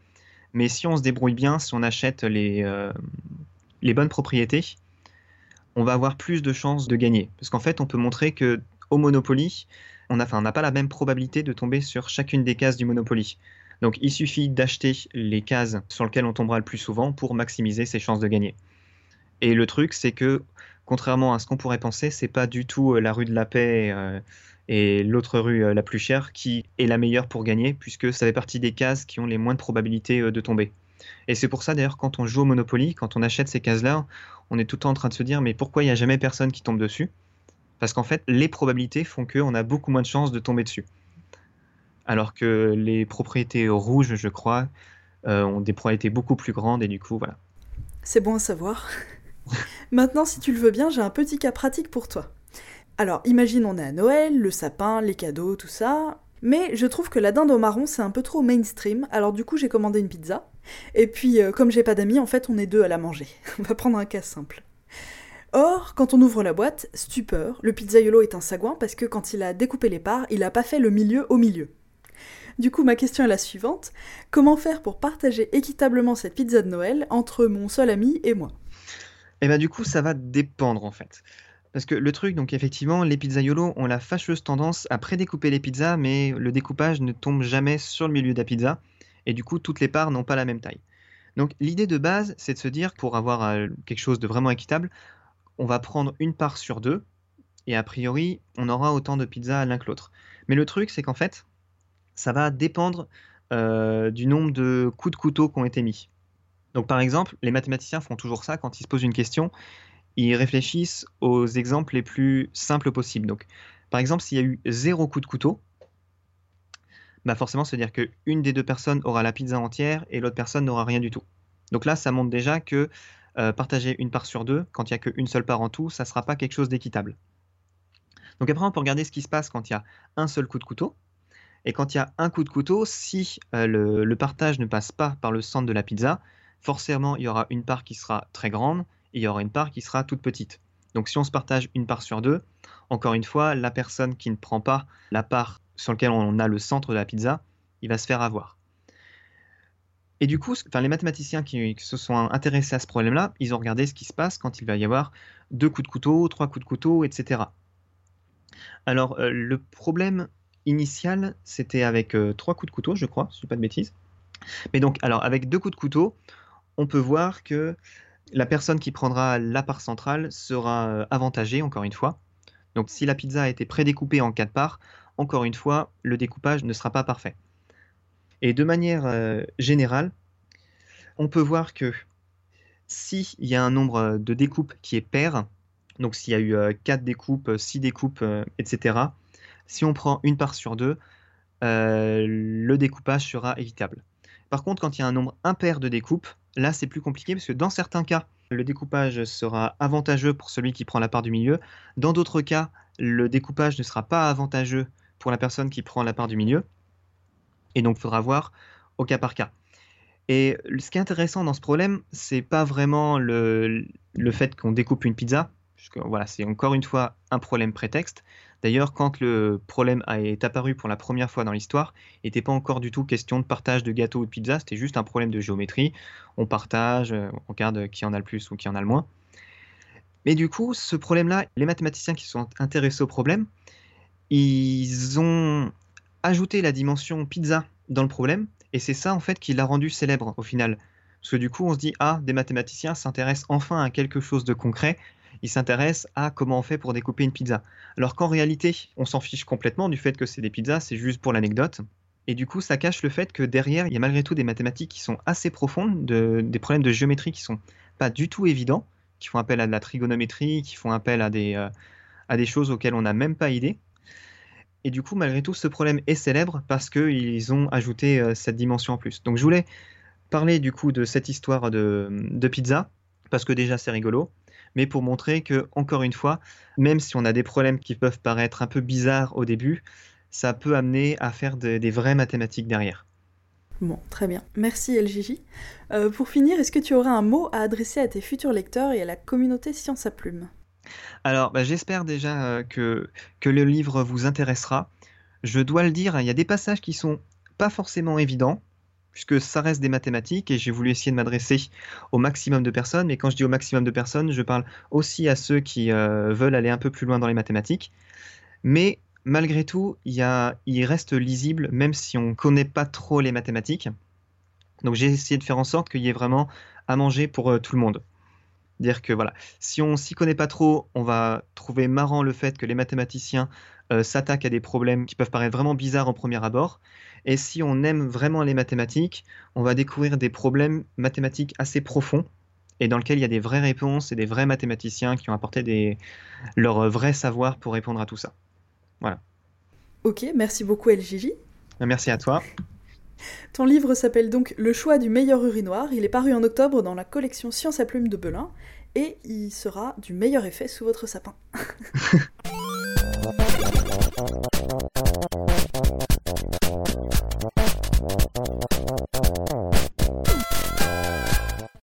I: mais si on se débrouille bien, si on achète les, euh, les bonnes propriétés, on va avoir plus de chances de gagner. Parce qu'en fait, on peut montrer que au Monopoly, on n'a pas la même probabilité de tomber sur chacune des cases du Monopoly. Donc, il suffit d'acheter les cases sur lesquelles on tombera le plus souvent pour maximiser ses chances de gagner. Et le truc, c'est que, contrairement à ce qu'on pourrait penser, c'est pas du tout euh, la rue de la paix euh, et l'autre rue euh, la plus chère qui est la meilleure pour gagner, puisque ça fait partie des cases qui ont les moins de probabilités de tomber. Et c'est pour ça d'ailleurs quand on joue au Monopoly, quand on achète ces cases-là, on est tout le temps en train de se dire mais pourquoi il n'y a jamais personne qui tombe dessus? Parce qu'en fait, les probabilités font qu'on a beaucoup moins de chances de tomber dessus. Alors que les propriétés rouges, je crois, euh, ont des probabilités beaucoup plus grandes et du coup, voilà.
H: C'est bon à savoir. Maintenant, si tu le veux bien, j'ai un petit cas pratique pour toi. Alors, imagine on est à Noël, le sapin, les cadeaux, tout ça. Mais je trouve que la dinde au marron, c'est un peu trop mainstream, alors du coup j'ai commandé une pizza. Et puis, euh, comme j'ai pas d'amis, en fait, on est deux à la manger. On va prendre un cas simple. Or, quand on ouvre la boîte, stupeur, le pizzaiolo est un sagouin parce que quand il a découpé les parts, il a pas fait le milieu au milieu. Du coup, ma question est la suivante. Comment faire pour partager équitablement cette pizza de Noël entre mon seul ami et moi?
I: Et bah du coup, ça va dépendre en fait. Parce que le truc, donc effectivement, les pizzaiolos ont la fâcheuse tendance à prédécouper les pizzas, mais le découpage ne tombe jamais sur le milieu de la pizza, et du coup, toutes les parts n'ont pas la même taille. Donc l'idée de base, c'est de se dire, pour avoir euh, quelque chose de vraiment équitable, on va prendre une part sur deux, et a priori, on aura autant de pizzas l'un que l'autre. Mais le truc, c'est qu'en fait, ça va dépendre euh, du nombre de coups de couteau qui ont été mis. Donc par exemple, les mathématiciens font toujours ça quand ils se posent une question, ils réfléchissent aux exemples les plus simples possibles. Donc par exemple, s'il y a eu zéro coup de couteau, bah forcément, ça veut dire qu'une des deux personnes aura la pizza entière et l'autre personne n'aura rien du tout. Donc là, ça montre déjà que euh, partager une part sur deux, quand il n'y a qu'une seule part en tout, ça ne sera pas quelque chose d'équitable. Donc après, on peut regarder ce qui se passe quand il y a un seul coup de couteau. Et quand il y a un coup de couteau, si euh, le, le partage ne passe pas par le centre de la pizza, forcément, il y aura une part qui sera très grande et il y aura une part qui sera toute petite. Donc si on se partage une part sur deux, encore une fois, la personne qui ne prend pas la part sur laquelle on a le centre de la pizza, il va se faire avoir. Et du coup, enfin, les mathématiciens qui, se sont intéressés à ce problème-là, ils ont regardé ce qui se passe quand il va y avoir deux coups de couteau, trois coups de couteau, etc. Alors, euh, le problème initial, c'était avec euh, trois coups de couteau, je crois, si je ne dis pas de bêtises. Mais donc, alors, avec deux coups de couteau, on peut voir que la personne qui prendra la part centrale sera euh, avantagée, encore une fois. Donc, si la pizza a été prédécoupée en quatre parts, encore une fois, le découpage ne sera pas parfait. Et de manière euh, générale, on peut voir que s'il y a un nombre de découpes qui est pair, donc s'il y a eu 4 découpes, 6 découpes, euh, etc., si on prend une part sur deux, euh, le découpage sera évitable. Par contre, quand il y a un nombre impair de découpes, là c'est plus compliqué parce que dans certains cas, le découpage sera avantageux pour celui qui prend la part du milieu. Dans d'autres cas, le découpage ne sera pas avantageux pour la personne qui prend la part du milieu. Et donc, il faudra voir au cas par cas. Et ce qui est intéressant dans ce problème, c'est pas vraiment le, le fait qu'on découpe une pizza, puisque voilà, c'est encore une fois un problème prétexte. D'ailleurs, quand le problème est apparu pour la première fois dans l'histoire, il n'était pas encore du tout question de partage de gâteau ou de pizza, c'était juste un problème de géométrie. On partage, on regarde qui en a le plus ou qui en a le moins. Mais du coup, ce problème-là, les mathématiciens qui sont intéressés au problème, ils ont ajouté la dimension pizza dans le problème, et c'est ça en fait qui l'a rendu célèbre au final. Parce que du coup, on se dit, ah, des mathématiciens s'intéressent enfin à quelque chose de concret, ils s'intéressent à comment on fait pour découper une pizza. Alors qu'en réalité, on s'en fiche complètement du fait que c'est des pizzas, c'est juste pour l'anecdote. Et du coup, ça cache le fait que derrière, il y a malgré tout des mathématiques qui sont assez profondes, des problèmes de géométrie qui sont pas du tout évidents, qui font appel à de la trigonométrie, qui font appel à des, euh, à des choses auxquelles on n'a même pas idée. Et du coup, malgré tout, ce problème est célèbre parce qu'ils ont ajouté euh, cette dimension en plus. Donc je voulais parler du coup de cette histoire de, pizza, parce que déjà c'est rigolo, mais pour montrer que, encore une fois, même si on a des problèmes qui peuvent paraître un peu bizarres au début, ça peut amener à faire de- des vraies mathématiques derrière.
H: Bon, très bien. Merci LGJ. Euh, pour finir, est-ce que tu aurais un mot à adresser à tes futurs lecteurs et à la communauté Science à Plume?
I: Alors, bah, j'espère déjà euh, que, le livre vous intéressera. Je dois le dire, il y a des passages qui sont pas forcément évidents, puisque ça reste des mathématiques et j'ai voulu essayer de m'adresser au maximum de personnes. Mais quand je dis au maximum de personnes, je parle aussi à ceux qui euh, veulent aller un peu plus loin dans les mathématiques. Mais malgré tout, il reste lisible, même si on ne connaît pas trop les mathématiques. Donc j'ai essayé de faire en sorte qu'il y ait vraiment à manger pour euh, tout le monde. Dire que voilà, si on s'y connaît pas trop, on va trouver marrant le fait que les mathématiciens euh, s'attaquent à des problèmes qui peuvent paraître vraiment bizarres en premier abord. Et si on aime vraiment les mathématiques, on va découvrir des problèmes mathématiques assez profonds et dans lesquels il y a des vraies réponses et des vrais mathématiciens qui ont apporté des... leur euh, vrai savoir pour répondre à tout ça. Voilà.
H: Ok, merci beaucoup LGJ.
I: Merci à toi.
H: Ton livre s'appelle donc Le choix du meilleur urinoir. Il est paru en octobre dans la collection Science à plumes de Belin et il sera du meilleur effet sous votre sapin.